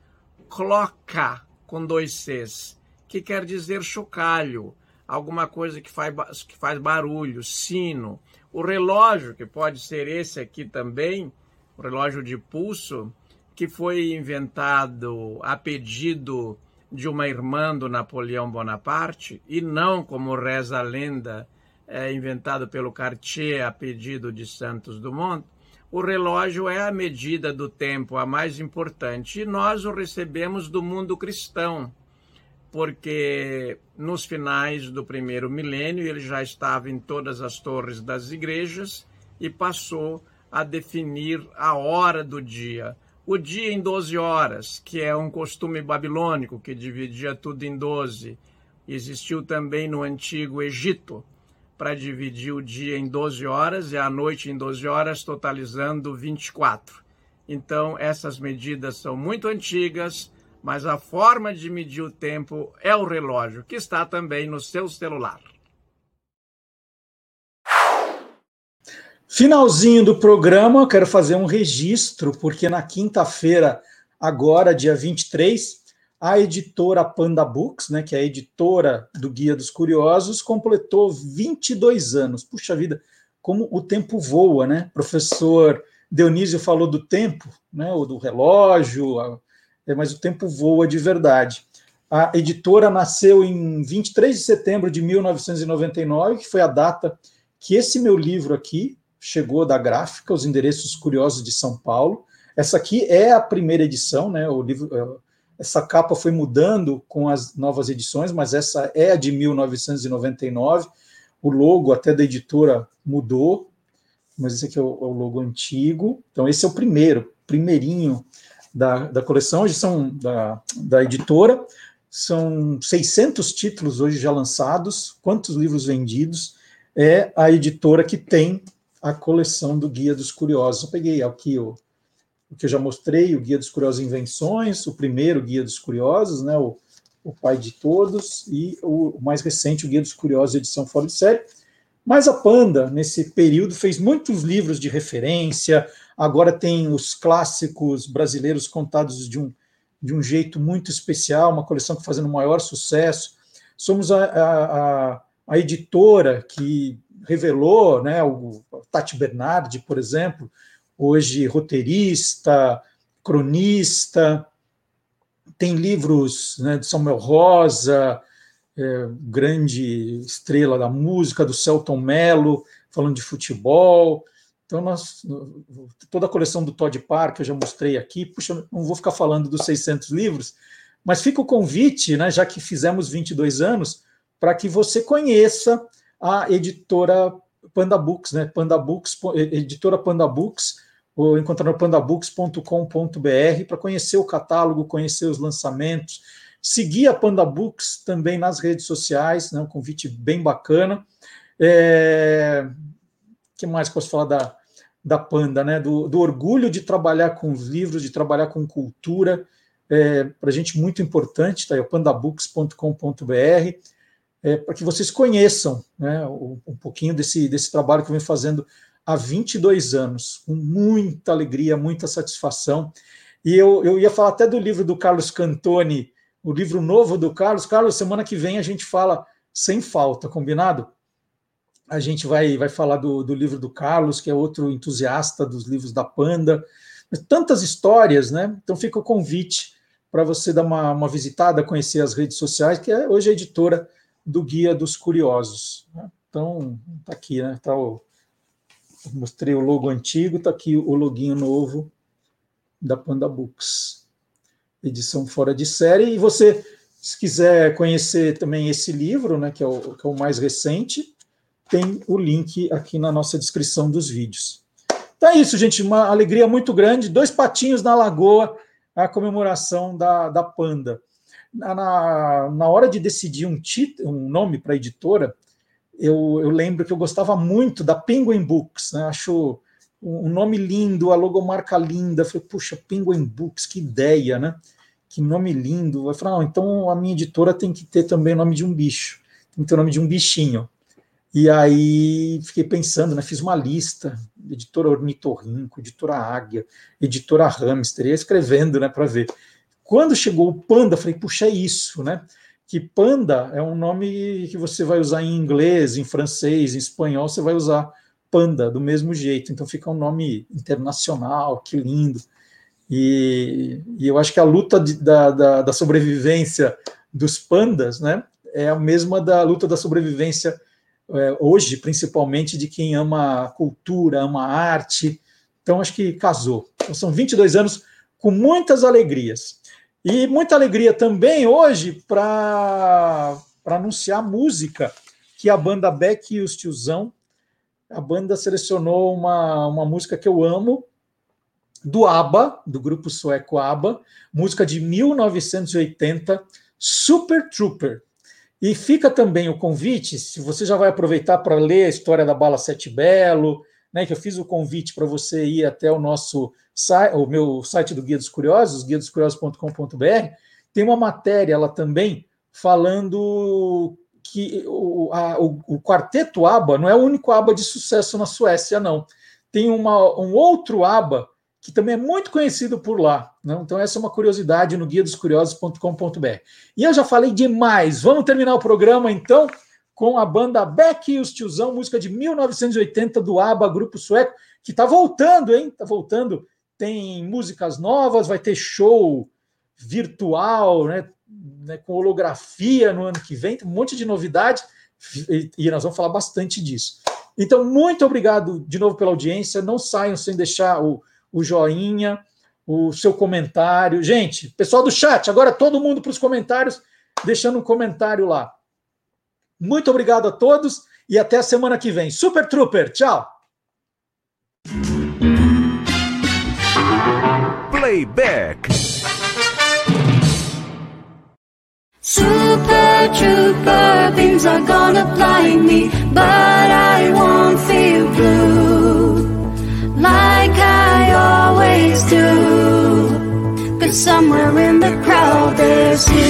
cloca, com dois Cs, que quer dizer chocalho, alguma coisa que faz, que faz barulho, sino. O relógio, que pode ser esse aqui também, o relógio de pulso, que foi inventado a pedido de uma irmã do Napoleão Bonaparte, e não, como reza a lenda, é, inventado pelo Cartier a pedido de Santos Dumont, o relógio é a medida do tempo a mais importante e nós o recebemos do mundo cristão, porque nos finais do primeiro milênio ele já estava em todas as torres das igrejas e passou a definir a hora do dia o dia em 12 horas, que é um costume babilônico que dividia tudo em 12. Existiu também no antigo Egito, para dividir o dia em 12 horas e a noite em 12 horas, totalizando 24. Então, essas medidas são muito antigas, mas a forma de medir o tempo é o relógio, que está também no seu celular. Finalzinho do programa, quero fazer um registro, porque na quinta-feira, agora, dia 23, a editora Panda Books, né, que é a editora do Guia dos Curiosos, completou 22 anos. Puxa vida, como o tempo voa, né? Professor Dionísio falou do tempo, né, ou do relógio, mas o tempo voa de verdade. A editora nasceu em 23 de setembro de 1999, que foi a data que esse meu livro aqui, chegou da gráfica, Os Endereços Curiosos de São Paulo. Essa aqui é a primeira edição, né? O livro, é, essa capa foi mudando com as novas edições, mas essa é a de 1999. O logo até da editora mudou, mas esse aqui é o, é o logo antigo. Então, esse é o primeiro, primeirinho da, da coleção, edição da, da editora. São 600 títulos hoje já lançados. Quantos livros vendidos? É a editora que tem a coleção do Guia dos Curiosos. Eu peguei aqui o, o que eu já mostrei, o Guia dos Curiosos Invenções, o primeiro Guia dos Curiosos, né, o, o pai de todos, e o, o mais recente, o Guia dos Curiosos, edição fora de série. Mas a Panda, nesse período, fez muitos livros de referência, Agora tem os clássicos brasileiros contados de um, de um jeito muito especial, uma coleção que está fazendo maior sucesso. Somos a, a, a editora que revelou, né, o Tati Bernardi, por exemplo, hoje roteirista, cronista, tem livros né, de Samuel Rosa, é, grande estrela da música, do Celton Mello, falando de futebol. Então, nós, toda a coleção do Todd Parker, eu já mostrei aqui. Puxa, não vou ficar falando dos 600 livros, mas fica o convite, né, já que fizemos 22 anos, para que você conheça a editora Panda Books, né, Panda Books, editora Panda Books, ou encontrar no pandabooks.com.br para conhecer o catálogo, conhecer os lançamentos, seguir a Panda Books também nas redes sociais, né, um convite bem bacana. É... O que mais posso falar da, da Panda, né? Do, do, orgulho de trabalhar com os livros, de trabalhar com cultura, é, para a gente muito importante, tá aí, pandabooks.com.br, é, para que vocês conheçam né, um, um pouquinho desse, desse trabalho que eu venho fazendo há 22 anos, com muita alegria, muita satisfação. E eu, eu ia falar até do livro do Carlos Cantoni, o livro novo do Carlos. Carlos, semana que vem a gente fala sem falta, combinado? A gente vai, vai falar do, do livro do Carlos, que é outro entusiasta dos livros da Panda. Tantas histórias, né? Então fica o convite para você dar uma, uma visitada, conhecer as redes sociais, que é hoje a editora do Guia dos Curiosos. Né? Então, tá aqui, né? Tá o, mostrei o logo antigo, tá aqui o loginho novo da Panda Books. Edição fora de série. E você, se quiser conhecer também esse livro, né, que é o, que é o mais recente, tem o link aqui na nossa descrição dos vídeos. Então é isso, gente. Uma alegria muito grande. Dois patinhos na lagoa, a comemoração da, da Panda. Na, na, na hora de decidir um, título, um nome para a editora, eu, eu, lembro que eu gostava muito da Penguin Books, né? acho um nome lindo, a logomarca linda. falei, puxa, Penguin Books, que ideia, né? Que nome lindo. Eu falei, não, então a minha editora tem que ter também o nome de um bicho, tem que ter o nome de um bichinho. E aí fiquei pensando, né? Fiz uma lista, editora Ornitorrinco, editora Águia, editora Hamster, ia escrevendo, né, para ver. Quando chegou o Panda, falei, puxa, é isso, né? que panda é um nome que você vai usar em inglês, em francês, em espanhol, você vai usar panda do mesmo jeito. Então fica um nome internacional, que lindo. E, e eu acho que a luta de, da, da, da, sobrevivência dos pandas né, é a mesma da luta da sobrevivência hoje, principalmente de quem ama cultura, ama arte. Então acho que casou. Então, são 22 anos com muitas alegrias. E muita alegria também hoje para anunciar música que a banda Beck e os Tiozão, a banda selecionou uma, uma música que eu amo, do ABBA, do grupo sueco ABBA, música de 1980, Super Trooper. E fica também o convite, se você já vai aproveitar para ler a história da Bala Sete Belo, né, que eu fiz o convite para você ir até o nosso o meu site do Guia dos Curiosos, guiadoscuriosos.com.br, tem uma matéria lá também falando que o, a, o, o, quarteto ABBA não é o único ABBA de sucesso na Suécia, não. Tem uma, um outro ABBA que também é muito conhecido por lá. Não? Então, essa é uma curiosidade no guia dos curiosos.com.br. E eu já falei demais. Vamos terminar o programa, então, com a banda Beck e os Tiozão, música de 1980 do ABBA, grupo sueco, que está voltando, hein? Está voltando tem músicas novas, vai ter show virtual, né, né, com holografia no ano que vem, um monte de novidade e, e nós vamos falar bastante disso. Então, muito obrigado de novo pela audiência. Não saiam sem deixar o, o joinha, o seu comentário. Gente, pessoal do chat, agora todo mundo para os comentários, deixando um comentário lá. Muito obrigado a todos e até a semana que vem. Super Trooper, tchau! Playback. Super trooper, things are gonna fly me, but I won't feel blue like I always do. Cause somewhere in the crowd there's you.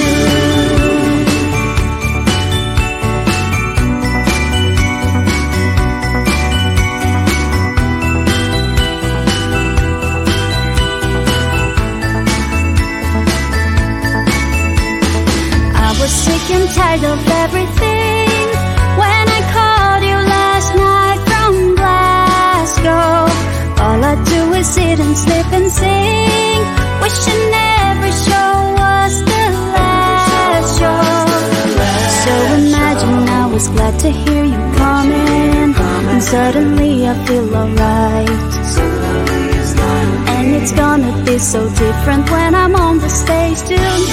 I was sick and tired of glad to hear you coming, and suddenly I feel alright. And it's gonna be so different when I'm on the stage tonight.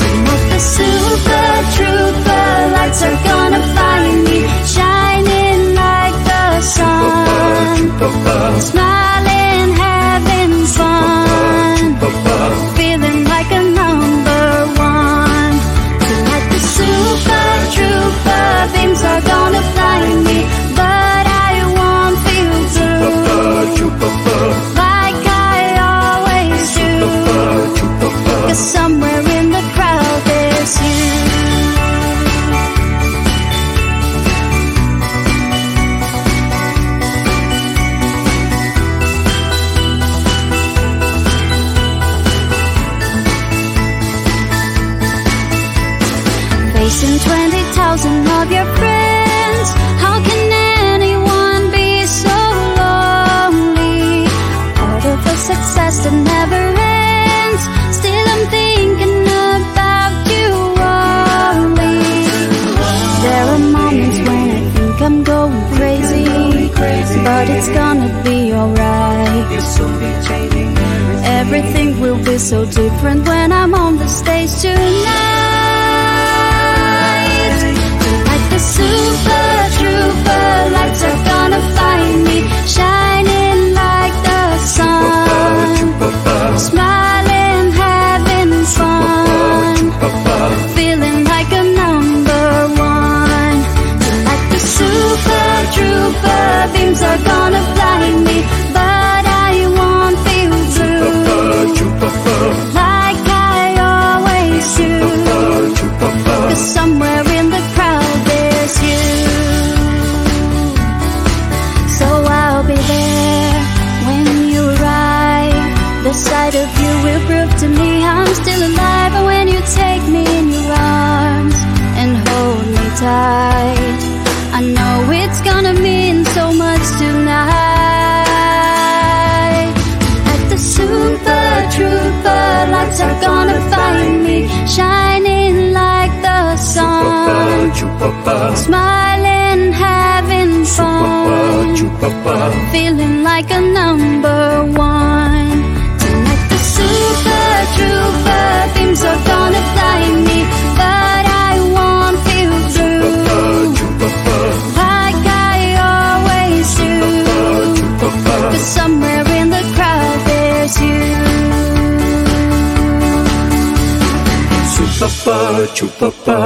Tonight the super trooper lights are gonna find me shining like the sun, smiling, blue like Everything will be so different when I'm on the stage tonight. Like the super trooper lights are gonna find me shining like the sun, smiling, having fun, feeling like a number one. Like the super trooper beams are gonna blind smiling, having fun, feeling like a number one. Tonight the super trooper beams are gonna find me, but I won't feel blue like I always do. Cause somewhere in the crowd there's you. Chupapa, chupapa,